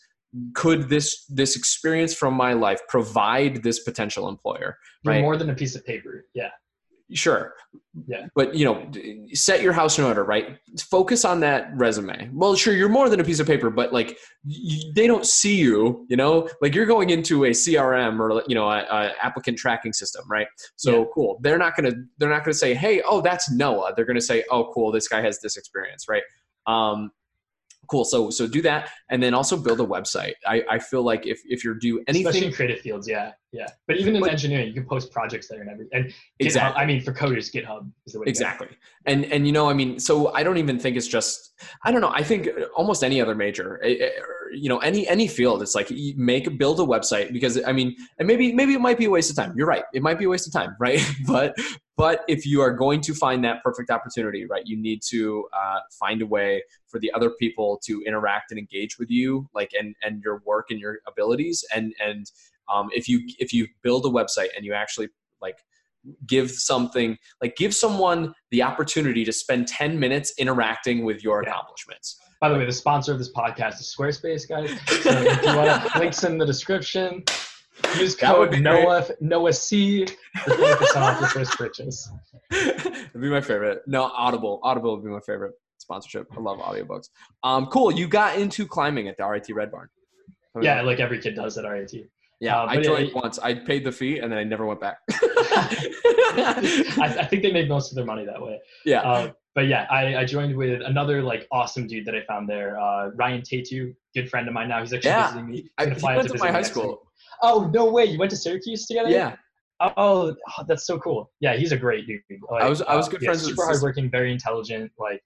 could this this experience from my life provide this potential employer You're more than a piece of paper. Yeah. sure Yeah. but you know set your house in order right focus on that resume well sure you're more than a piece of paper but like y- they don't see you you know like you're going into a crm or you know a, a applicant tracking system right so Yeah. cool they're not gonna they're not gonna say hey oh that's noah they're gonna say oh cool this guy has this experience right um cool so so do that and then also build a website i i feel like if if you're do Especially anything in creative fields. Yeah. Yeah. But even in But- engineering, you can post projects there and everything. And GitHub, Exactly. I mean, for coders, GitHub is the way exactly and and you know i mean so i don't even think it's just i don't know i think almost any other major eh, eh, you know any any field it's like you make build a website because i mean and maybe maybe it might be a waste of time you're right it might be a waste of time right but but if you are going to find that perfect opportunity right you need to uh, find a way for the other people to interact and engage with you like and and your work and your abilities and and um, if you if you build a website and you actually like give something like give someone the opportunity to spend 10 minutes interacting with your Yeah. accomplishments By the way, the sponsor of this podcast is Squarespace, guys. So if you want links in the description. Use code great. Noah Noah C for 20% off your first purchase. it'd be my favorite no audible audible would be my favorite sponsorship i love audiobooks um cool you got into climbing at the rit red barn Yeah, like every kid does at RIT. Yeah uh, i joined it- once i paid the fee and then i never went back I, I think they made most of their money that way. yeah Uh, but yeah, I, I joined with another like awesome dude that I found there, uh, Ryan Tatu, good friend of mine now. He's actually Yeah. visiting me. I, he went to visit my high next week. school Oh no way! You went to Syracuse together? yeah Oh, oh, that's so cool. Yeah, he's a great dude. Like, I was- I was uh, good yeah, friends with Super hardworking, very intelligent. Like,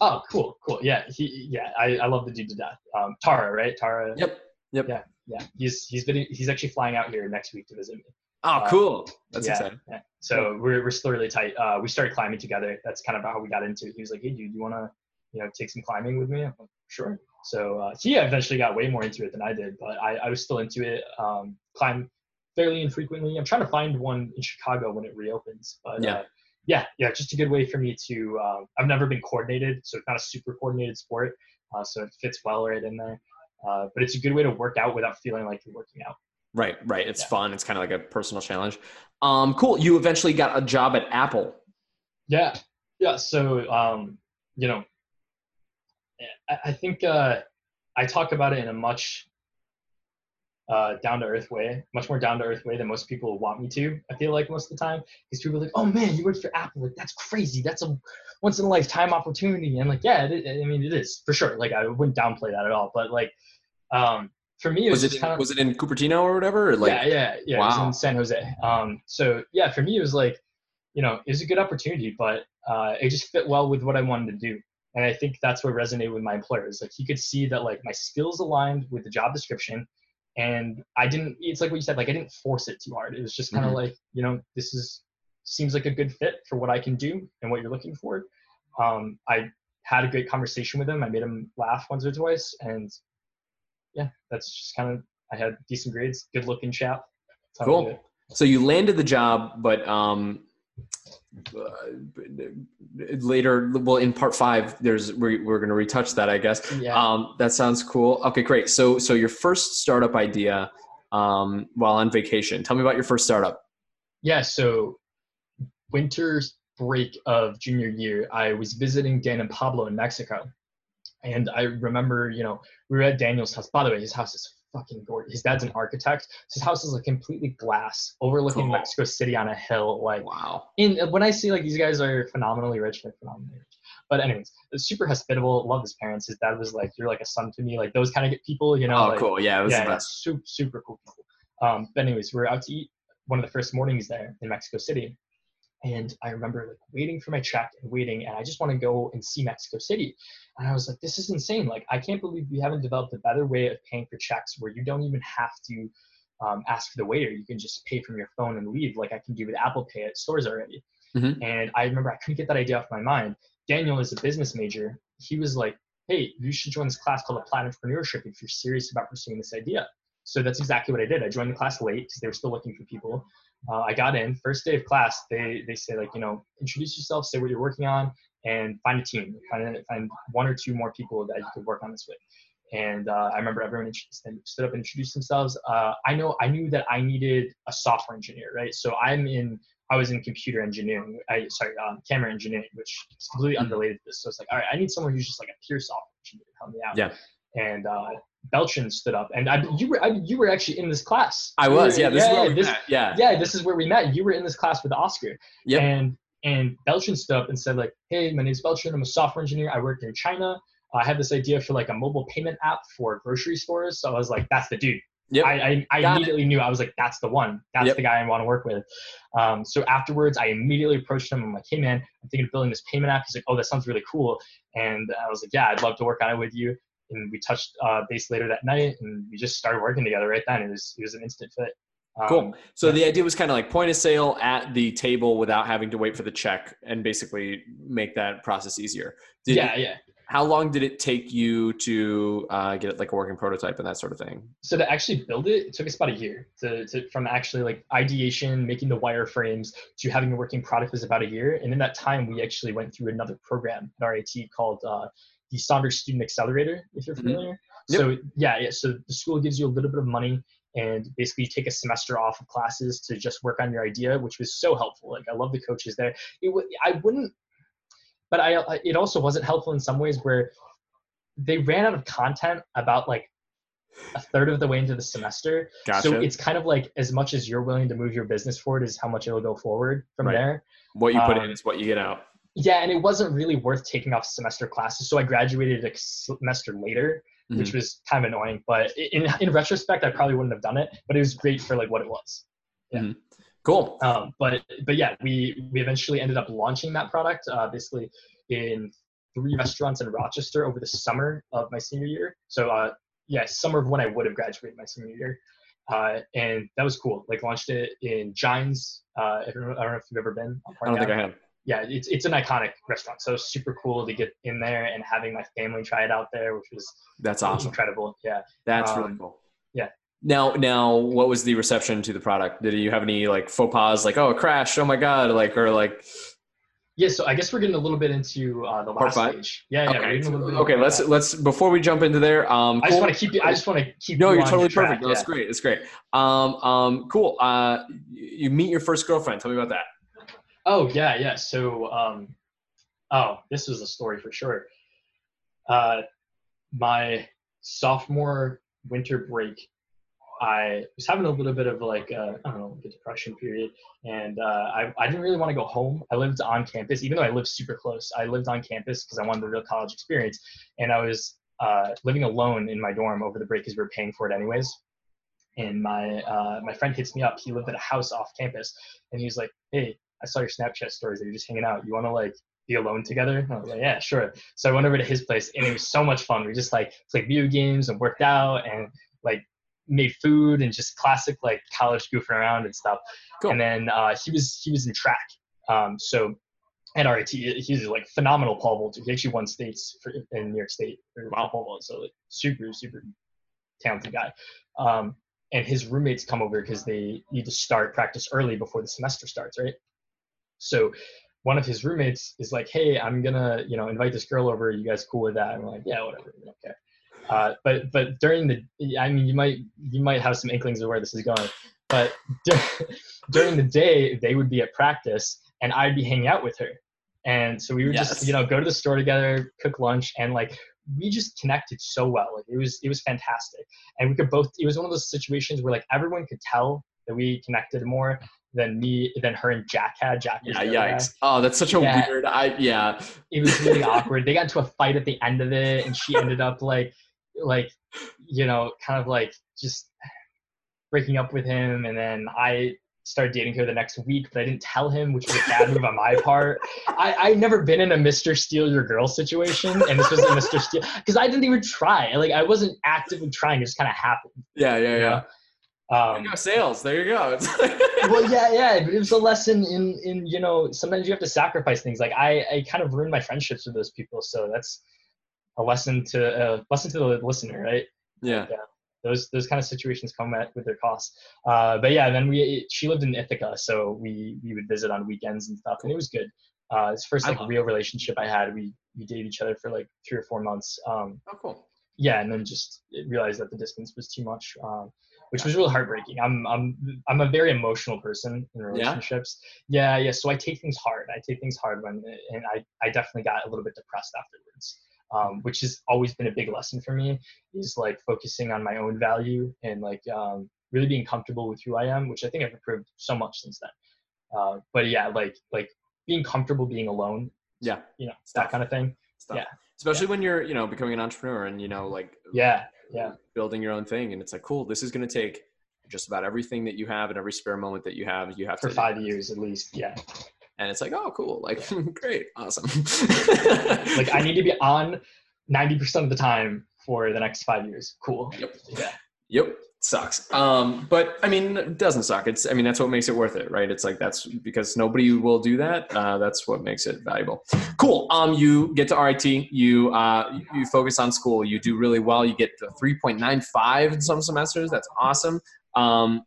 oh, cool, cool. Yeah, he. Yeah, I, I love the dude to death. Um, Tara, right? Tara. yep yep Yeah. Yeah, he's he's been he's actually flying out here next week to visit me. oh Uh, cool that's yeah, exciting yeah. So we're we're still really tight. Uh, we started climbing together. That's kind of how we got into it. He was like, "Hey, dude, you wanna, you know, take some climbing with me?" I'm like, "Sure." So uh, he eventually got way more into it than I did, but I, I was still into it. Um, climb fairly infrequently. I'm trying to find one in Chicago when it reopens. But Yeah. uh, yeah, yeah, just a good way for me to. Uh, I've never been coordinated, so it's not a super coordinated sport. Uh, so it fits well right in there. Uh, but it's a good way to work out without feeling like you're working out. Right, right. It's Yeah. fun. It's kind of like a personal challenge. Um, cool. You eventually got a job at Apple. Yeah, yeah. So, um, you know, I, I think uh, I talk about it in a much uh, down to earth way, much more down to earth way than most people want me to. I feel like most of the time, because people are like, "Oh man, you worked for Apple? Like that's crazy. That's a once in a lifetime opportunity." And like, yeah, it, I mean, it is for sure. Like, I wouldn't downplay that at all. But like, um, for me, it was, Was it in, of was it in Cupertino or whatever? Or like, yeah, yeah, yeah. It was in San Jose. Um, so yeah, for me, it was like, you know, it was a good opportunity, but uh, it just fit well with what I wanted to do. And I think that's what resonated with my employers. Like he could see that like my skills aligned with the job description, and I didn't. It's like what you said. Like I didn't force it too hard. It was just kind of Mhm. like, you know, this is seems like a good fit for what I can do and what you're looking for. Um, I had a great conversation with him. I made him laugh once or twice, and yeah, that's just kind of. I had decent grades, good looking chap. Cool. So you landed the job, but um, uh, later, well, in part five, there's we're, we're going to retouch that, I guess. Yeah. Um, that sounds cool. Okay, great. So so your first startup idea um, while on vacation. Tell me about your first startup. yeah. So winter's break of junior year, I was visiting Dan and Pablo in Mexico. And I remember, you know, we were at Daniel's house. By the way, his house is fucking gorgeous. His dad's an architect. His house is like completely glass, overlooking Cool. Mexico City on a hill. Like Wow. in when I see like these guys are phenomenally rich, they're phenomenally rich. but anyways, super hospitable. Love his parents. His dad was like, "You're like a son to me." Like those kind of people, you know. Oh, like, cool. Yeah, it was yeah, the best. super super cool people. Um, but anyways, we are out to eat one of the first mornings there in Mexico City, and I remember like waiting for my check and waiting, and I just want to go and see Mexico City. And I was like, this is insane. Like, I can't believe we haven't developed a better way of paying for checks where you don't even have to um, ask for the waiter. You can just pay from your phone and leave, like I can do with Apple Pay at stores already. Mhm. And I remember I couldn't get that idea off my mind. Daniel is a business major. He was like, hey, you should join this class called Applied Entrepreneurship if you're serious about pursuing this idea. So that's exactly what I did. I joined the class late because they were still looking for people. Uh, I got in first day of class. They they say like you know introduce yourself, say what you're working on, and find a team. Find find one or two more people that you could work on this with. And uh, I remember everyone stood up and introduced themselves. Uh, I know I knew that I needed a software engineer, right? So I'm in I was in computer engineering. I sorry, um, camera engineering, which is completely Mhm. unrelated to this. So it's like, all right, I need someone who's just like a pure software engineer to help me out. Yeah. And uh, Belchin stood up, and I, you were I, you were actually in this class. I was. Yeah, this is where we this- met. Yeah. yeah, this is where we met. You were in this class with Oscar. Yeah. And and Belchin stood up and said like, "Hey, my name's Belchin. I'm a software engineer. I work in China. I had this idea for like a mobile payment app for grocery stores." So I was like, "That's the dude." Yep. I, I, I Got it. immediately knew I was like, "That's the one. That's Yep. the guy I want to work with." Um, so afterwards, I immediately approached him. I'm like, "Hey, man, I'm thinking of building this payment app." He's like, "Oh, that sounds really cool." And I was like, "Yeah, I'd love to work on it with you." And we touched uh, base later that night, and we just started working together right then. It was it was an instant fit. Um, Cool. So yeah. the idea was kind of like point of sale at the table without having to wait for the check and basically make that process easier. Did, yeah, yeah. How long did it take you to uh, get it like a working prototype and that sort of thing? So to actually build it, it took us about a year. To, to from actually like ideation, making the wireframes to having a working product was about a year. And in that time, we actually went through another program at RIT called uh, the Saunders Student Accelerator, if you're Mhm. familiar. Yep. So yeah, yeah. So the school gives you a little bit of money and basically you take a semester off of classes to just work on your idea, which was so helpful. Like I love the coaches there. It w- I wouldn't, but I I- it also wasn't helpful in some ways where they ran out of content about like a third of the way into the semester. Gotcha. So it's kind of like as much as you're willing to move your business forward is how much it'll go forward from Right. there. what you put in um, is what you get out. Yeah, and it wasn't really worth taking off semester classes. So I graduated a semester later, which Mm-hmm. was kind of annoying. But in in retrospect, I probably wouldn't have done it. But it was great for like what it was. Yeah. Cool. Um, but but yeah, we we eventually ended up launching that product uh, basically in three restaurants in Rochester over the summer of my senior year. So uh, yeah, summer of when I would have graduated my senior year. Uh, and that was cool. Like launched it in Jines. Uh, I don't know I don't know if you've ever been. I don't think I have. Yeah, it's it's an iconic restaurant. So super cool to get in there and having my family try it out there, which was That's awesome. incredible. Yeah. That's Um, really cool. yeah. Now, now, what was the reception to the product? Did you have any like faux pas, like oh, it crashed, oh my god, like or like Yeah, so I guess we're getting a little bit into uh, the last stage. Yeah, yeah. okay, a okay, let's that. let's before we jump into there. Um, I just want to keep you. I just want to keep. No, you you're totally perfect. No, That's yeah. great. It's great. Um, um, cool. Uh, you meet your first girlfriend. Tell me about that. Oh yeah, yeah. So, um, oh, this was a story for sure. Uh, my sophomore winter break, I was having a little bit of like I don't know, like a depression period, and uh, I I didn't really want to go home. I lived on campus, even though I lived super close. I lived on campus because I wanted the real college experience, and I was uh, living alone in my dorm over the break because we were paying for it anyways. And my uh, my friend hits me up. He lived at a house off campus, and he's like, "Hey, I saw your Snapchat stories that you're just hanging out. You want to like be alone together?" And I was like, "Yeah, sure." So I went over to his place, and it was so much fun. We just like played video games and worked out and like made food and just classic like college goofing around and stuff. Cool. And then uh, he was he was in track. Um, so at RIT, he's like phenomenal pole vaulter. He actually won states for, in New York State for Wow. pole vault. So like super super talented guy. Um, and his roommates come over because they need to start practice early before the semester starts, right? So one of his roommates is like, "Hey, I'm gonna, you know, invite this girl over. You guys cool with that?" And we're like, "Yeah, whatever, we don't care." Uh, but but during the, I mean, you might you might have some inklings of where this is going, but during the day they would be at practice and I'd be hanging out with her, and so we would Yes. just you know go to the store together, cook lunch, and like we just connected so well. Like it was it was fantastic, and we could both. It was one of those situations where like everyone could tell that we connected more, than me than her and Jack had. Jack Yeah, other guy. Oh, that's such a Yeah. weird. I yeah. It was really awkward. They got into a fight at the end of it, and she ended up like, like, you know, kind of like just breaking up with him. And then I started dating her the next week, but I didn't tell him, which was a bad move on my part. I I never been in a Mr. Steal Your Girl situation, and this was a Mr. Steal because I didn't even try. Like I wasn't actively trying; it just kind of happened. Yeah, yeah, yeah. know? There Um, you go, sales. There you go. It's well, yeah, yeah. But it was a lesson in in you know sometimes you have to sacrifice things. Like I I kind of ruined my friendships with those people, so that's a lesson to uh, lesson to the listener, right? yeah. Those those kind of situations come at with their costs. Uh, but yeah, then we she lived in Ithaca, so we we would visit on weekends and stuff, and it was good. Uh, it's first like real relationship I had. We we dated each other for like three or four months. Um, Oh, cool. yeah, and then just realized that the distance was too much, um, which was really heartbreaking. I'm I'm I'm a very emotional person in relationships. Yeah, yeah. yeah. So I take things hard. I take things hard when, and I I definitely got a little bit depressed afterwards, um, which has always been a big lesson for me. Is like focusing on my own value and like um, really being comfortable with who I am, which I think I've improved so much since then. Uh, but yeah, like like being comfortable being alone, Yeah. you know, Stuff. that kind of thing. Stuff. Yeah. Especially when you're, you know, becoming an entrepreneur and you know, like Yeah, yeah. building your own thing, and it's like, cool. This is going to take just about everything that you have and every spare moment that you have. You have For to five years at least, yeah. and it's like, oh, cool. Like, great, awesome. like I need to be on 90% of the time for the next five years. Cool. Yep. Yeah. Yep. Sucks. Um, but I mean, it doesn't suck. It's, I mean, that's what makes it worth it, right? It's like, that's because nobody will do that. Uh, that's what makes it valuable. Cool. Um, you get to RIT, you, uh, you focus on school, you do really well. You get to 3.95 in some semesters. That's awesome. Um,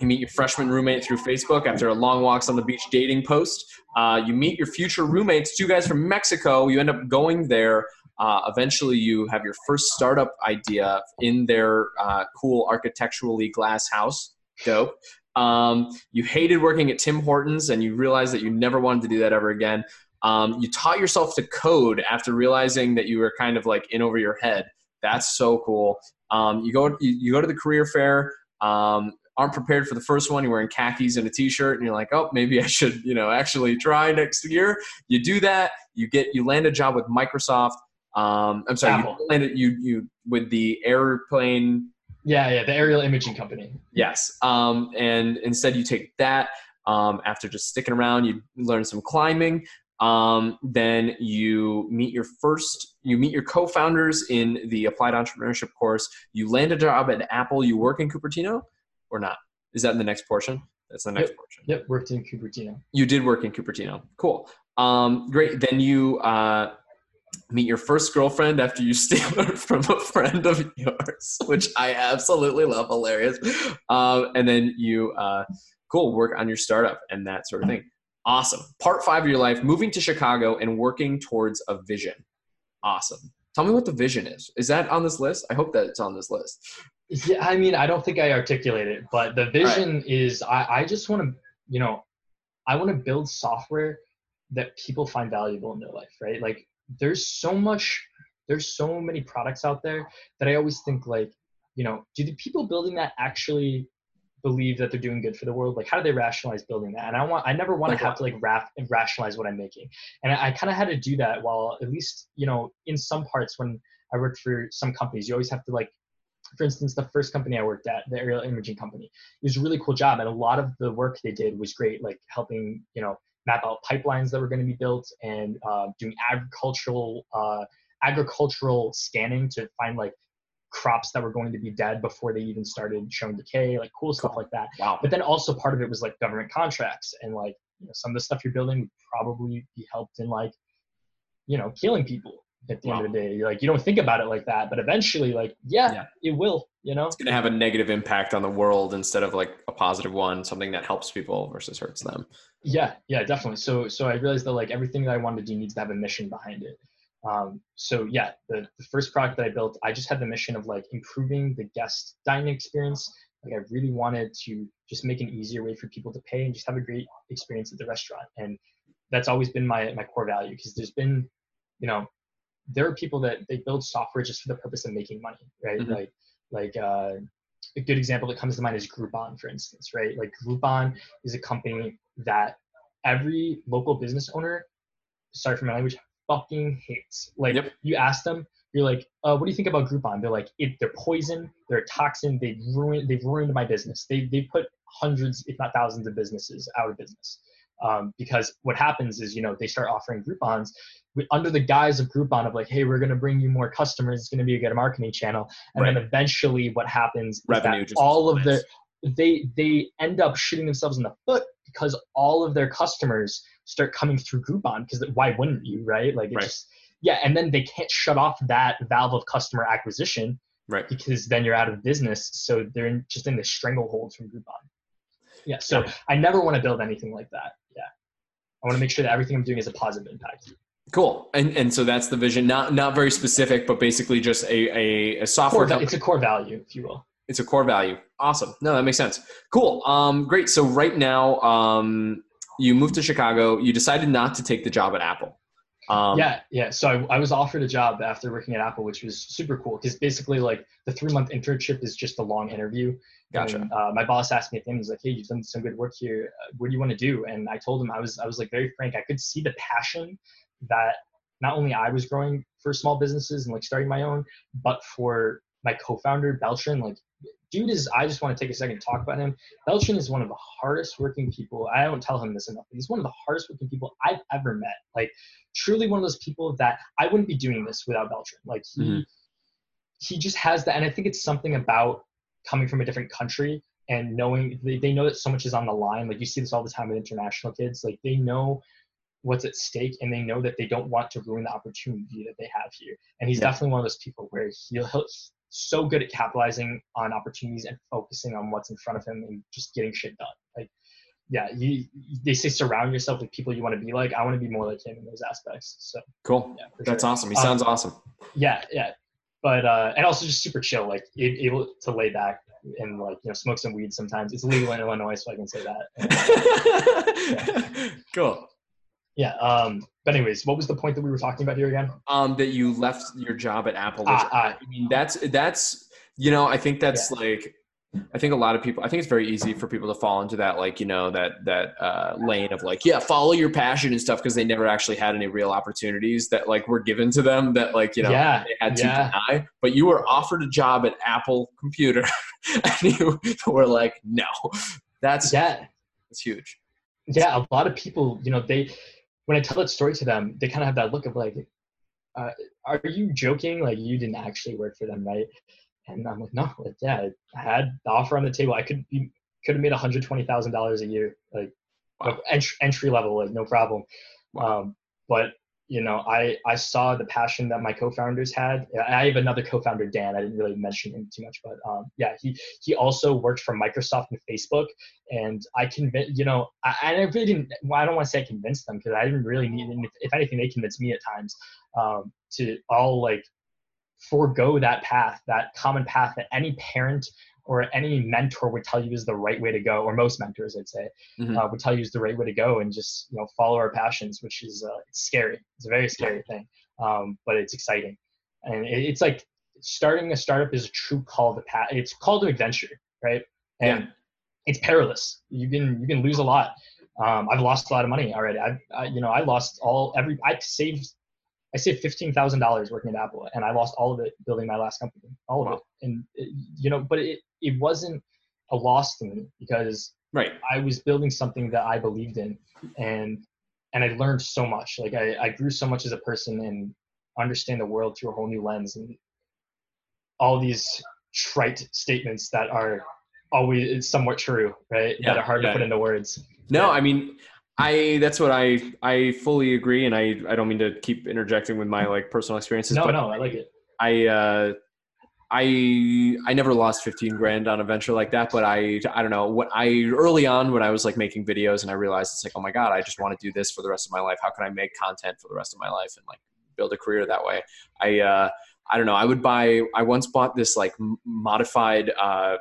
you meet your freshman roommate through Facebook after a long walks on the beach dating post. Uh, you meet your future roommates, two guys from Mexico. You end up going there. Uh, eventually, you have your first startup idea in their uh, cool architecturally glass house. Dope. Um, you hated working at Tim Hortons and you realized that you never wanted to do that ever again. Um, you taught yourself to code after realizing that you were kind of like in over your head. That's so cool. Um, you go you, you go to the career fair. Um, aren't prepared for the first one. You're wearing khakis and a t-shirt, and you're like, oh, maybe I should, you know, actually try next year. You do that. You get you land a job with Microsoft. Um, I'm sorry, Apple. you landed you you with the airplane. Yeah, yeah. The aerial imaging company. Yes. Um, and instead, you take that. Um, after just sticking around, you learn some climbing. Um, then you meet your first, you meet your co-founders in the applied entrepreneurship course. You land a job at Apple. You work in Cupertino, or not? Is that in the next portion? That's the next portion. Yep, worked in Cupertino. You did work in Cupertino. Cool. Um, great. Then you uh, meet your first girlfriend after you steal her from a friend of yours, which I absolutely love. Hilarious. Um, and then you, uh, cool, work on your startup and that sort of thing. Awesome. Part five of your life, moving to Chicago and working towards a vision. Awesome. Tell me what the vision is. Is that on this list? I hope that it's on this list. Yeah, I mean, I don't think I articulated it, but the vision is I, I just want to, you know, I want to build software that people find valuable in their life, right? Like there's so much, there's so many products out there that I always think like, you know, do the people building that actually believe that they're doing good for the world? Like, how do they rationalize building that? And I want, I never want to have to like rap and rationalize what I'm making. And I, I kind of had to do that while at least, you know, in some parts when I worked for some companies, you always have to like for instance, the first company I worked at, the aerial imaging company, it was a really cool job, and a lot of the work they did was great, like helping you know map out pipelines that were going to be built and uh, doing agricultural uh, agricultural scanning to find like crops that were going to be dead before they even started showing decay, like cool stuff like that. Wow. But then also part of it was like government contracts and like you know, some of the stuff you're building would probably be helped in like you know killing people at the end of the day. Like you don't think about it like that, but eventually, like yeah, Yeah. it will. You know. It's going to have a negative impact on the world instead of like a positive one, something that helps people versus hurts them. Yeah, yeah, definitely. So so I realized that like everything that I wanted to do needs to have a mission behind it. Um, so yeah, the, the first product that I built, I just had the mission of like improving the guest dining experience. Like I really wanted to just make an easier way for people to pay and just have a great experience at the restaurant. And that's always been my my core value because there's been, you know, there are people that they build software just for the purpose of making money, right? Mhm. Like like uh, a good example that comes to mind is Groupon, for instance, right? Like Groupon is a company that every local business owner, sorry for my language, fucking hates. Like Yep. you ask them, you're like, uh, what do you think about Groupon? They're like, it, they're poison, they're a toxin, they've ruined, they've ruined my business. They they put hundreds, if not thousands, of businesses out of business. Um, because what happens is, you know, they start offering Groupons under the guise of Groupon of like, hey, we're gonna bring you more customers. It's gonna be a good marketing channel. And then eventually, what happens is Revenue that just all of the they they end up shooting themselves in the foot because all of their customers start coming through Groupon because why wouldn't you, right? Like Right. just yeah, and then they can't shut off that valve of customer acquisition Right. because then you're out of business. So they're in, just in the stranglehold from Groupon. Yeah, so Yeah. I never want to build anything like that. I want to make sure that everything I'm doing is a positive impact. Cool. And and so that's the vision. Not not very specific, but basically just a a, a software Core, it's a core value, if you will. It's a core value. Awesome. No, that makes sense. Cool. Um, great. So right now, um, you moved to Chicago. You decided not to take the job at Apple. Um, yeah, yeah. So I, I was offered a job after working at Apple, which was super cool because basically, like, the three month internship is just a long interview. Gotcha. And, uh, my boss asked me at the end, he's like, "Hey, you've done some good work here. What do you want to do?" And I told him I was, I was like very frank. I could see the passion that not only I was growing for small businesses and like starting my own, but for my co-founder Beltran. Like, dude is. I just want to take a second to talk about him. Beltran is one of the hardest working people. I don't tell him this enough. But he's one of the hardest working people I've ever met. Like, truly one of those people that I wouldn't be doing this without Beltran. Like he Mhm. he just has that and I think it's something about coming from a different country and knowing they, they know that so much is on the line. Like you see this all the time with international kids. Like they know what's at stake and they know that they don't want to ruin the opportunity that they have here. And he's Yeah. definitely one of those people where he'll, he'll so good at capitalizing on opportunities and focusing on what's in front of him and just getting shit done. Like yeah, you they say surround yourself with people you want to be like. I want to be more like him in those aspects. So Cool. yeah, That's sure. awesome. He Um, sounds awesome. yeah, yeah. But uh, and also just super chill, like able to lay back and like you know smoke some weed sometimes. It's legal in Illinois, so I can say that. cool. Yeah. Um. But anyways, what was the point that we were talking about here again? Um, that you left your job at Apple. Ah, ah, I mean, that's that's you know, I think that's like, I think a lot of people. I think it's very easy for people to fall into that, like you know, that that uh, lane of like, yeah, follow your passion and stuff, because they never actually had any real opportunities that like were given to them that like you know yeah, they had to yeah. deny. But you were offered a job at Apple Computer, and you were like, no, that's yeah, that's huge. yeah. A lot of people, you know, they when I tell that story to them, they kind of have that look of like, uh, "Are you joking? Like you didn't actually work for them, right?" And I'm like, "No, like yeah, I had the offer on the table. I could be could have made 120 thousand dollars a year, like Wow. entry, entry level, like no problem." Wow. Um, but you know, I I saw the passion that my co-founders had. I have another co-founder, Dan. I didn't really mention him too much, but um, yeah, he he also worked for Microsoft and Facebook, and I convinced you know, I, I really didn't. Well, I don't want to say I convinced them because I didn't really need. if- If anything, they convinced me at times um, to all like forego that path, that common path that any parent or any mentor would tell you is the right way to go, or most mentors, I'd say, Mhm. uh, would tell you is the right way to go, and just you know follow our passions, which is uh, it's scary. It's a very scary thing, um, but it's exciting, and it, it's like starting a startup is a true call to path. It's call to adventure, right? And it's perilous. You can you can lose a lot. Um, I've lost a lot of money already. I, I you know I lost all every I saved I saved fifteen thousand dollars working at Apple, and I lost all of it building my last company, all of Wow. it. And you know, but it it wasn't a loss to me because Right. I was building something that I believed in, and and I learned so much. Like I, I grew so much as a person and understand the world through a whole new lens, and all these trite statements that are always somewhat true, right? Yeah, that are hard yeah. to put into words. No, Yeah. I mean, I that's what I I fully agree, and I I don't mean to keep interjecting with my like personal experiences, No, but no, I like it. I uh, I I never lost fifteen grand on a venture like that, but I I don't know what I early on when I was like making videos and I realized it's like oh my god I just want to do this for the rest of my life. How can I make content for the rest of my life and like build a career that way? I uh, I don't know. I would buy. I once bought this like modified. Uh,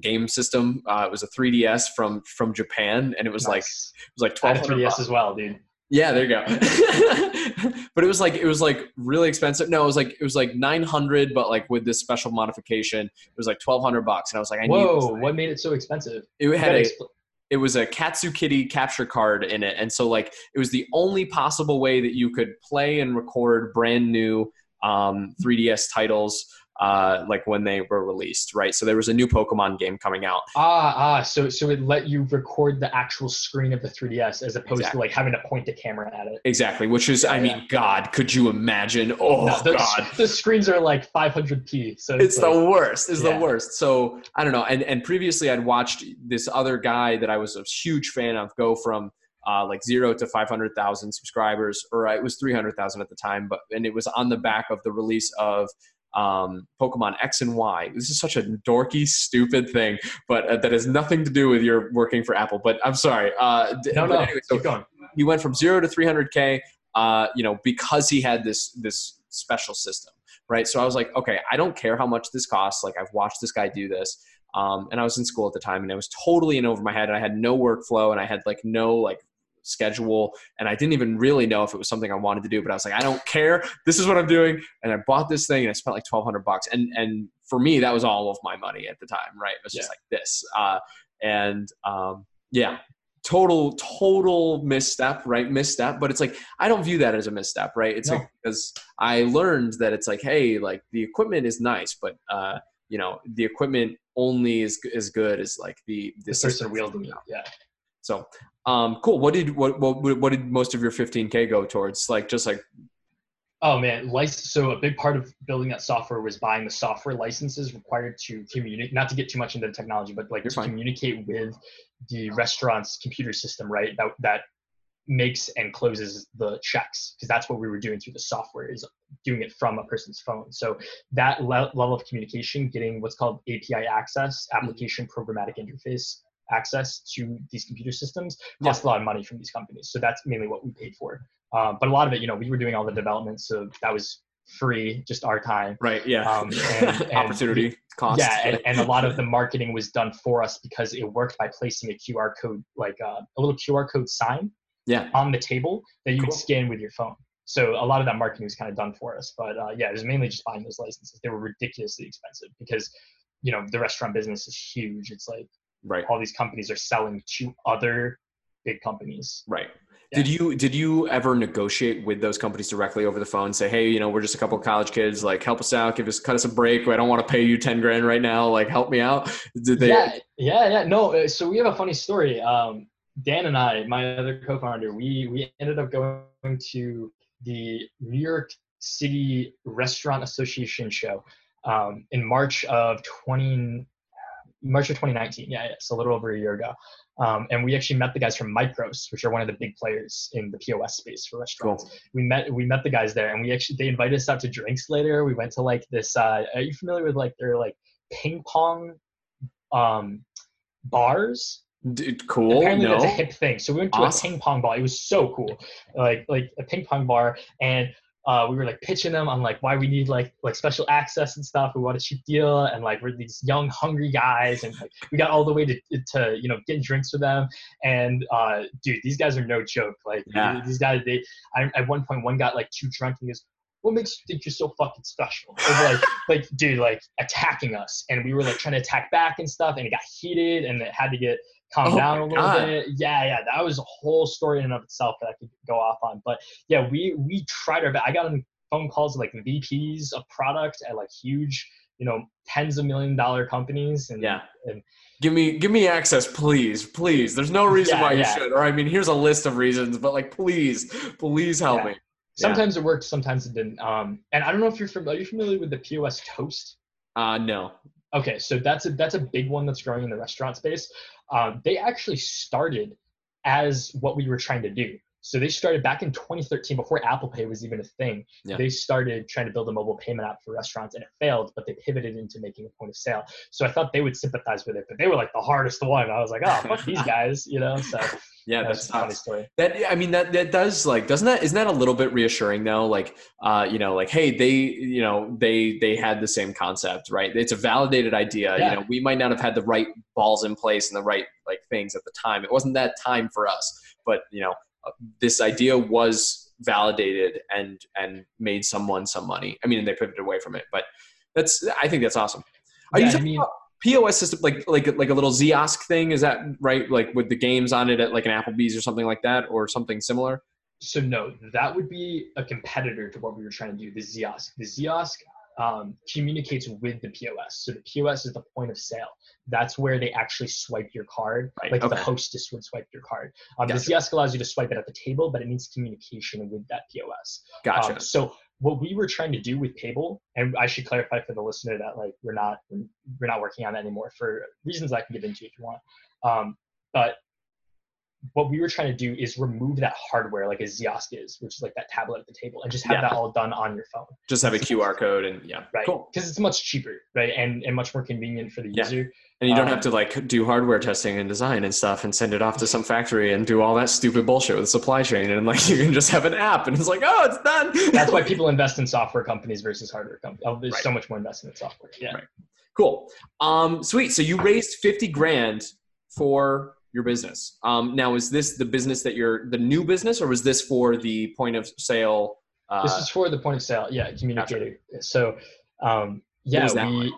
game system uh, it was a 3ds from from japan and it was like Nice. it was like 1200 3ds as well, dude. Yeah, there you go. but it was like it was like really expensive. No, it was like it was like nine hundred, but like with this special modification, it was like twelve hundred bucks. And I was like, I Whoa. What made it so expensive? It You had a expl- it was a Katsukity capture card in it, and so like it was the only possible way that you could play and record brand new um, 3DS titles. Uh, like when they were released, right? So there was a new Pokemon game coming out, Ah, ah, so so it let you record the actual screen of the 3DS as opposed Exactly. to like having to point the camera at it. exactly. Which is, I Yeah, mean, God, could you imagine? Oh No, the, God, the screens are like 500p, so it's it's, like, the worst it's Yeah. the worst so i don't know and and previously i'd watched this other guy that i was a huge fan of go from uh, like zero to 500000 subscribers or it was 300000 at the time but and it was on the back of the release of um, Pokemon X and Y. This is such a dorky, stupid thing, but uh, that has nothing to do with your working for Apple. But I'm sorry. Uh, no, no, anyway, so keep going. he went from zero to 300k uh, you know because he had this this special system right so i was like okay i don't care how much this costs like i've watched this guy do this um, and i was in school at the time and it was totally in over my head and i had no workflow and i had like no like schedule and i didn't even really know if it was something i wanted to do but i was like i don't care. This is what i'm doing. And i bought this thing and i spent like 1200 bucks. And and for me that was all of my money at the time right? It was just like this. Uh, and um, yeah total total misstep right? Misstep but it's like i don't view that as a misstep right? It's No. like because i learned that it's like hey like the equipment is nice but uh you know the equipment only is as good as like the The system person wielding it, yeah. So um cool what did what what what did most of your 15k go towards like just like Oh man, lic- so a big part of building that software was buying the software licenses required to communicate. Not to get too much into the technology, but like You're to fine. communicate with the restaurant's computer system, right? That that makes and closes the checks because that's what we were doing through the software is doing it from a person's phone. So that le- level of communication, getting what's called API access, application programmatic interface access to these computer systems, Yeah. a lot of money from these companies. So that's mainly what we paid for. Um, but a lot of it, you know, we were doing all the development, so that was free, just our time. right yeah Um, and- and opportunity cost Yeah, and, and a lot of the marketing was done for us because it worked by placing a QR code, like uh, a little QR code sign yeah on the table that you Cool. would scan with your phone. So a lot of that marketing was kind of done for us. But uh, yeah, it was mainly just buying those licenses. They were ridiculously expensive because, you know, the restaurant business is huge. It's like right all these companies are selling to other big companies. Right. Yeah. Did you did you ever negotiate with those companies directly over the phone? Say, hey, you know, we're just a couple of college kids. Like, help us out. Give us cut us a break. I don't want to pay you ten grand right now. Like, help me out. Did they? yeah, yeah, yeah. No, uh, so we have a funny story. Um, Dan and I, my other co-founder, we we ended up going to the New York City Restaurant Association show um, in March of 20 March of 2019. Yeah, yeah, it's a little over a year ago. Um, and we actually met the guys from Micros, which are one of the big players in the POS space for restaurants. Cool. We met we met the guys there, and we actually they invited us out to drinks later. We went to like this. Uh, are you familiar with like their like ping pong um, bars? D- cool. Apparently no. that's a hip thing. So we went to Awesome. a ping pong bar. It was so cool, like like a ping pong bar, and uh, we were like pitching them on like why we need like like special access and stuff. We want a cheap deal, and like we're these young hungry guys, and like we got all the way to to you know getting drinks for them. And uh, dude, these guys are no joke. Like Yeah. these guys, they I, at one point one got like too drunk and he goes. What makes you think you're so fucking special? Like, like, dude, like attacking us, and we were like trying to attack back and stuff, and it got heated, and it had to get calmed Oh down a little God. bit. Yeah, yeah, that was a whole story in and of itself that I could go off on. But yeah, we we tried our best. I got on phone calls with like VPs of product at like huge, you know, tens of million dollar companies, and Yeah. and Give me give me access, please, please. There's no reason Yeah, why you yeah. should. Or I mean, here's a list of reasons, but like, please, please help Yeah. me. Sometimes it worked, sometimes it didn't. Um, and I don't know if you're familiar. Are you familiar with the POS Toast? Uh, no. Okay, so that's a that's a big one that's growing in the restaurant space. Um, they actually started as what we were trying to do. So they started back in 2013, before Apple Pay was even a thing. Yeah. They started trying to build a mobile payment app for restaurants, and it failed. But they pivoted into making a point of sale. So I thought they would sympathize with it, but they were like the hardest one. I was like, oh, fuck these guys, you know. So Yeah, that that's a funny story. That I mean that that does like doesn't that isn't that a little bit reassuring though? Like uh, you know, like hey, they you know they they had the same concept, right? It's a validated idea. Yeah. You know, we might not have had the right balls in place and the right like things at the time. It wasn't that time for us, but you know, this idea was validated and and made someone some money. I mean, and they pivoted away from it, but that's I think that's awesome. Are Yeah, you I talking mean- about POS system like like like a little Ziosk thing? Is that right? Like with the games on it at like an Applebee's or something like that, or something similar? So no, that would be a competitor to what we were trying to do. The Ziosk. The Ziosk um, communicates with the POS. So the POS is the point of sale. That's where they actually swipe your card, Right, like the hostess would swipe your card. Um, Gotcha. The Ziosk allows you to swipe it at the table, but it needs communication with that POS. Gotcha. Um, so what we were trying to do with Payble, and I should clarify for the listener that like we're not we're not working on that anymore for reasons I can get into if you want. Um, but what we were trying to do is remove that hardware like a Ziosk is, which is like that tablet at the table, and just have Yeah. that all done on your phone, Just have a QR code and yeah, right? cool. Because it's much cheaper, right, and and much more convenient for the Yeah. user. And you don't Um, have to like do hardware testing and design and stuff and send it off to some factory and do all that stupid bullshit with the supply chain. And like you can just have an app and it's like, oh, it's done. That's why people invest in software companies versus hardware companies. Oh, there's Right. so much more investment in software. Yeah. Right. Cool. Um, sweet. So you raised 50 grand for your business. Um, now, is this the business that you're the new business or was this for the point of sale? Uh, this is for the point of sale yeah communicator so um yeah we like?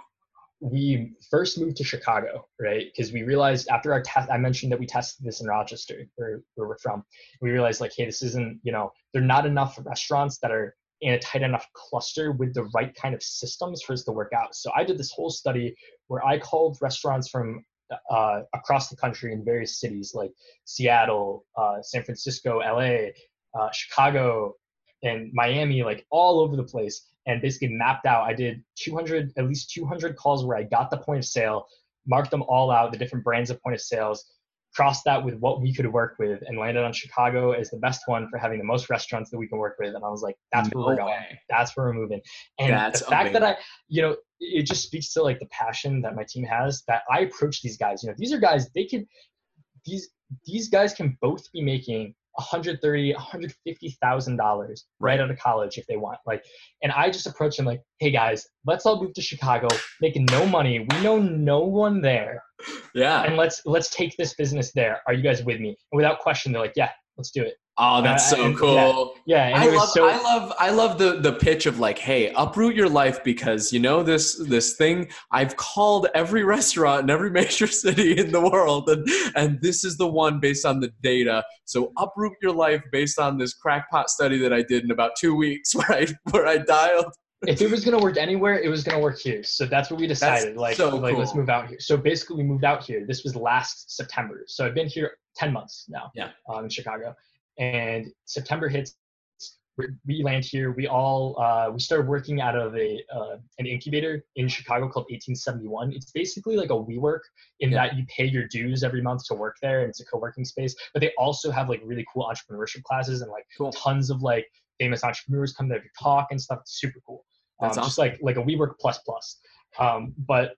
we first moved to chicago right because we realized after our test i mentioned that we tested this in rochester where, where we're from we realized like hey this isn't you know there are not enough restaurants that are in a tight enough cluster with the right kind of systems for us to work out so i did this whole study where i called restaurants from uh, across the country in various cities like seattle uh, san francisco la uh, chicago and Miami, like all over the place, and basically mapped out. I did 200, at least 200 calls where I got the point of sale, marked them all out, the different brands of point of sales, crossed that with what we could work with, and landed on Chicago as the best one for having the most restaurants that we can work with. And I was like, that's where No we're going. way. That's where we're moving. And That's the fact that I, you know, it just speaks to like the passion that my team has that I approach these guys. You know, these are guys they could, these these guys can both be making 130 150000 dollars right Right. out of college if they want like and i just approach them like hey guys let's all move to chicago making no money we know no one there yeah. and let's let's take this business there are you guys with me and without question they're like yeah let's do it Oh, that's so cool. yeah and I it was love, so I love, I love the the pitch of like, hey, uproot your life because you know this this thing. I've called every restaurant in every major city in the world, and and this is the one based on the data. So uproot your life based on this crackpot study that I did in about two weeks, where I where I dialed. if it was going to work anywhere, it was going to work here. So that's what we decided. like, so like let's move out here. So basically, we moved out here. This was last September. So I've been here ten months now. Yeah. Um, in Chicago, and September hits. we- land here. We all uh, we started working out of a uh, an incubator in Chicago called 1871. It's basically like a WeWork in Yeah. that you pay your dues every month to work there, and it's a co-working space. But they also have like really cool entrepreneurship classes and like Cool. tons of like famous entrepreneurs come there to talk and stuff. It's super cool. Um, That's Just like like a WeWork plus plus, um, but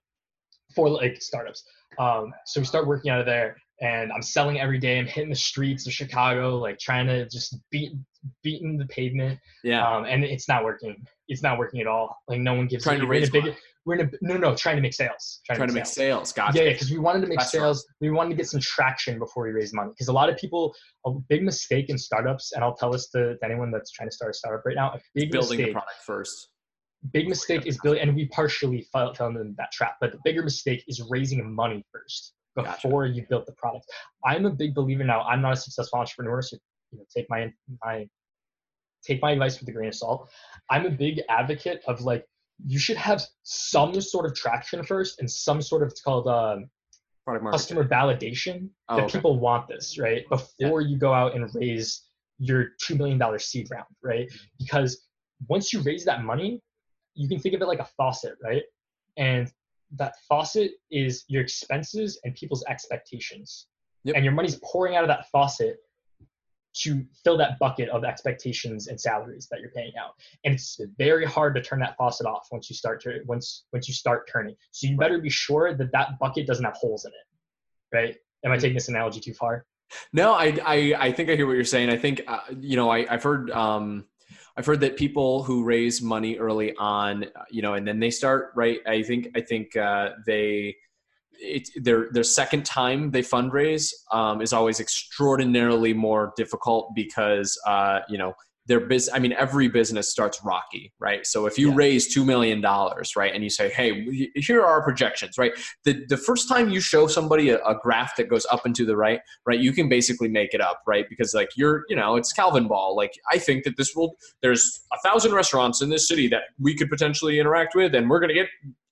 for like startups. Um, so we start working out of there, and I'm selling every day. I'm hitting the streets of Chicago, like trying to just beat beating the pavement. Yeah, Um, and it's not working. It's not working at all. Like no one gives. Trying to we're in a raise big. We're in a no no trying to make sales. trying to make sales. sales. Gotcha. Yeah, yeah, because we wanted to make sales. We wanted to get some traction before we raise money. Because a lot of people, a big mistake in startups, and I'll tell this to, to anyone that's trying to start a startup right now. A big Building the mistake, product first. big mistake is building, and we partially fell, fell into that trap. But the bigger mistake is raising money first Gotcha. before you build the product. I'm a big believer now. I'm not a successful entrepreneur, so you know, take my my take my advice with a grain of salt. I'm a big advocate of like you should have some sort of traction first and some sort of it's called um, Product market. customer validation Oh, that okay. people want this right before you go out and raise your two million dollar seed round right because once you raise that money you can think of it like a faucet right and that faucet is your expenses and people's expectations. Yep. and your money's pouring out of that faucet to fill that bucket of expectations and salaries that you're paying out. And it's very hard to turn that faucet off once you start to once once you start turning. So you better be sure that that bucket doesn't have holes in it. Right? Am i taking this analogy too far? No, I, I, I think I hear what you're saying. I think, uh, you know, I, I've heard, um, I've heard that people who raise money early on, uh, you know, and then they start right. I think, I think uh, they, it, their their second time they fundraise um, is always extraordinarily more difficult because uh, you know their business i mean every business starts rocky right? So if you yeah. raise $2 million right and you say hey here are our projections right? The, the first time you show somebody a, a, graph that goes up and to the right right you can basically make it up right? Because like you're you know it's Calvinball. Like i think that this will there's a thousand restaurants in this city that we could potentially interact with and we're going to get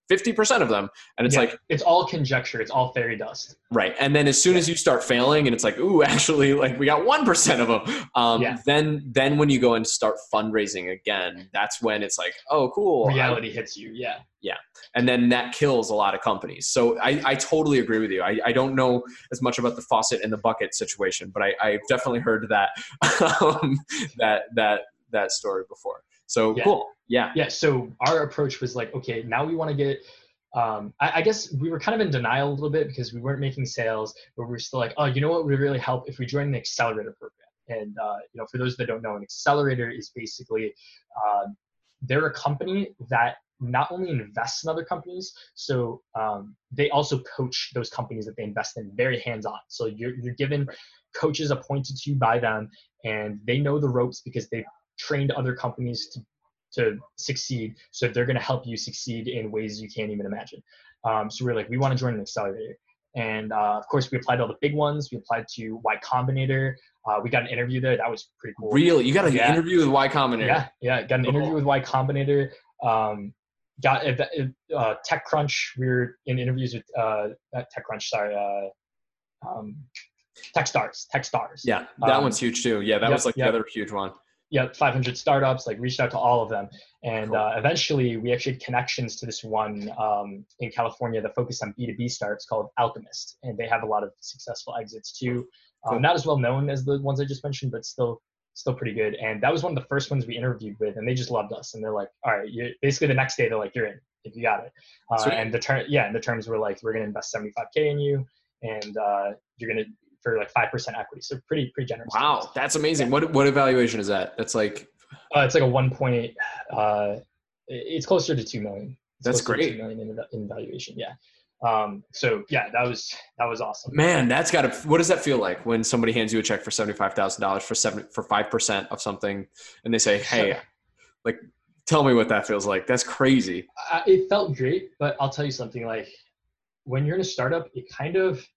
50% of them. And it's yeah, like it's all conjecture. It's all fairy dust. Right. And then as soon as you start failing and it's like ooh actually like we got 1% of them um, yeah. then then when you go and start fundraising again that's when it's like oh cool. Reality I, hits you. Yeah. Yeah. And then that kills a lot of companies. So i, I totally agree with you. I, I don't know as much about the faucet and the bucket situation but I, i've definitely heard that um, that that that story before. So yeah. cool. Yeah. Yeah. So our approach was like, okay, now we want to get. Um, I, I, guess we were kind of in denial a little bit because we weren't making sales, but we are still like, oh, you know what would really help if we join an accelerator program. And uh, you know, for those that don't know, an accelerator is basically uh, they're a company that not only invests in other companies, so um, they also coach those companies that they invest in very hands-on. So you're, you're given coaches appointed to you by them, and they know the ropes because they've trained other companies to to succeed. So they're going to help you succeed in ways you can't even imagine. Um, so we are like, we want to join an accelerator. And uh, of course, we applied to all the big ones. We applied to Y Combinator. Uh, we got an interview there. That was pretty cool. Really? You got an yeah. interview with Y Combinator? Yeah, yeah. Got an oh. interview with Y Combinator. Um, got uh, uh TechCrunch. We were in interviews with uh, TechCrunch. Sorry, uh, um, TechStars. TechStars. Yeah, that um, one's huge too. Yeah, that yep, was like yep. the other huge one yeah 500 startups like reached out to all of them. And cool. uh, eventually we actually had connections to this one um, in california that focused on b2b startups called alchemist and they have a lot of successful exits too. Um, cool. not as well known as the ones i just mentioned but still still pretty good. And that was one of the first ones we interviewed with and they just loved us and they're like all right you basically the next day they're like you're in if you got it. Uh, and the term yeah and the terms were like we're going to invest 75k in you and uh, you're going to for like five percent equity. So pretty pretty generous. Wow, that's amazing. Yeah. What what evaluation is that? That's like uh, it's like a one point. Uh, it's closer to two million. It's that's great. Two million in, in valuation. Yeah. Um, so yeah, that was that was awesome. Man, that's got to. What does that feel like when somebody hands you a check for seventy five thousand dollars for seven for five percent of something, and they say, "Hey, like, tell me what that feels like." That's crazy. Uh, it felt great, but I'll tell you something. Like, when you're in a startup, it kind of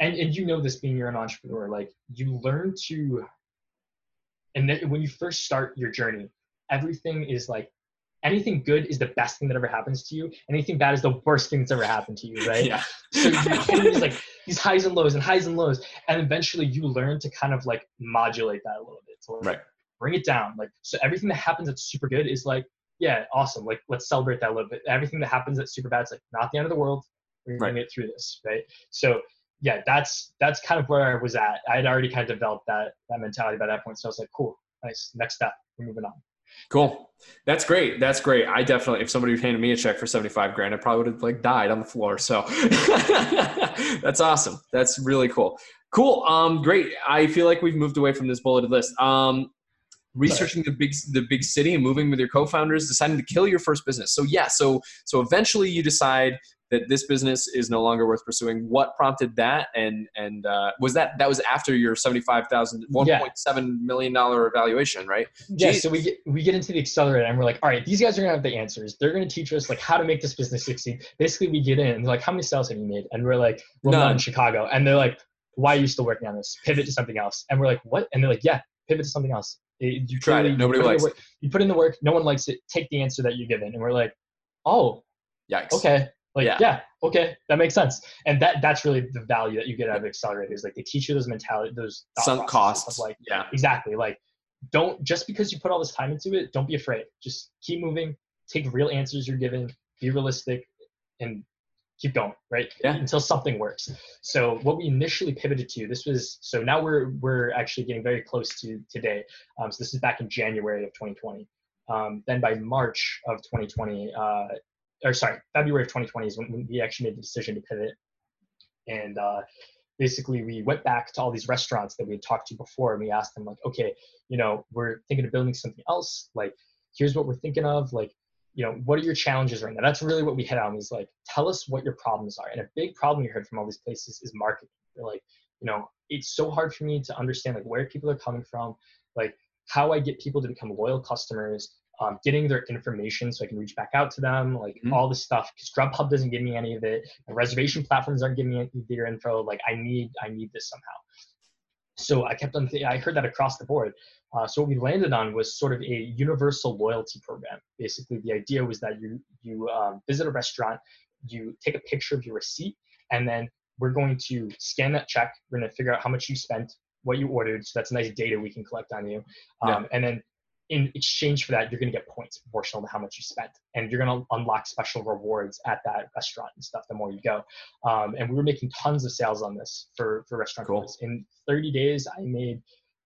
and, and you know this being you're an entrepreneur like you learn to and then when you first start your journey everything is like anything good is the best thing that ever happens to you. Anything bad is the worst thing that's ever happened to you right? Yeah. So these like these highs and lows and highs and lows and eventually you learn to kind of like modulate that a little bit to like right. bring it down. Like so everything that happens that's super good is like yeah awesome. Like let's celebrate that a little bit. Everything that happens that's super bad is like not the end of the world. We're gonna right. get through this right? So yeah, that's that's kind of where I was at. I had already kind of developed that that mentality by that point. So I was like, cool, nice, next step, we're moving on. Cool. That's great. That's great. I definitely, if somebody handed me a check for 75 grand, I probably would have like died on the floor. So that's awesome. That's really cool. Cool. Um, great. I feel like we've moved away from this bulleted list. Um, researching the big the big city and moving with your co-founders deciding to kill your first business so yeah so so eventually you decide that this business is no longer worth pursuing. What prompted that? And and uh, was that that was after your seventy five thousand one point seven million dollar evaluation, right? Yeah. Jeez. So we get we get into the accelerator and we're like, all right, these guys are gonna have the answers. They're gonna teach us like how to make this business succeed. Basically, we get in and they're like, how many sales have you made? And we're like, well, None. not in Chicago. And they're like, why are you still working on this? Pivot to something else. And we're like, what? And they're like, yeah, pivot to something else. you tried it. Nobody likes it. You put in the work. No one likes it. Take the answer that you're given. And we're like, oh, Yikes. Okay. Like, yeah. yeah, okay, that makes sense. And that that's really the value that you get out of accelerators. Like they teach you those mentality, those sunk costs. like, yeah, exactly. Like, don't just because you put all this time into it, don't be afraid. Just keep moving. Take real answers you're given. Be realistic, and keep going. Right. Yeah. Until something works. So what we initially pivoted to, this was so now we're we're actually getting very close to today. Um, so this is back in January of 2020. Um, then by March of 2020, uh, or sorry, February of 2020 is when we actually made the decision to pivot. And uh, basically, we went back to all these restaurants that we had talked to before, and we asked them like, okay, you know, we're thinking of building something else. Like, here's what we're thinking of. Like, you know, what are your challenges right now? That's really what we hit on Is like, tell us what your problems are. And a big problem we heard from all these places is marketing. They're like, you know, it's so hard for me to understand like where people are coming from, like how I get people to become loyal customers, um, getting their information so I can reach back out to them, like mm-hmm. all this stuff. Because Grubhub doesn't give me any of it. The reservation platforms aren't giving me their info. Like I need, I need this somehow. So I kept on, th- I heard that across the board. Uh, so what we landed on was sort of a universal loyalty program. Basically, the idea was that you you um, visit a restaurant, you take a picture of your receipt, and then we're going to scan that check. We're going to figure out how much you spent, what you ordered. So that's nice data we can collect on you. Um, yeah. And then in exchange for that, you're going to get points proportional to how much you spent, and you're going to unlock special rewards at that restaurant and stuff the more you go. Um, and we were making tons of sales on this for for restaurant cool. In 30 days, I made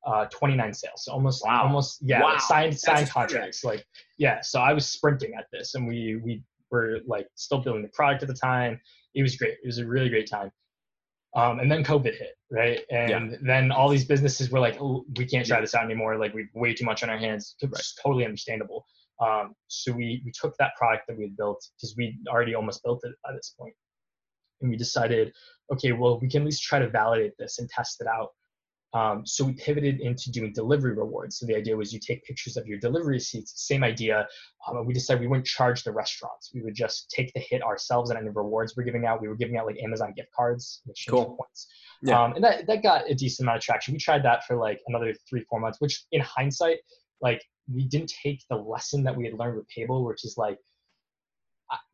uh, 29 sales, so almost wow. almost yeah, wow. like signed signed contracts. Like yeah, so I was sprinting at this, and we we were like still building the product at the time. It was great. It was a really great time. Um, and then COVID hit, right? And yeah. then all these businesses were like, oh, we can't try this out anymore. Like we've way too much on our hands. It's right. totally understandable. Um, so we we took that product that we had built because we already almost built it by this point, and we decided, okay, well we can at least try to validate this and test it out. Um, so we pivoted into doing delivery rewards. So the idea was you take pictures of your delivery receipts. Same idea. Um, we decided we wouldn't charge the restaurants. We would just take the hit ourselves and any rewards we're giving out. We were giving out like Amazon gift cards, which cool. points. Yeah. Um, and that, that got a decent amount of traction. We tried that for like another three, four months, which in hindsight, like we didn't take the lesson that we had learned with Payble, which is like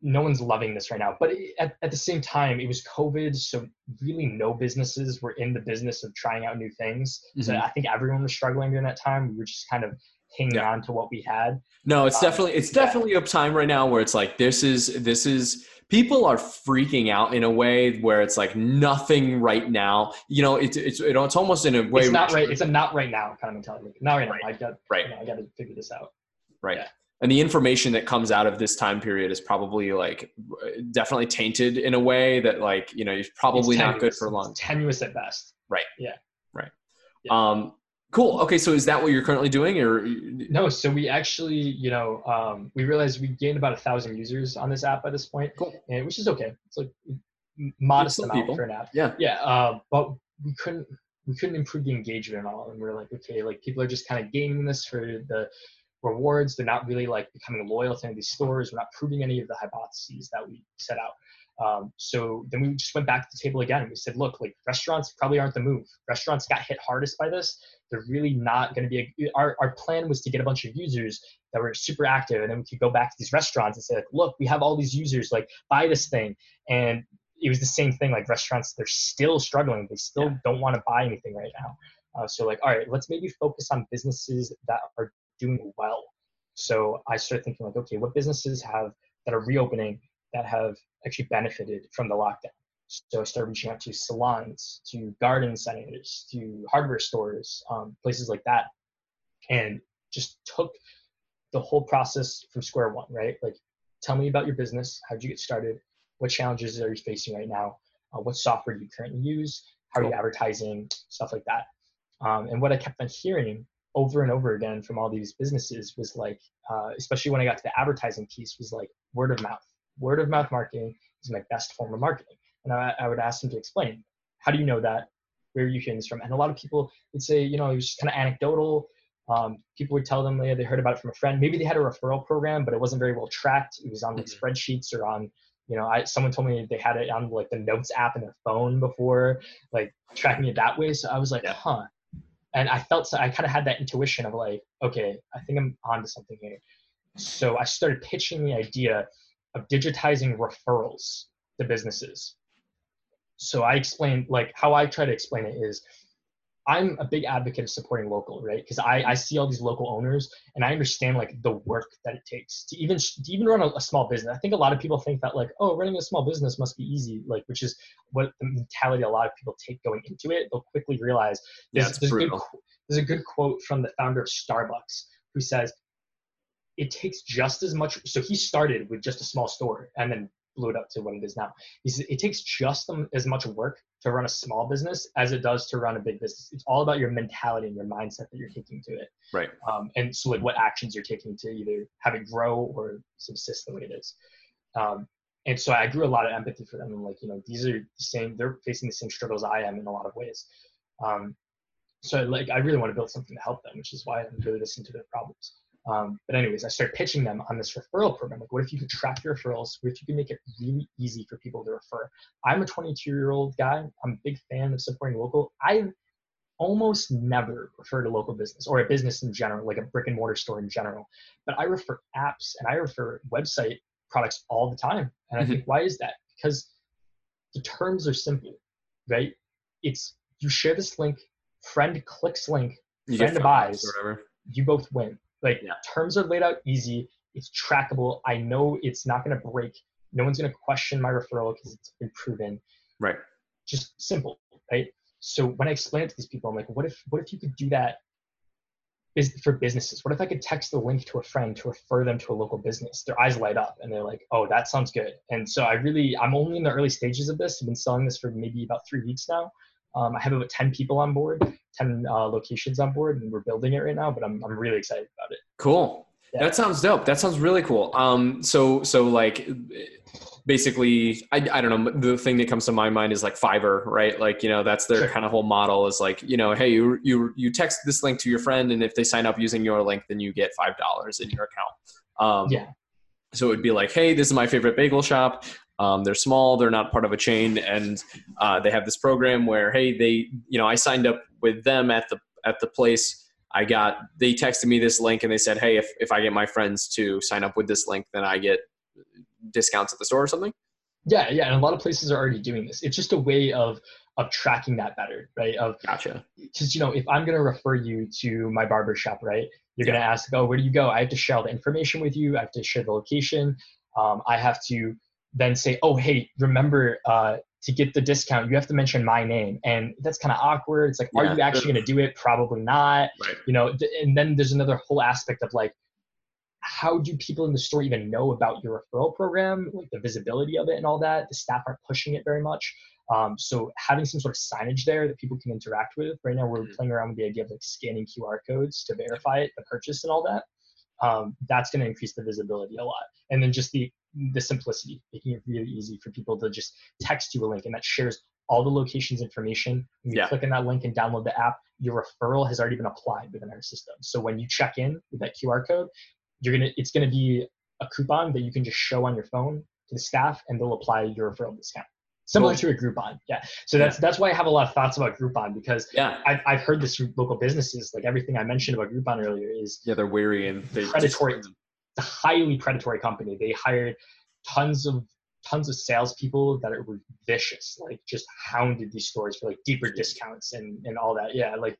no one's loving this right now. But at, at the same time, it was COVID, so really no businesses were in the business of trying out new things. Mm-hmm. So I think everyone was struggling during that time. We were just kind of hanging yeah. on to what we had. No, it's um, definitely it's yeah. definitely a time right now where it's like this is this is people are freaking out in a way where it's like nothing right now. You know, it's it's it's almost in a way. It's not right. It's a not right now kind of mentality. Not right, right. now. I got right. You know, I got to figure this out. Right. Yeah and the information that comes out of this time period is probably like definitely tainted in a way that like you know is probably not good for long it's tenuous at best. Right. Yeah. Right. Yeah. um cool. Okay so is that what you're currently doing or? No so we actually you know um, we realized we gained about a thousand users on this app by this point. Cool. and, which is okay. It's like modest amount people. for an app. Yeah. Yeah uh, but we couldn't we couldn't improve the engagement at all. And we are like okay like people are just kind of gaming this for the rewards. They're not really like becoming loyal to any of these stores. We're not proving any of the hypotheses that we set out. Um, so then we just went back to the table again and we said, look, like restaurants probably aren't the move. Restaurants got hit hardest by this. They're really not going to be. A, our our plan was to get a bunch of users that were super active, and then we could go back to these restaurants and say, like, look, we have all these users. Like, buy this thing. And it was the same thing. Like restaurants, they're still struggling. They still yeah. don't want to buy anything right now. Uh, so like, all right, let's maybe focus on businesses that are doing well. So I started thinking like, okay, what businesses have that are reopening that have actually benefited from the lockdown? So I started reaching out to salons, to garden centers, to hardware stores, um, places like that, and just took the whole process from square one, right? Like, tell me about your business. How'd you get started? What challenges are you facing right now? Uh, what software do you currently use? How are you advertising? Stuff like that. Um, and what I kept on hearing over and over again from all these businesses was like, uh, especially when I got to the advertising piece, was like word of mouth. Word of mouth marketing is my best form of marketing. And I, I would ask them to explain, how do you know that? Where are you hearing this from? And a lot of people would say, you know, it was just kind of anecdotal. Um, people would tell them yeah, they heard about it from a friend. Maybe they had a referral program, but it wasn't very well tracked. It was on like mm-hmm. spreadsheets or on, you know, I someone told me they had it on like the notes app in their phone before, like tracking it that way. So I was like, huh, and I felt I kind of had that intuition of like, okay, I think I'm onto something here. So I started pitching the idea of digitizing referrals to businesses. So I explained like how I try to explain it is I'm a big advocate of supporting local, right? Because I, I see all these local owners and I understand like the work that it takes to even to even run a, a, small business. I think a lot of people think that like, oh, running a small business must be easy, like which is what the mentality a lot of people take going into it. They'll quickly realize there's, yeah, there's, a, good, there's a good quote from the founder of Starbucks who says it takes just as much. So he started with just a small store and then blew it up to what it is now. He says it takes just um, as much work to run a small business as it does to run a big business. It's all about your mentality and your mindset that you're taking to it. Right. Um, and so like what actions you're taking to either have it grow or subsist the way it is. Um, and so I grew a lot of empathy for them. And like, you know, these are the same, they're facing the same struggles I am in a lot of ways. Um, so like, I really want to build something to help them, which is why I'm really listening to their problems. Um, but anyways, I started pitching them on this referral program. Like, what if you could track your referrals? What if you could make it really easy for people to refer? I'm a 22 year old guy. I'm a big fan of supporting local. I almost never refer to local business or a business in general, like a brick and mortar store in general. But I refer apps and I refer website products all the time. And mm-hmm. I think, why is that? Because the terms are simple, right? It's you share this link, friend clicks link, you friend buys, you both win. Like yeah. terms are laid out easy. It's trackable. I know it's not going to break. No one's going to question my referral because it's been proven. Right. Just simple, right? So when I explain it to these people, I'm like, what if what if you could do that for businesses? What if I could text the link to a friend to refer them to a local business? Their eyes light up and they're like, oh, that sounds good. And so I really, I'm only in the early stages of this. I've been selling this for maybe about three weeks now. Um, I have about 10 people on board, 10 uh, locations on board, and we're building it right now, but I'm, I'm really excited about it. Cool. Yeah. That sounds dope. That sounds really cool. Um, so, so like basically, I, I don't know, the thing that comes to my mind is like Fiverr, right? Like, you know, that's their sure. kind of whole model is like, you know, Hey, you, you, you text this link to your friend. And if they sign up using your link, then you get $5 in your account. Um, yeah. So it would be like, Hey, this is my favorite bagel shop. Um, they're small, they're not part of a chain, and uh, they have this program where, hey, they, you know, I signed up with them at the at the place. I got they texted me this link and they said, hey, if if I get my friends to sign up with this link, then I get discounts at the store or something. Yeah, yeah, and a lot of places are already doing this. It's just a way of of tracking that better, right? Of gotcha. Because you know, if I'm gonna refer you to my barber shop, right? You're yeah. gonna ask, oh, where do you go? I have to share all the information with you. I have to share the location. Um, I have to then say, oh, hey, remember uh, to get the discount, you have to mention my name. And that's kind of awkward. It's like, yeah, are you actually going to do it? Probably not. Right. You know, and then there's another whole aspect of like, how do people in the store even know about your referral program, like the visibility of it and all that? The staff aren't pushing it very much. Um, so having some sort of signage there that people can interact with. Right now, we're mm-hmm. playing around with the idea of like scanning QR codes to verify it, the purchase and all that. Um, that's going to increase the visibility a lot. And then just the the simplicity, making it really easy for people to just text you a link and that shares all the locations information. When you yeah. click on that link and download the app, your referral has already been applied within our system. So when you check in with that QR code, you're gonna it's gonna be a coupon that you can just show on your phone to the staff and they'll apply your referral discount. Similar cool. to a Groupon, yeah. So that's yeah. that's why I have a lot of thoughts about Groupon because yeah, I've, I've heard this from local businesses. Like everything I mentioned about Groupon earlier is yeah, they're weary and they predatory a highly predatory company. They hired tons of tons of salespeople that were vicious, like just hounded these stores for like deeper discounts and and all that. Yeah, like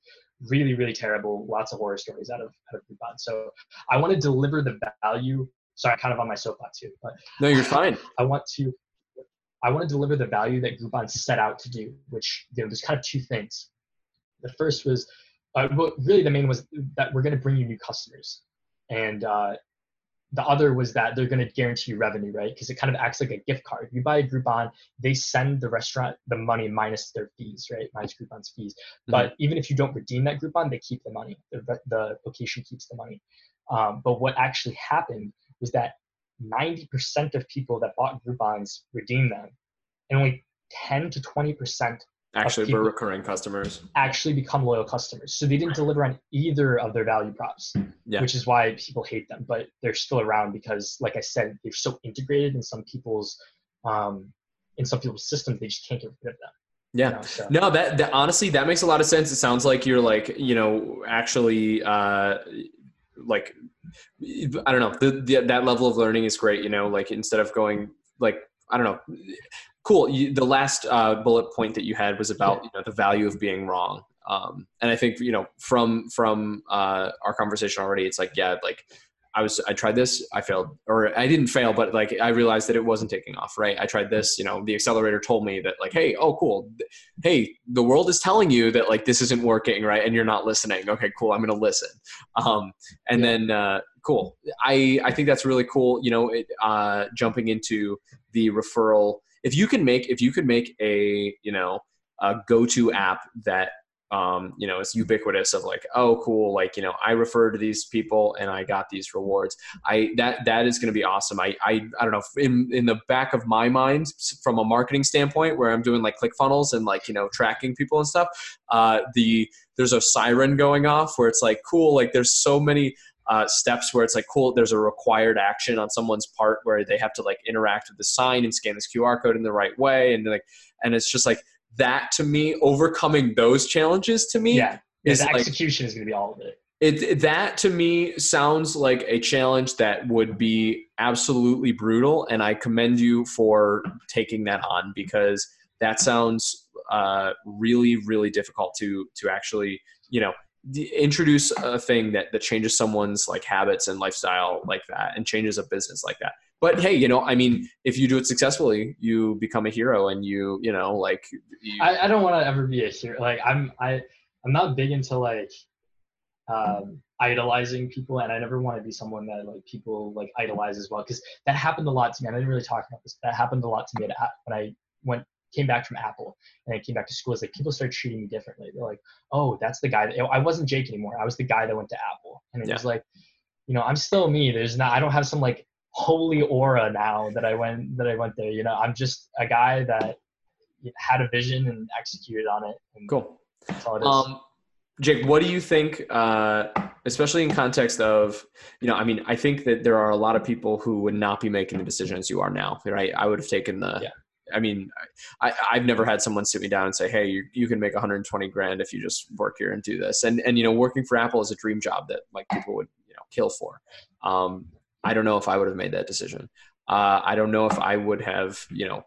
really really terrible. Lots of horror stories out of out of Groupon. So I want to deliver the value. Sorry, I'm kind of on my soapbox here, but no, you're fine. I want to. I want to deliver the value that Groupon set out to do, which you know, there's kind of two things. The first was, uh, well, really the main was that we're going to bring you new customers, and uh, the other was that they're going to guarantee you revenue, right? Because it kind of acts like a gift card. You buy a Groupon, they send the restaurant the money minus their fees, right? Minus Groupon's fees. Mm-hmm. But even if you don't redeem that Groupon, they keep the money. The, the location keeps the money. Um, but what actually happened was that 90% of people that bought Groupons redeemed them, and only 10 to 20% actually were recurring customers actually become loyal customers so they didn't deliver on either of their value props yeah. which is why people hate them but they're still around because like i said they're so integrated in some people's um, in some people's systems they just can't get rid of them yeah. You know, so. No, that, that honestly, that makes a lot of sense. It sounds like you're like, you know, actually, uh, like, I don't know, the, the, that level of learning is great. You know, like instead of going like, I don't know, cool. You, the last uh, bullet point that you had was about you know, the value of being wrong. Um, and I think you know from from uh, our conversation already, it's like yeah, like I was I tried this, I failed, or I didn't fail, but like I realized that it wasn't taking off. Right? I tried this. You know, the accelerator told me that like, hey, oh cool, hey, the world is telling you that like this isn't working, right? And you're not listening. Okay, cool. I'm gonna listen. Um, and yeah. then uh, cool. I I think that's really cool. You know, it, uh, jumping into the referral if you can make if you could make a you know a go-to app that um, you know, it's ubiquitous of like, oh, cool, like you know, I refer to these people and I got these rewards. I that that is going to be awesome. I I I don't know in in the back of my mind from a marketing standpoint, where I'm doing like click funnels and like you know tracking people and stuff. Uh, the there's a siren going off where it's like cool, like there's so many uh, steps where it's like cool there's a required action on someone's part where they have to like interact with the sign and scan this qr code in the right way and like and it's just like that to me, overcoming those challenges to me, yeah, is the execution like, is going to be all of it. It, that to me sounds like a challenge that would be absolutely brutal, and I commend you for taking that on because that sounds uh, really, really difficult to to actually, you know, introduce a thing that that changes someone's like habits and lifestyle like that, and changes a business like that but hey, you know, I mean, if you do it successfully, you become a hero, and you, you know, like. You, I, I don't want to ever be a hero. Like I'm, I, I'm not big into like, um, idolizing people, and I never want to be someone that like people like idolize as well, because that happened a lot to me. I didn't really talk about this. That happened a lot to me at, when I went came back from Apple and I came back to school. It's like people started treating me differently. They're like, oh, that's the guy that I wasn't Jake anymore. I was the guy that went to Apple, and it yeah. was like, you know, I'm still me. There's not. I don't have some like holy aura now that I went that I went there. You know, I'm just a guy that had a vision and executed on it. cool. Um, Jake, what do you think, uh, especially in context of, you know, I mean, I think that there are a lot of people who would not be making the decisions you are now, right? I would have taken the, yeah. I mean, I, I've never had someone sit me down and say, "Hey, you, you can make 120 grand if you just work here and do this." And and you know, working for Apple is a dream job that like people would you know kill for. Um, I don't know if I would have made that decision. Uh, I don't know if I would have, you know,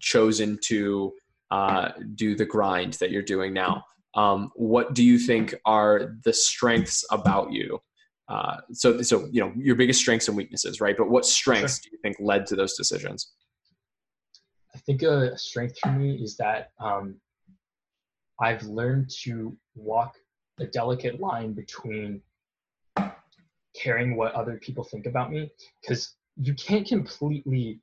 chosen to uh, do the grind that you're doing now. Um, what do you think are the strengths about you? Uh, so, so you know your biggest strengths and weaknesses, right? But what strengths sure. do you think led to those decisions? I think a strength for me is that um, I've learned to walk a delicate line between caring what other people think about me because you can't completely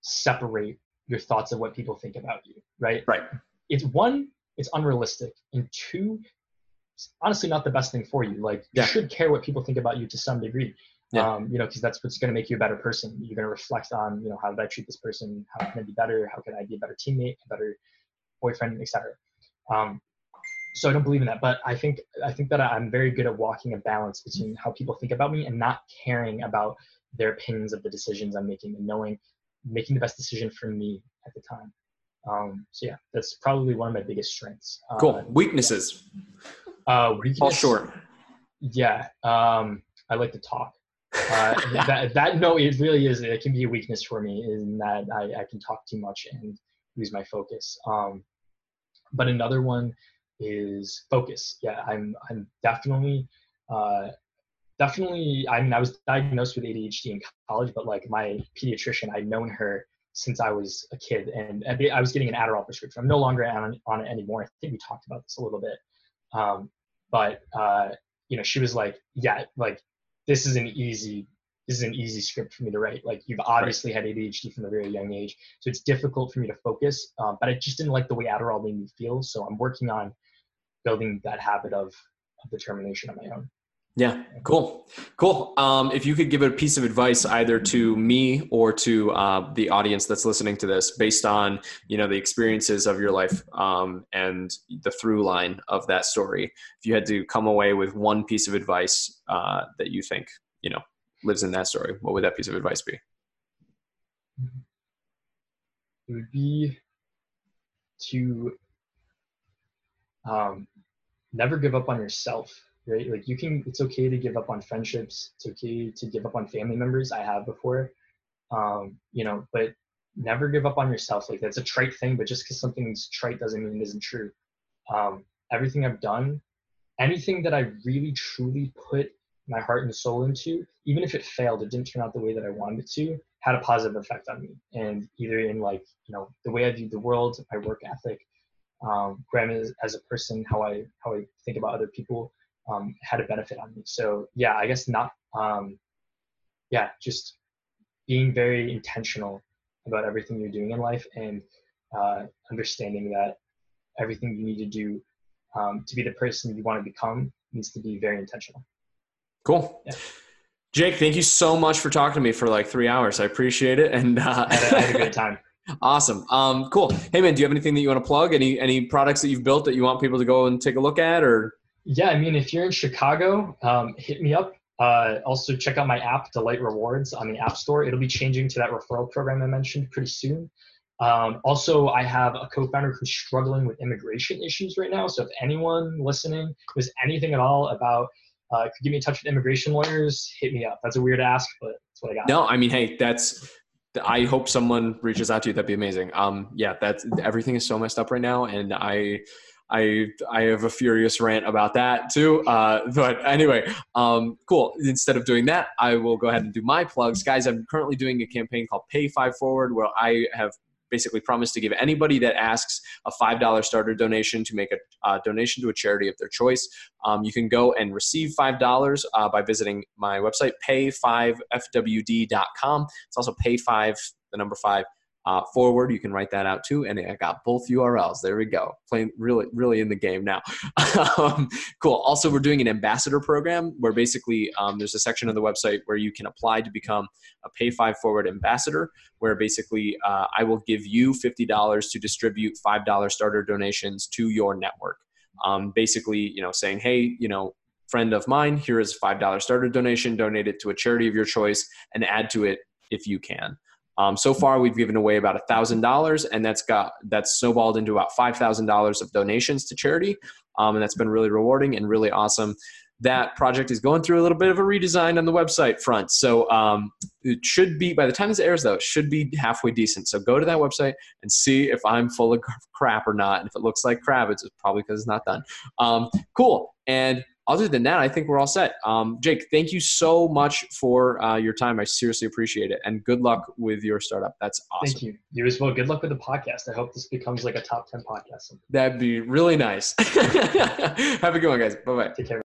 separate your thoughts of what people think about you, right? Right. It's one, it's unrealistic, and two, it's honestly not the best thing for you. Like you should care what people think about you to some degree. Yeah. Um, you know, because that's what's going to make you a better person. You're going to reflect on, you know, how did I treat this person? How can I be better? How can I be a better teammate, a better boyfriend, etc. Um, so I don't believe in that. But I think I think that I'm very good at walking a balance between how people think about me and not caring about their opinions of the decisions I'm making and knowing making the best decision for me at the time. Um, so yeah, that's probably one of my biggest strengths. Cool. Uh, weaknesses. Uh, weakness, All short. Yeah. Um, I like to talk. Uh, that, that no, it really is. It can be a weakness for me in that I, I can talk too much and lose my focus. Um, but another one is focus. Yeah, I'm I'm definitely uh, definitely. I mean, I was diagnosed with ADHD in college, but like my pediatrician, I'd known her since I was a kid, and I was getting an Adderall prescription. I'm no longer on, on it anymore. I think we talked about this a little bit, um, but uh, you know, she was like, "Yeah, like this is an easy this is an easy script for me to write. Like you've obviously right. had ADHD from a very young age, so it's difficult for me to focus. Um, but I just didn't like the way Adderall made me feel, so I'm working on building that habit of, of determination on my own. Yeah, cool, cool. Um, if you could give a piece of advice either to me or to uh, the audience that's listening to this, based on you know the experiences of your life um, and the through line of that story, if you had to come away with one piece of advice uh, that you think you know lives in that story, what would that piece of advice be? It would be to um, never give up on yourself right? Like you can it's okay to give up on friendships. It's okay to give up on family members. I have before. Um, you know but never give up on yourself. Like that's a trite thing but just because something's trite doesn't mean it isn't true. Um, everything i've done anything that i really truly put my heart and soul into even if it failed it didn't turn out the way that i wanted it to had a positive effect on me. And either in like you know the way i view the world my work ethic um, as a person, how I how I think about other people, um, had a benefit on me. So yeah, I guess not. Um, yeah, just being very intentional about everything you're doing in life and uh, understanding that everything you need to do um, to be the person you want to become needs to be very intentional. Cool. Yeah. Jake, thank you so much for talking to me for like three hours. I appreciate it, and uh, I, had a, I, had a great time. Awesome. Um, cool. Hey man, do you have anything that you want to plug? Any any products that you've built that you want people to go and take a look at, or? Yeah, I mean, if you're in Chicago, um, hit me up. Uh, also, check out my app, Delight Rewards, on the App Store. It'll be changing to that referral program I mentioned pretty soon. Um, also, I have a co-founder who's struggling with immigration issues right now. So if anyone listening knows anything at all about uh, could give me a touch with immigration lawyers, hit me up. That's a weird ask, but that's what I got. No, I mean, hey, that's. I hope someone reaches out to you. That'd be amazing. Um, yeah, that's everything is so messed up right now, and I, I, I have a furious rant about that too. Uh, but anyway, um, cool. Instead of doing that, I will go ahead and do my plugs, guys. I'm currently doing a campaign called Pay Five Forward, where I have basically promised to give anybody that asks a $5 starter donation to make a uh, donation to a charity of their choice. Um, you can go and receive $5 uh, by visiting my website, pay5fwd.com. It's also pay5, the number 5, uh, forward. You can write that out too. And I got both URLs. There we go. Playing really, really in the game now. um, cool. Also, we're doing an ambassador program where basically um, there's a section on the website where you can apply to become a Pay Five Forward ambassador, where basically uh, I will give you $50 to distribute $5 starter donations to your network. Um, basically, you know, saying, hey, you know, friend of mine, here is a $5 starter donation, donate it to a charity of your choice, and add to it if you can. Um, so far, we've given away about thousand dollars, and that's got that's snowballed into about five thousand dollars of donations to charity, um, and that's been really rewarding and really awesome. That project is going through a little bit of a redesign on the website front, so um, it should be by the time this airs, though, it should be halfway decent. So go to that website and see if I'm full of crap or not. And if it looks like crap, it's probably because it's not done. Um, cool, and other than that, I think we're all set. Um, Jake, thank you so much for uh, your time. I seriously appreciate it. And good luck with your startup. That's awesome. Thank you. You as well. Good luck with the podcast. I hope this becomes like a top 10 podcast. That'd be really nice. Have a good one, guys. Bye bye. Take care.